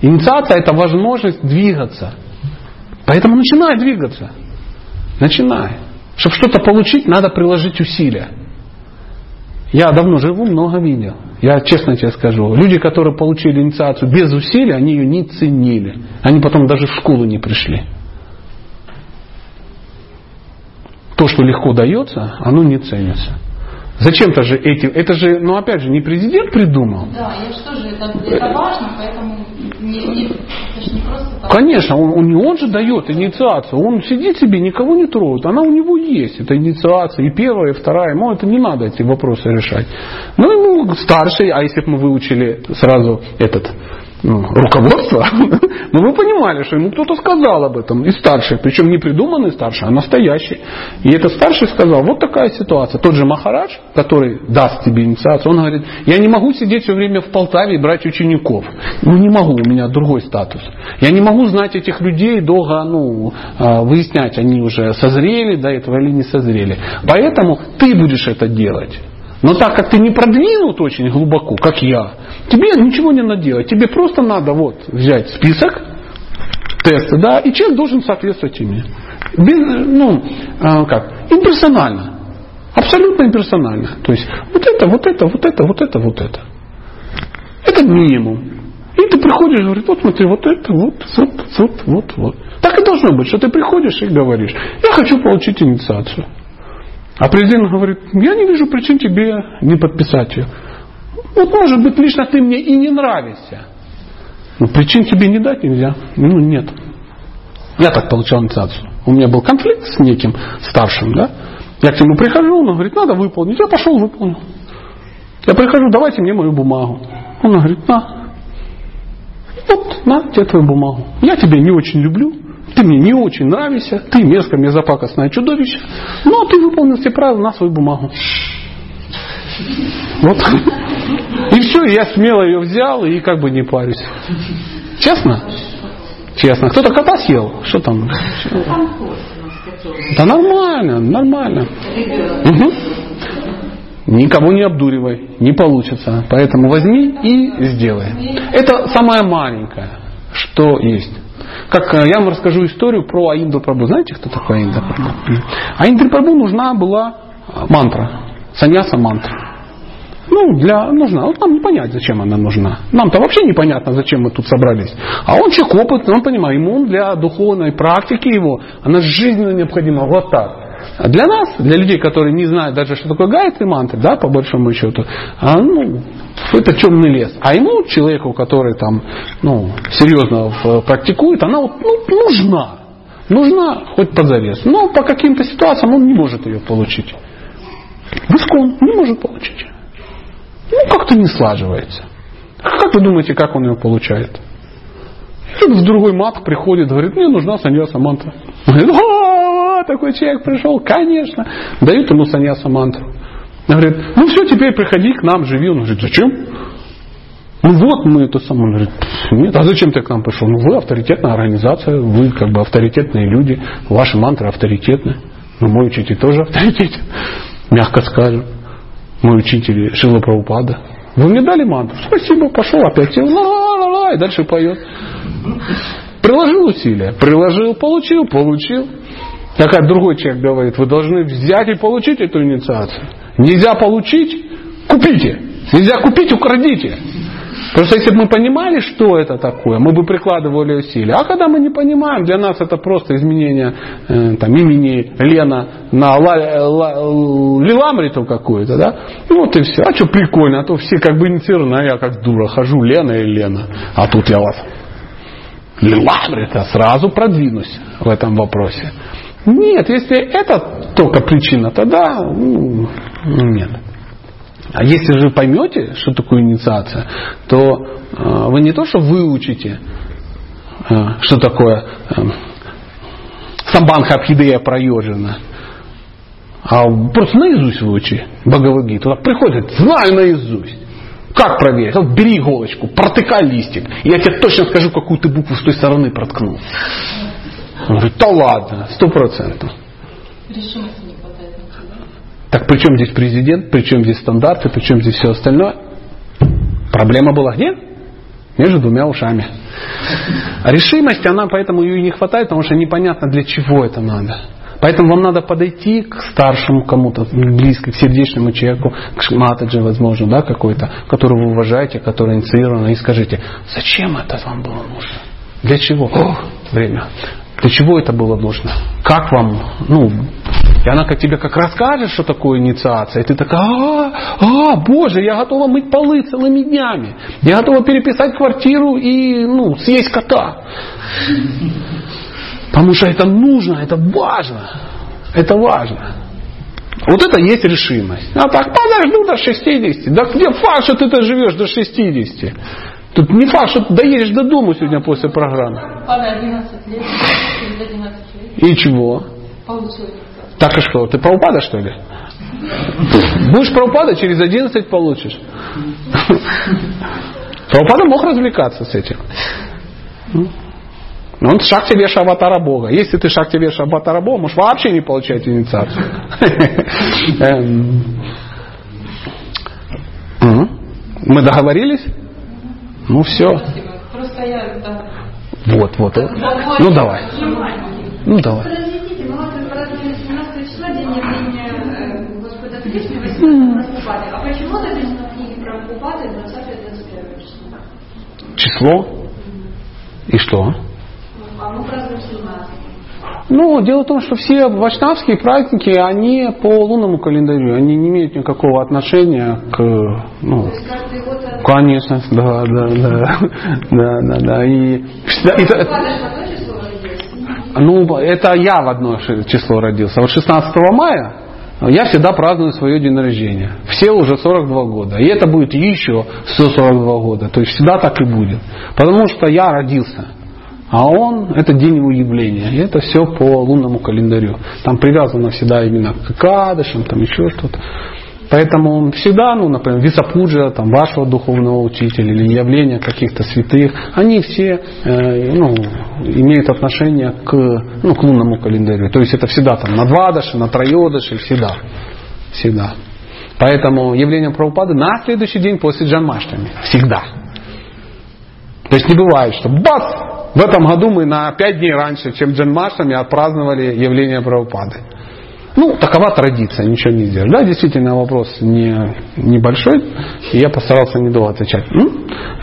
Инициация это возможность двигаться. Поэтому начинай двигаться. Начинай. Чтобы что-то получить, надо приложить усилия. Я давно живу, много видел. Я честно тебе скажу, люди, которые получили инициацию без усилий, они ее не ценили. Они потом даже в школу не пришли. То, что легко дается, оно не ценится. Зачем-то же эти, это же, ну опять же, не президент придумал. Да, я же, это, это важно, поэтому не, не, это же не просто так. Конечно, он, он, он же дает инициацию. Он сидит себе, никого не трогает. Она у него есть. Это инициация. И первая, и вторая. Ему это не надо эти вопросы решать. Ну, ему старший, а если бы мы выучили сразу этот ну, руководство, ну вы понимали, что ему кто-то сказал об этом, и старший, причем не придуманный старший, а настоящий. И этот старший сказал, вот такая ситуация. Тот же Махарадж, который даст тебе инициацию, он говорит, я не могу сидеть все время в Полтаве и брать учеников. Ну не могу, у меня другой статус. Я не могу знать этих людей долго, ну, а, выяснять, они уже созрели до этого или не созрели. Поэтому ты будешь это делать. Но так как ты не продвинут очень глубоко, как я, тебе ничего не надо делать. Тебе просто надо вот взять список, тесты, да, и человек должен соответствовать ими. Без, ну, а, как, имперсонально. Абсолютно имперсонально. То есть вот это, вот это, вот это, вот это, вот это. Это минимум. И ты приходишь и говоришь, вот смотри, вот это, вот, вот, вот, вот, вот. Так и должно быть, что ты приходишь и говоришь, я хочу получить инициацию. А президент говорит, я не вижу причин тебе не подписать ее. Вот может быть лично ты мне и не нравишься. Но причин тебе не дать нельзя. Ну нет. Я так получал инициацию. У меня был конфликт с неким старшим, да? Я к нему прихожу, он говорит, надо выполнить. Я пошел, выполнил. Я прихожу, давайте мне мою бумагу. Он говорит, на. Вот, на тебе твою бумагу. Я тебя не очень люблю, ты мне не очень нравишься, ты мерзкое, мерзопакостное чудовище, но ты выполнил все правила на свою бумагу. Вот. И все, я смело ее взял и как бы не парюсь. Честно? Честно. Кто-то кота съел? Что там? Да нормально, нормально. Угу. Никого не обдуривай, не получится. Поэтому возьми и сделай. Это самое маленькое, что есть. Как э, я вам расскажу историю про Аинду Прабу. Знаете, кто такой Аинда Прабу? Аинду Прабу нужна была э, мантра. Саньяса мантра. Ну, для, нужна. Вот нам не понять, зачем она нужна. Нам-то вообще непонятно, зачем мы тут собрались. А он человек опытный, он понимает, ему для духовной практики его, она жизненно необходима. Вот так. А для нас, для людей, которые не знают даже, что такое гайд и мантры, да, по большому счету, а, ну, это темный лес. А ему, человеку, который там, ну, серьезно практикует, она вот, ну, нужна. Нужна хоть под завес. Но по каким-то ситуациям он не может ее получить. В искон не может получить. Ну, как-то не слаживается. Как вы думаете, как он ее получает? Тут в другой мат приходит, говорит, мне нужна саньяса мантра. Он говорит, такой человек пришел, конечно. Дают ему саньяса мантру. Говорит, ну все, теперь приходи к нам, живи. Он говорит, зачем? Ну вот мы это самое. Он говорит, нет, а зачем ты к нам пришел? Ну вы авторитетная организация, вы как бы авторитетные люди, ваши мантры авторитетны. Ну мой учитель тоже авторитетен, мягко скажем. Мой учитель Шила Прабхупада. Вы мне дали мантру? Спасибо, пошел опять сел, ла-ла-ла, и дальше поет. Приложил усилия, приложил, получил, получил. Как другой человек говорит, вы должны взять и получить эту инициацию. Нельзя получить, купите. Нельзя купить, украдите. Просто если бы мы понимали, что это такое, мы бы прикладывали усилия. А когда мы не понимаем, для нас это просто изменение э, там, имени Лена на ла, ла, Лиламриту какую-то, да? Ну вот и все. А что прикольно, а то все как бы инициированы, а я как дура хожу, Лена и Лена. А тут я вас Лиламрита, сразу продвинусь в этом вопросе. Нет, если это только причина, тогда ну, нет. А если же поймете, что такое инициация, то э, вы не то, что выучите, э, что такое э, самбанха абхидея проежена, а просто наизусть выучи Бхагавадгиту. Туда приходит, знаю наизусть. Как проверить? Вот бери иголочку, протыкай листик, я тебе точно скажу, какую ты букву с той стороны проткнул. Он говорит, да ладно, сто процентов. Так при чем здесь президент, при чем здесь стандарты, при чем здесь все остальное? Проблема была где? между двумя ушами. А решимость, она поэтому ее не хватает, потому что непонятно для чего это надо. Поэтому вам надо подойти к старшему кому-то, близко, к сердечному человеку, к матаджи, возможно, да, какой-то, которого вы уважаете, который инициирован, и скажите, зачем это вам было нужно? Для чего? О, время. Для чего это было нужно? Как вам, ну, и она как тебе как расскажет, что такое инициация, и ты такая, а, а, боже, я готова мыть полы целыми днями. Я готова переписать квартиру и, ну, съесть кота. Потому что это нужно, это важно. Это важно. Вот это есть решимость. А так подожду до 60. Да где факт, что ты живешь до 60? Тут не факт, что доедешь до дома сегодня после программы. Папа 11 лет, через 11 лет. И чего? Получил. Так и что, ты Прабхупада что ли? Будешь Прабхупада, через 11 получишь. Прабхупада мог развлекаться с этим. Но он шаг тебе аватара Бога. Если ты шаг тебе аватара Бога, можешь вообще не получать инициацию. Эм. Мы договорились? Ну все. Просто я там... Вот, вот. Ну давай. Ну давай. Подождите, мы вот праздновали 17 числа, день явления э, Господа Кришны, 18 Прабхупады. А почему написано в книге про Прабхупады 20 21 число? Число. И что? А мы празднуем 17. Ну, дело в том, что все вайшнавские праздники, они по лунному календарю, они не имеют никакого отношения к, ну, год это... конечно, да, да, да, да, да, да, и, всегда- и- ну, это я в одно число родился. Вот 16 мая я всегда праздную свое день рождения. Все уже 42 года. И это будет еще 142 года. То есть всегда так и будет. Потому что я родился. А он, это день его явления. И это все по лунному календарю. Там привязано всегда именно к Кадышам, там еще что-то. Поэтому всегда, ну, например, Висапуджа, там, вашего духовного учителя или явления каких-то святых, они все э, ну, имеют отношение к, ну, к лунному календарю. То есть это всегда там на Двадаше, на Троедаше, всегда. Всегда. Поэтому явление Прабхупады на следующий день после Джанмаштами. Всегда. То есть не бывает, что бац! В этом году мы на пять дней раньше, чем Джанмаштами, отпраздновали явление Прабхупады. Ну, такова традиция, ничего не сделаешь. Да, действительно, вопрос не, небольшой, и я постарался недолго отвечать. Ну,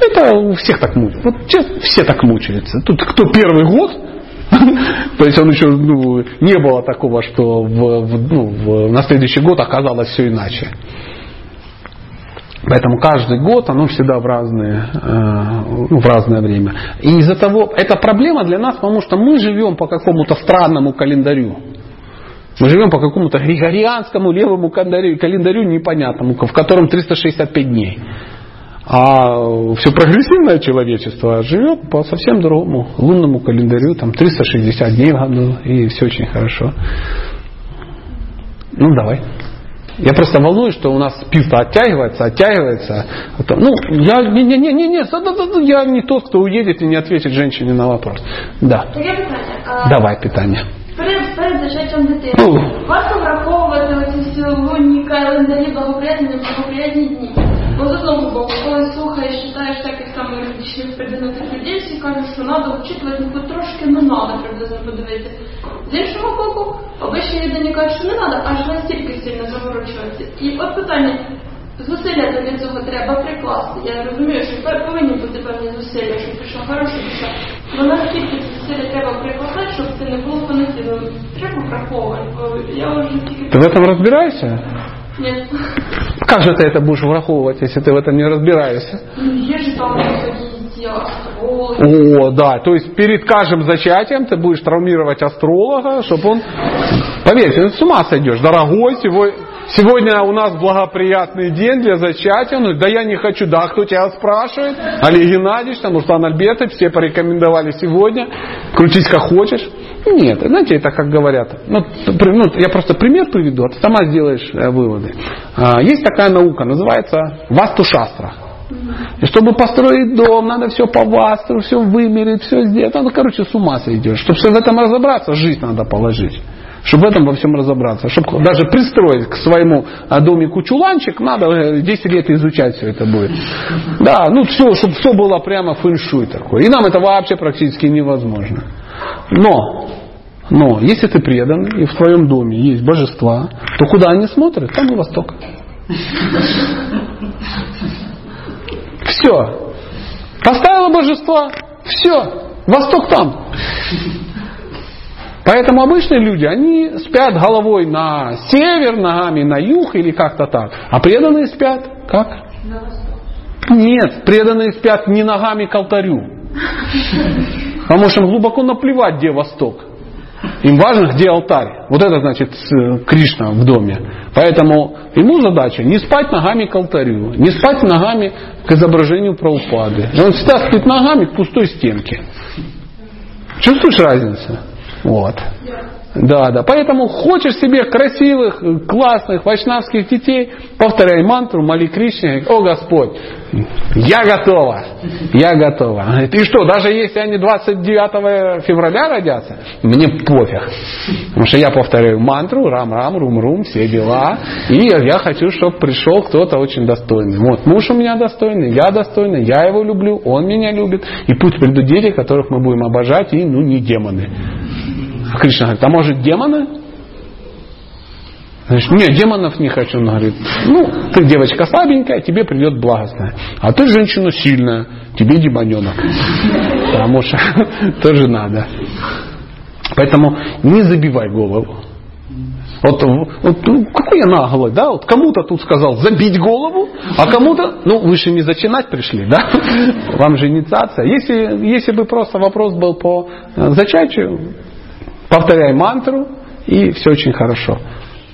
это у всех так мучается. Вот честно, все так мучаются. Тут кто первый год, то есть он еще ну, не было такого, что в, в- ну, в- на следующий год оказалось все иначе. Поэтому каждый год оно всегда в, разные, э, ну, в разное время. И из-за того, это проблема для нас, потому что мы живем по какому-то странному календарю. Мы живем по какому-то григорианскому левому календарю, календарю непонятному, в котором 365 дней. А все прогрессивное человечество живет по совсем другому лунному календарю, там 360 дней в году, и все очень хорошо. Ну, давай. Я просто волнуюсь, что у нас писта оттягивается, оттягивается. Это- Ну, я не, не, не, не, не, да, да, да, я не тот, кто уедет и не ответит женщине на вопрос. Да. Таке питання. А, Давай питання. Перед, перед зачаттям дитини. Ну. Варто враховувати оці всі лунні календарі благоприятні, неблагоприятні дні. Бо з одного боку, коли слухаєш, читаєш таких самих юридичних придвинутих людей, всі кажуть, що треба вчитувати, ну хоч трошки не треба приблизно подивитися. З іншого боку, обичні єдині кажуть, що не треба аж настільки сильно заморочуватися. І от питання, зусилля для цього треба прикласти. Я розумію, що пе- повинні бути певні зусилля, щоб пішла хороша душа. Але наскільки ці зусилля треба прикладати, щоб це не було фанатизмом? Треба враховувати, бо я вже тільки... Ты в этом разбираешься? Ні. Как же ты это будешь враховывать, если ты в этом не разбираешься? Ну, є ж там такі астрологи. О, да, то есть перед каждым зачатием ты будешь травмировать астролога, чтобы он... Поверь, ты с ума сойдешь. Дорогой, сегодня, сегодня у нас благоприятный день для зачатия. Ну, да я не хочу. Да, кто тебя спрашивает? Олег Геннадьевич, там, Руслан Альбертович, все порекомендовали сегодня. Крутись как хочешь. Нет, знаете, это как говорят. Ну, ну, я просто пример приведу, а ты сама сделаешь э, выводы. А, есть такая наука, называется Вастушастра. И чтобы построить дом, надо все по вастру, все вымерить, все сделать. Ну, короче, с ума сойдешь. Чтобы в этом разобраться, жизнь надо положить. Чтобы в этом во всем разобраться. Чтобы даже пристроить к своему а, домику чуланчик, надо э, 10 лет изучать все это будет. Да, ну все, чтобы все было прямо фэншуй такой. И нам это вообще практически невозможно. Но, но, если ты предан, и в твоем доме есть божества, то куда они смотрят, там и восток. Все. Поставила божество, все. Восток там. Поэтому обычные люди, они спят головой на север, ногами на юг или как-то так. А преданные спят как? Нет, преданные спят не ногами к алтарю. Потому что им глубоко наплевать, где восток. Им важно, где алтарь. Вот это значит Кришна в доме. Поэтому ему задача не спать ногами к алтарю, не спать ногами к изображению Праупады. И он всегда спит ногами к пустой стенке. Чувствуешь разницу? Вот. Да, да. Поэтому хочешь себе красивых, классных, вайшнавских детей, повторяй мантру, моли Кришне, о Господь, я готова, я готова. И что, даже если они 29 февраля родятся, мне пофиг. Потому что я повторяю мантру, рам-рам, рум-рум, все дела. И я хочу, чтобы пришел кто-то очень достойный. Вот, муж у меня достойный, я достойный, я его люблю, он меня любит. И пусть придут дети, которых мы будем обожать, и ну не демоны. Кришна говорит, а может демоны? Значит, нет, демонов не хочу. Он говорит, ну, ты девочка слабенькая, тебе придет благостная. А ты женщина сильная, тебе демоненок. Потому что тоже надо. Поэтому не забивай голову. Вот, вот ну, какой я наглый, да? Вот кому-то тут сказал забить голову, а кому-то, ну вы же не зачинать пришли, да? Вам же инициация. Если, если бы просто вопрос был по зачатию, повторяй мантру, и все очень хорошо.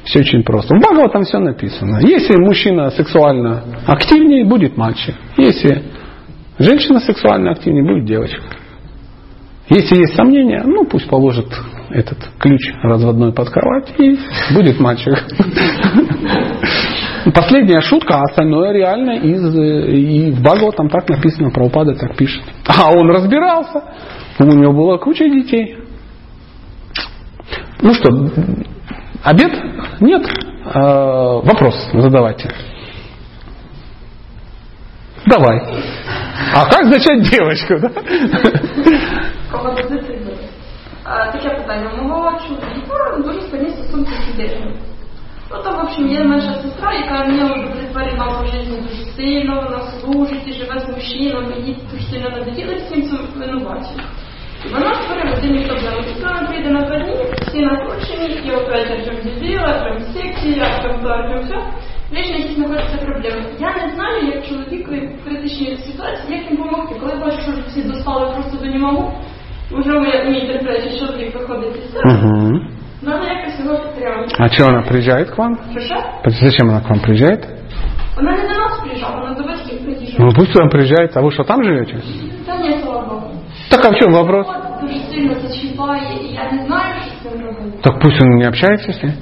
Все очень просто. В Бхагава там все написано. Если мужчина сексуально активнее, будет мальчик. Если женщина сексуально активнее, будет девочка. Если есть сомнения, ну пусть положит этот ключ разводной под кровать и будет мальчик. Последняя шутка, а остальное реально из, и в Бхагава там так написано, про упады так пишет. А он разбирался, у него была куча детей. Ну что, обед? Нет? Э, вопрос задавайте. Давай. А как зачать девочку? Да? Таке питання. Мого чоловіка дуже складні стосунки з дитиною. Ну там, в общем, є наша сестра, яка мене удовлетворила по житті дуже сильно, вона служить і живе з мужчинами, їй дуже сильно надоїли всім цим винуваченням. Вона створила один проблему. Сестра прийде на два дні, всі накручені, і опять Артем дебіл, Артем секції, Артем то, Артем все. Вічно якісь знаходяться проблеми. Я не знаю, як чоловікові в критичній ситуації, як їм допомогти. Коли бачу, що всі достали просто до німого, вже моя, мій терплячий чоловік виходить із себе. Угу. Надо якось його підтримати. А что, она приезжает к вам? Що що? Зачем она к вам приезжает? Вона не до нас приїжджала, вона до батьків приїжджала. Ну пусть вам приезжает. А вы что, там живете? Та ні, слава Богу. Так а в чем вопрос? От дуже сильно зачіпає, і я не знаю, що з цим робити. Так пусть он не общается с ней.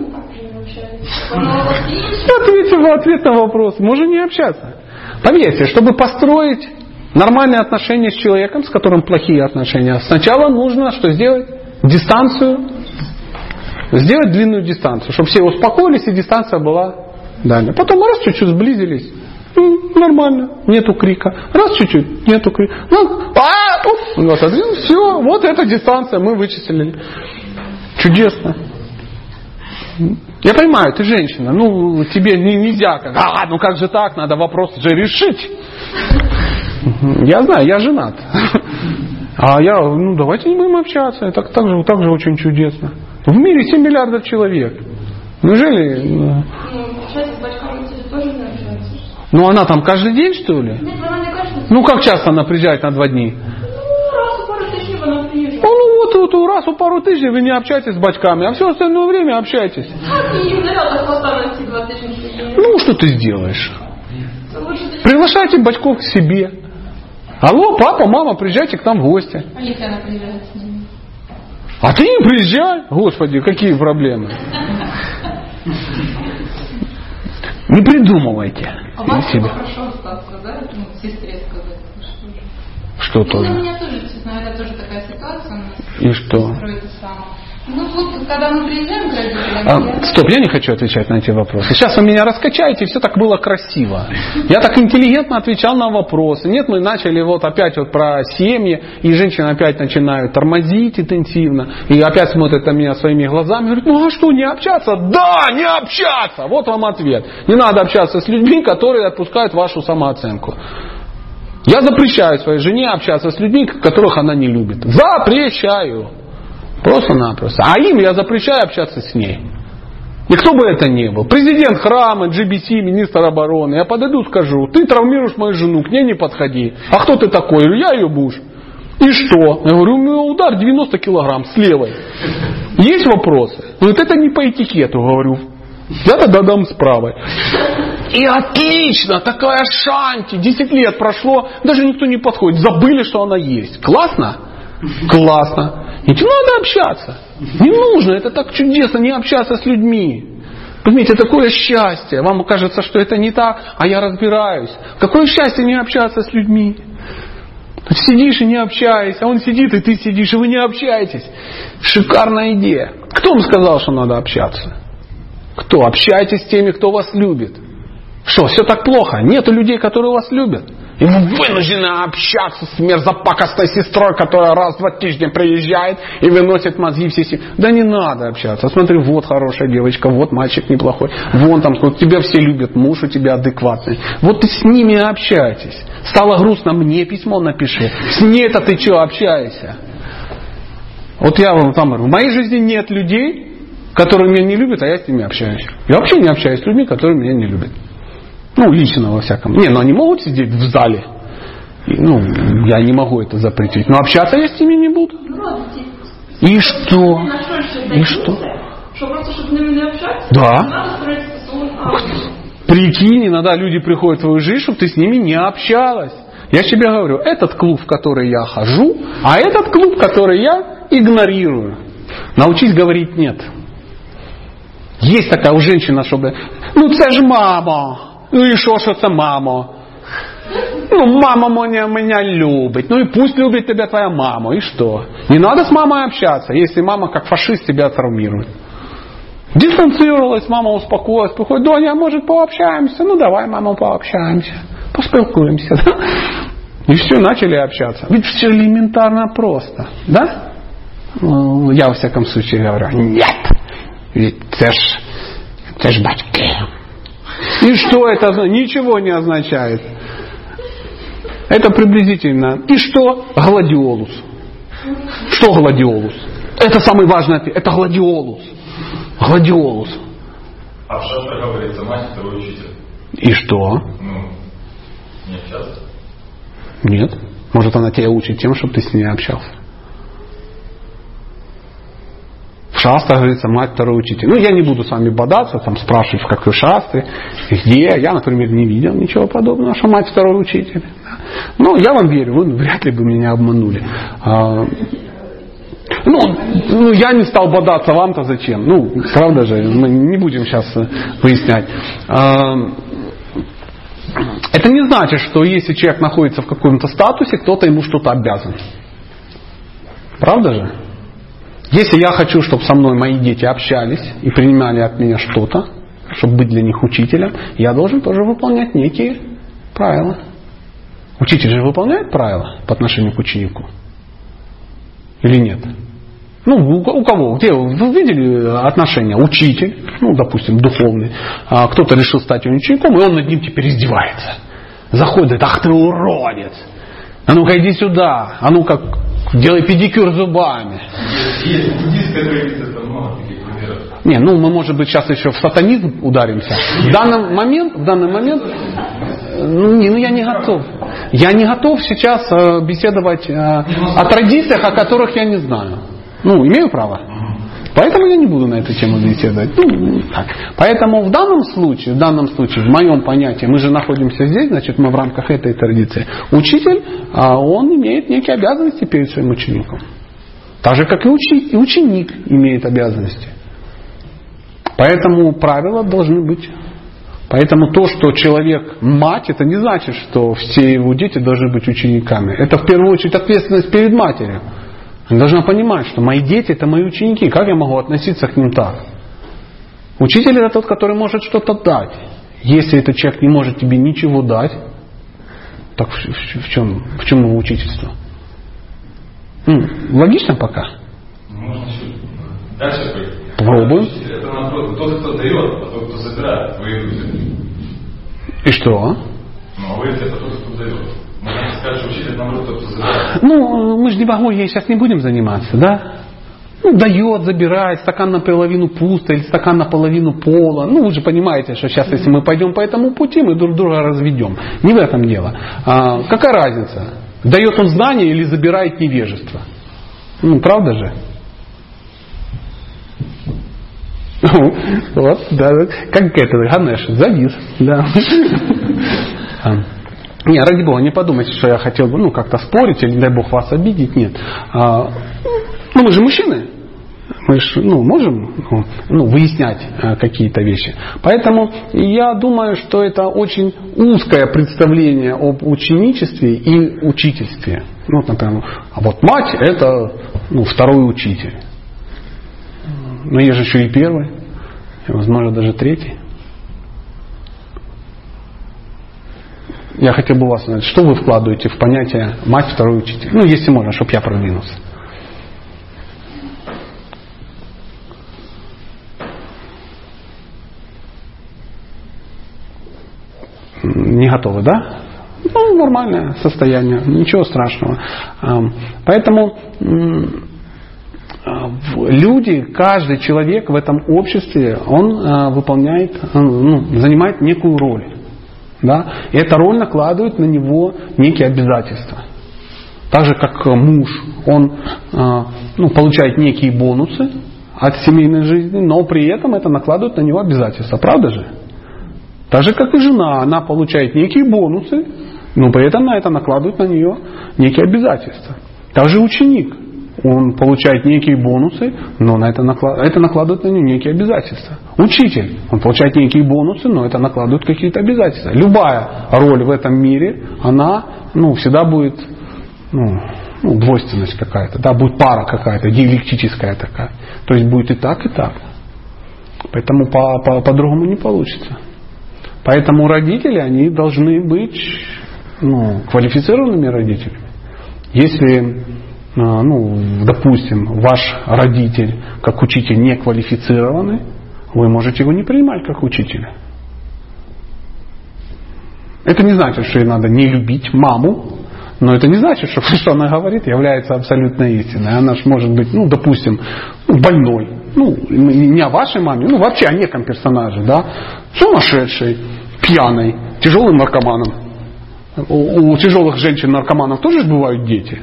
Ну, так вже не общаюся. Воно от інше. Ответьте в ответ на вопрос. Можно не общаться. Поверьте, чтобы построить нормальные отношения с человеком, с которым плохие отношения, сначала нужно что сделать? Дистанцию. Сделать длинную дистанцию, чтобы все успокоились и дистанция была дальняя. Потом раз чуть-чуть сблизились. М, Нормально, нету крика. Раз чуть-чуть, нету крика. Ну, а, уф, вот, один, все, вот эта дистанция мы вычислили. Чудесно. Я понимаю, ты женщина, ну тебе не, нельзя, как, а, ну как же так, надо вопрос же решить. Я знаю, я женат. А я, ну давайте не будем общаться, это так же, так же очень чудесно. В мире 7 миллиардов человек. Неужели? ну, Ну, общатися з батьками це теж не общаються. Ну она там каждый день что ли? Ні, вона не каже, що Ну как часто она приезжает на два дні? ну, раз у пару тижнів вона приїжджає. Ну, ну вот, вот, вот раз у пару тысяч вы не общаетесь с батьками, а все остальное время общаетесь. Так, і їм наряда хвоста на ці два тижні сиділи. Ну что ты сделаешь? Це лучше тоді. Приглашайте батьков к себе. Алло, папа, мама, приезжайте к нам в гости. А если она приезжает с ними? А ты не приезжай. Господи, какие проблемы. Не придумывайте А вас хорошо остаться, да? Ну, сестре сказать. Что же? Что Ну, для тоже. меня тоже, честно наверное, тоже такая ситуация у нас. И что? Строится сама. Ну вот, когда мы приезжаем к родителям, А, стоп, я не хочу отвечать на эти вопросы. Сейчас вы меня раскачаете, и все так было красиво. Я так интеллигентно отвечал на вопросы. Нет, мы начали вот опять вот про семьи, и женщины опять начинают тормозить интенсивно, и опять смотрят на меня своими глазами, говорят, ну а что, не общаться? Да, не общаться! Вот вам ответ. Не надо общаться с людьми, которые отпускают вашу самооценку. Я запрещаю своей жене общаться с людьми, которых она не любит. Запрещаю. Просто-напросто. А им я запрещаю общаться с ней. И кто бы это ни был. Президент храма, GBC, министр обороны. Я подойду, скажу, ты травмируешь мою жену, к ней не подходи. А кто ты такой? Я ее муж. И что? Я говорю, у меня удар 90 килограмм с левой. Есть вопросы? Вот это не по этикету, говорю. Я тогда дам с правой. И отлично, такая шанти. 10 лет прошло, даже никто не подходит. Забыли, что она есть. Классно? Классно. И не надо общаться. Не нужно, это так чудесно, не общаться с людьми. Понимаете, такое счастье. Вам кажется, что это не так, а я разбираюсь. Какое счастье не общаться с людьми. Сидишь и не общаешься, а он сидит, и ты сидишь, и вы не общаетесь. Шикарная идея. Кто вам сказал, что надо общаться? Кто? Общайтесь с теми, кто вас любит. Что, все так плохо? Нету людей, которые вас любят. И вы вынуждены общаться с мерзопакостной сестрой, которая раз в два тижня приезжает и выносит мозги все семьи. Да не надо общаться. Смотри, вот хорошая девочка, вот мальчик неплохой. Вон там, тебя все любят, муж у тебя адекватный. Вот ты с ними общайтесь. Стало грустно, мне письмо напиши. С ней-то ты что общаешься? Вот я вам там говорю, в моей жизни нет людей, которые меня не любят, а я с ними общаюсь. Я вообще не общаюсь с людьми, которые меня не любят. Ну, лично во всяком. Не, ну они могут сидеть в зале. И, ну, я не могу это запретить. Но общаться я с ними не буду. И что? И что? Чтобы? Да. Прикинь, иногда люди приходят в твою жизнь, чтобы ты с ними не общалась. Я тебе говорю, этот клуб, в который я хожу, а этот клуб, который я игнорирую. Научись говорить нет. Есть така у женщина, щоб ну це ж мама. Ну і що, що це мама? Ну, мама меня, меня любит. Ну и пусть любит тебя твоя мама. И что? Не надо с мамой общаться, если мама как фашист тебя травмирует. Дистанцировалась, мама успокоилась, приходит, Доня, а может пообщаемся? Ну давай, мама, пообщаемся. Поспілкуємося. Да? И все, начали общаться. Ведь все элементарно просто. Да? Ну, Я во всяком случае говорю, нет. Ведь це ж, це ж батьки. И что это означает? Ничего не означает. Это приблизительно. И что? Гладиолус. Что гладиолус? Это самый важный ответ. Это гладиолус. Гладиолус. А в шастрах говорится мать, второй учитель. И что? Ну, не общаться. Нет. Может, она тебя учит тем, чтобы ты с ней общался. В шастрах говорится, мать второй учитель. Ну, я не буду с вами бодаться, там спрашивать, в какой шастре, где. Я, например, не видел ничего подобного, что мать второй учитель. Ну, я вам верю, вы вряд ли бы меня обманули. А, ну, ну, я не стал бодаться, вам-то зачем? Ну, правда же, мы не будем сейчас выяснять. А, это не значит, что если человек находится в каком-то статусе, кто-то ему что-то обязан. Правда же? Если я хочу, чтобы со мной мои дети общались и принимали от меня что-то, чтобы быть для них учителем, я должен тоже выполнять некие правила. Учитель же выполняет правила по отношению к ученику? Или нет? Ну, у кого? Где вы видели отношения? Учитель, ну, допустим, духовный, а кто-то решил стать учеником, и он над ним теперь издевается. Заходит, ах ты уродец, а ну-ка иди сюда, а ну-ка делай педикюр зубами. Есть буддийская традиция, там много таких примеров. Не, ну мы, может быть, сейчас еще в сатанизм ударимся. В данный момент, в данный момент, ну, не, ну я не готов. Я не готов сейчас э, беседовать э, о традициях, о которых я не знаю. Ну, имею право. Поэтому я не буду на эту тему беседовать. Ну, так. Поэтому в данном случае, в данном случае, в моем понятии, мы же находимся здесь, значит, мы в рамках этой традиции. Учитель, а, он имеет некие обязанности перед своим учеником. Так же, как и, учи- и ученик имеет обязанности. Поэтому правила должны быть Поэтому то, что человек мать, это не значит, что все его дети должны быть учениками. Это в первую очередь ответственность перед матерью. Она должна понимать, что мои дети это мои ученики. Как я могу относиться к ним так? Учитель это тот, который может что-то дать. Если этот человек не может тебе ничего дать, так в, в, в чем, в чем его учительство? Ну, логично пока? Можно дальше пойти. Учитель Это наоборот, тот, кто дает, а тот, кто забирает люди. И что? Ну, а вы это тот, кто дает. Забирает. Ну, мы же демагогией сейчас не будем заниматься, да? Ну, дает, забирает, стакан наполовину пусто или стакан наполовину пола. Ну, вы же понимаете, что сейчас, если мы пойдем по этому пути, мы друг друга разведем. Не в этом дело. А, какая разница? Дает он знание или забирает невежество? Ну, правда же? Ну, Вот, да, как это, Ганеш, завис, да. А, Не, ради бога, не подумайте, что я хотел бы, ну, как-то спорить или, не дай бог, вас обидеть, нет. А, Ну, мы же мужчины, мы же, ну, можем ну, ну, выяснять э, какие-то вещи. Поэтому я думаю, что это очень узкое представление об ученичестве и учительстве. Ну, например, а вот мать это ну, второй учитель. Но есть же еще и первый, и, возможно, даже третий. Я хотел бы вас знать, что вы вкладываете в понятие мать, второй учитель? Ну, если можно, чтобы я продвинулся. Не готовы, да? Ну, нормальное состояние, ничего страшного. Поэтому а, люди, каждый человек в этом обществе, он а, выполняет, ну, занимает некую роль. Да? И эта роль накладывает на него некие обязательства. Так же, как э, муж, он а, ну, получает некие бонусы от семейной жизни, но при этом это накладывает на него обязательства. Правда же? Так же, как и жена, она получает некие бонусы, но при этом на это накладывает на нее некие обязательства. Также ученик, он получает некие бонусы, но на это, накла- это накладывает на него некие обязательства. Учитель, он получает некие бонусы, но это накладывает какие-то обязательства. Любая роль в этом мире, она ну, всегда будет ну, ну, двойственность какая-то, да, будет пара какая-то, диалектическая такая. То есть будет и так, и так. Поэтому по- по- по-другому не получится. Поэтому родители, они должны быть ну, квалифицированными родителями. Если, а, ну, допустим, ваш родитель как учитель не квалифицированный, вы можете его не принимать как учителя. Это не значит, что ей надо не любить маму, но это не значит, что что она говорит является абсолютной истиной. Она же может быть, ну, допустим, больной. Ну, не о вашей маме, ну, вообще о неком персонаже, да. Сумасшедший, пьяный, тяжелым наркоманом. У, у тяжелых женщин-наркоманов тоже же бывают дети.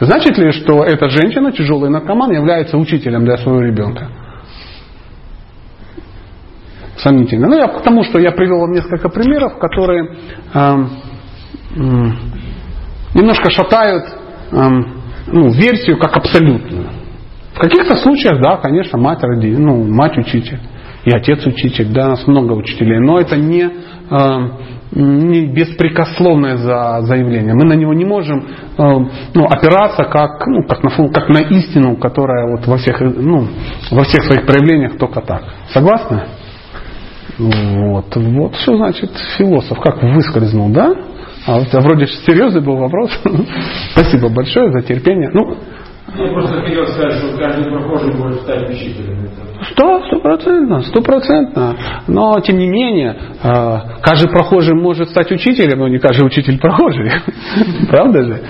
Значит ли, что эта женщина, тяжелый наркоман, является учителем для своего ребенка? Сомнительно. Ну, я к тому, что я привел вам несколько примеров, которые эм, м, немножко шатают эм, ну, версию как абсолютную. В каких-то случаях, да, конечно, мать роди, ну, мать учитель и отец учитель, да, у нас много учителей, но это не, э, не беспрекословное за, заявление. Мы на него не можем э, ну, опираться как, ну, как, на, как на истину, которая вот во, всех, э, ну, во всех своих проявлениях только так. Согласны? Вот, вот что значит философ, как выскользнул, да? А вроде серьезный был вопрос. Спасибо большое за терпение. Ну, Я просто хотел сказать, что каждый прохожий может стать учителем. Сто, стопроцентно, стопроцентно. Но, тем не менее, э, каждый прохожий может стать учителем, но не каждый учитель прохожий. Правда же?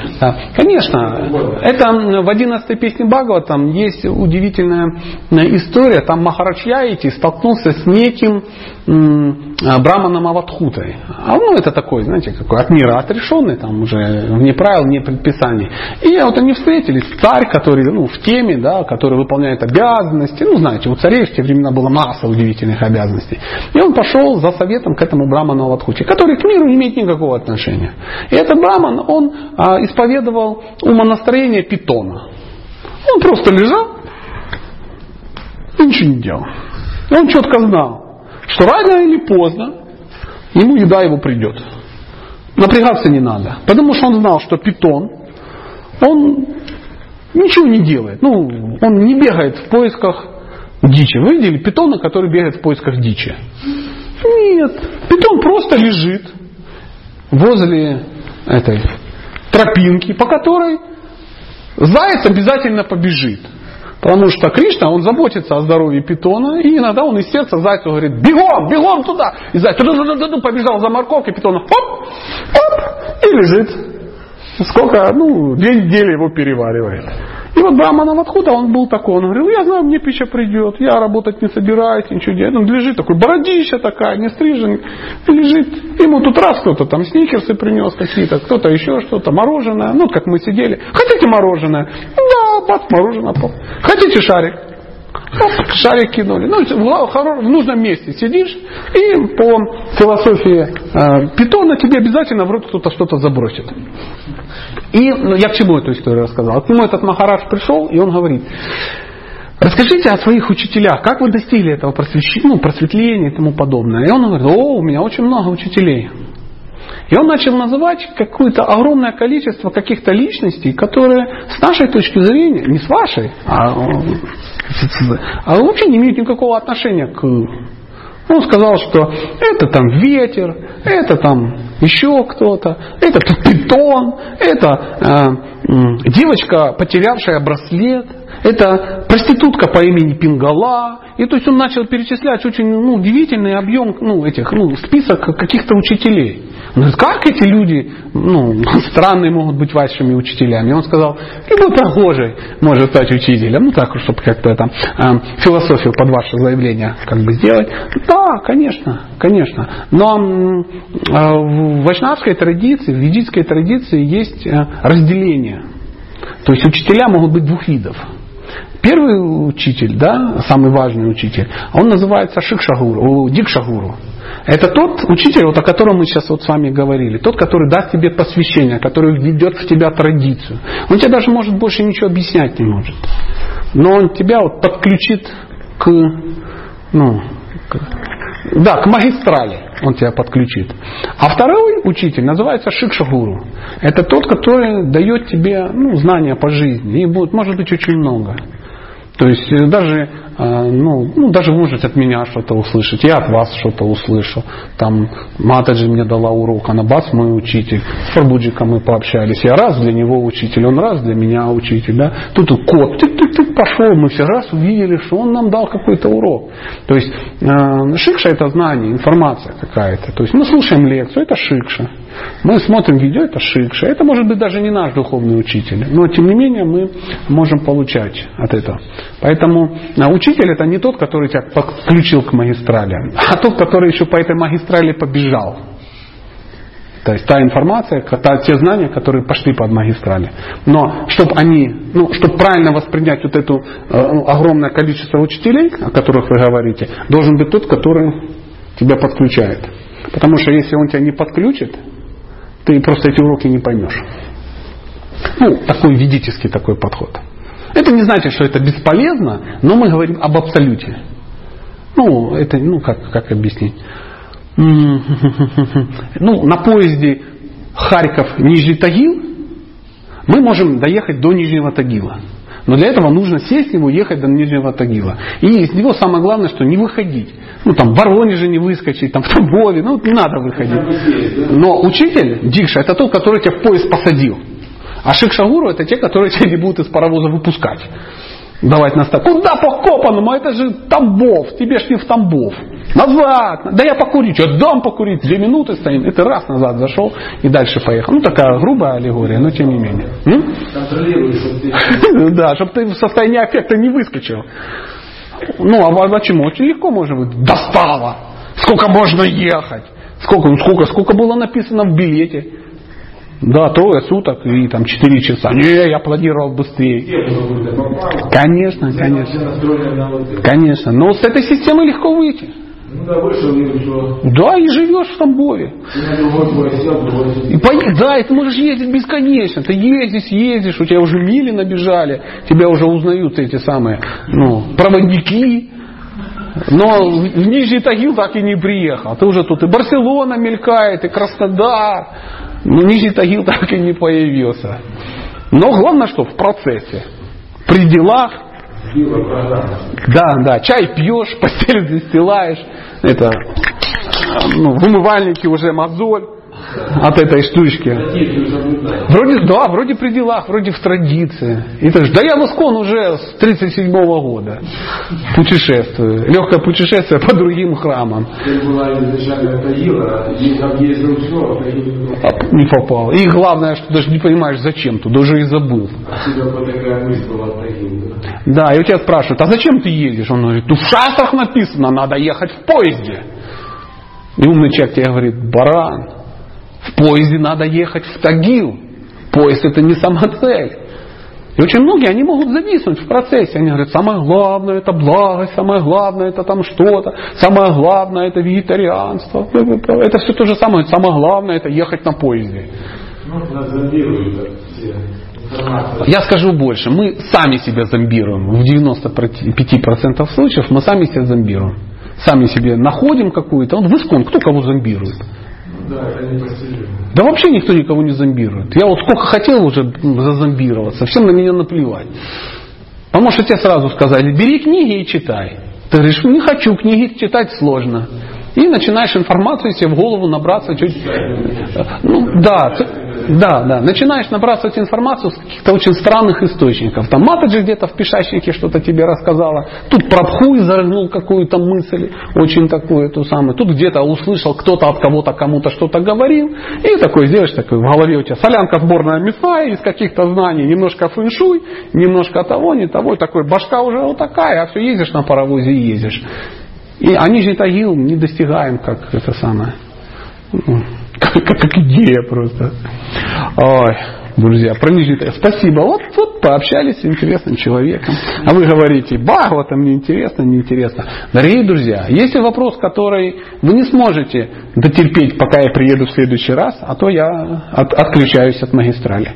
Конечно. Это в 11 песне Бхагава там есть удивительная э, история. Там Махарадж Яити столкнулся с неким э, Браманом Аватхутой. А ну это такой, знаете, какой от мира отрешенный, там уже вне правил, вне предписаний. И вот они встретились, царь, который ну, в теме, да, который выполняет обязанности. Ну, знаете, у царей в те времена была масса удивительных обязанностей. И он пошел за советом к этому Браману Аватхуте, который к миру не имеет никакого отношения. И этот Браман, он а, исповедовал умонастроение питона. Он просто лежал и ничего не делал. И он четко знал, что рано или поздно ему еда его придет. Напрягаться не надо. Потому что он знал, что питон, он ничего не делает. Ну, он не бегает в поисках дичи. Вы видели питона, который бегает в поисках дичи? Нет. Питон просто лежит возле этой тропинки, по которой заяц обязательно побежит. Потому что Кришна, он заботится о здоровье питона, и иногда он из сердца зайцу говорит, бегом, бегом туда. И заяц побежал за морковкой, питона, хоп, хоп, и лежит. Сколько, ну, две недели его переваривает. И вот Брамана Ватхута, он был такой, он говорил, я знаю, мне пища придет, я работать не собираюсь, ничего делать. Он лежит такой, бородища такая, не стрижен, лежит. Ему тут раз кто-то там сникерсы принес какие-то, кто-то еще что-то, мороженое, ну, как мы сидели. Хотите мороженое? Да, бац, мороженое. Хотите шарик? Шарик кинули. Ну, в, в нужном месте сидишь, и по философии э, питона тебе обязательно в рот кто-то что-то забросит. И ну, я к чему эту историю рассказал? К нему этот Махарадж пришел, и он говорит, Расскажите о своих учителях, как вы достигли этого просвещения, ну, просветления и тому подобное. И он говорит, о, у меня очень много учителей. И он начал называть какое-то огромное количество каких-то личностей, которые с нашей точки зрения, не с вашей, а, а вообще не имеют никакого отношения к... Он сказал, что это там ветер, это там еще кто-то, это питон, это э, девочка, потерявшая браслет, это проститутка по имени Пингала. И то есть он начал перечислять очень ну, удивительный объем ну, этих, ну, список каких-то учителей. Он говорит, как эти люди ну, странные могут быть вашими учителями? И он сказал, любой прохожий может стать учителем. Ну так, чтобы как-то там э, философию под ваше заявление как бы сделать. Да, конечно, конечно. Но э, в вайшнавской традиции, в ведической традиции есть э, разделение. То есть учителя могут быть двух видов. Первый учитель, да, самый важный учитель, он называется Шикшагуру, Дикшагуру. Это тот учитель, вот о котором мы сейчас вот с вами говорили. Тот, который даст тебе посвящение, который введет в тебя традицию. Он тебе даже может больше ничего объяснять не может. Но он тебя вот подключит к, ну, к, да, к магистрали он тебя подключит. А второй учитель называется Шикшагуру. Это тот, который дает тебе ну, знания по жизни. И будет, может быть, очень много. То есть э, даже, э, ну, ну, даже может от меня что-то услышать, я от вас что-то услышу. Там Матаджи мне дала урок, она бац, мой учитель. С Фарбуджиком мы пообщались. Я раз для него учитель, он раз для меня учитель. Да? Тут кот, ты, ты, ты пошел, мы все раз увидели, что он нам дал какой-то урок. То есть э, шикша это знание, информация какая-то. То есть мы слушаем лекцию, это шикша. Мы смотрим видео, это шикша. Это может быть даже не наш духовный учитель. Но тем не менее мы можем получать от этого. Поэтому а, учитель это не тот, который тебя подключил к магистрали, а тот, который еще по этой магистрали побежал. То есть та информация, та, те знания, которые пошли под магистрали. Но чтобы они, ну, чтобы правильно воспринять вот это э, огромное количество учителей, о которых вы говорите, должен быть тот, который тебя подключает. Потому что если он тебя не подключит, ты просто эти уроки не поймешь. Ну, такой ведический такой подход. Это не значит, что это бесполезно, но мы говорим об абсолюте. Ну, это, ну, как, как объяснить? Ну, на поезде Харьков-Нижний Тагил мы можем доехать до Нижнего Тагила. Но для этого нужно сесть в него, ехать до Нижнего Тагила. И из него самое главное, что не выходить. Ну там в Воронеже не выскочить, там в Тамбове, ну не надо выходить. Но учитель, Дикша, это тот, который тебя в поезд посадил. А Шикшагуру это те, которые тебя не будут из паровоза выпускать. Давать на старт. Куда по Копаному? Это же Тамбов. Тебе ж не в Тамбов. Назад. Да я покурить. Я дам покурить. Две минуты стоим. И ты раз назад зашел и дальше поехал. Ну такая грубая аллегория, но тем не менее. Контролируешь. Да, чтобы ты в состоянии аффекта не выскочил. Ну, а почему? Очень легко можно быть. Достало! Сколько можно ехать? Сколько, ну, сколько, сколько было написано в билете? Да, трое суток и там четыре часа. Не, я планировал быстрее. Конечно, конечно. Конечно. Но с этой системы легко выйти. Ну да, и живешь в Тамбове. И поедешь, да, и ты можешь ездить бесконечно. Ты ездишь, ездишь, у тебя уже мили набежали, тебя уже узнают эти самые ну, проводники. Но в в Нижний Тагил так и не приехал. Ты уже тут и Барселона мелькает, и Краснодар. Но Нижний Тагил так и не появился. Но главное, что в процессе. При делах. Да, да, чай пьешь, постель застилаешь. Это, ну, в умывальнике уже мозоль от этой штучки. Вроде, да, вроде при делах, вроде в традиции. И ты ж, да я в Искон уже с 37 года путешествую. Легкое путешествие по другим храмам. А не попал. И главное, что даже не понимаешь, зачем туда, уже и забыл. Да, и у тебя спрашивают, а зачем ты едешь? Он говорит, ну в шастрах написано, надо ехать в поезде. И умный человек тебе говорит, баран, в поезде надо ехать в Тагил. Поезд это не сама цель. И очень многие, они могут зависнуть в процессе. Они говорят, самое главное это благость, самое главное это там что-то, самое главное это вегетарианство. Это все то же самое. Самое главное это ехать на поезде. Я скажу больше. Мы сами себя зомбируем. В 95% случаев мы сами себя зомбируем. Сами себе находим какую-то. Вот в Искон кто кого зомбирует? Да, вообще никто никого не зомбирует. Я вот сколько хотел уже зазомбироваться, всем на меня наплевать. Потому что тебе сразу сказали, бери книги и читай. Ты говоришь, не хочу, книги читать сложно. И начинаешь информацию себе в голову набраться чуть... Ну, да, да, да. Начинаешь набрасывать информацию с каких-то очень странных источников. Там Матаджи где-то в пишащике что-то тебе рассказала. Тут Прабху изогнул какую-то мысль, очень такую эту самую. Тут где-то услышал, кто-то от кого-то кому-то что-то говорил. И такой сделаешь, такой в голове у тебя солянка сборная мяса из каких-то знаний, немножко фэншуй, немножко того, не того. И такой башка уже вот такая, а все ездишь на паровозе и ездишь. И а Нижний Тагил не достигаем, как это самое. ну, Как, как- идея просто. Ой, друзья, про Нижний. Спасибо. Вот, вот пообщались с интересным человеком. А вы говорите, Бхагавата мне интересно, неинтересно. Дорогие друзья, если вопрос, который вы не сможете дотерпеть, пока я приеду в следующий раз, а то я от- отключаюсь от магистрали.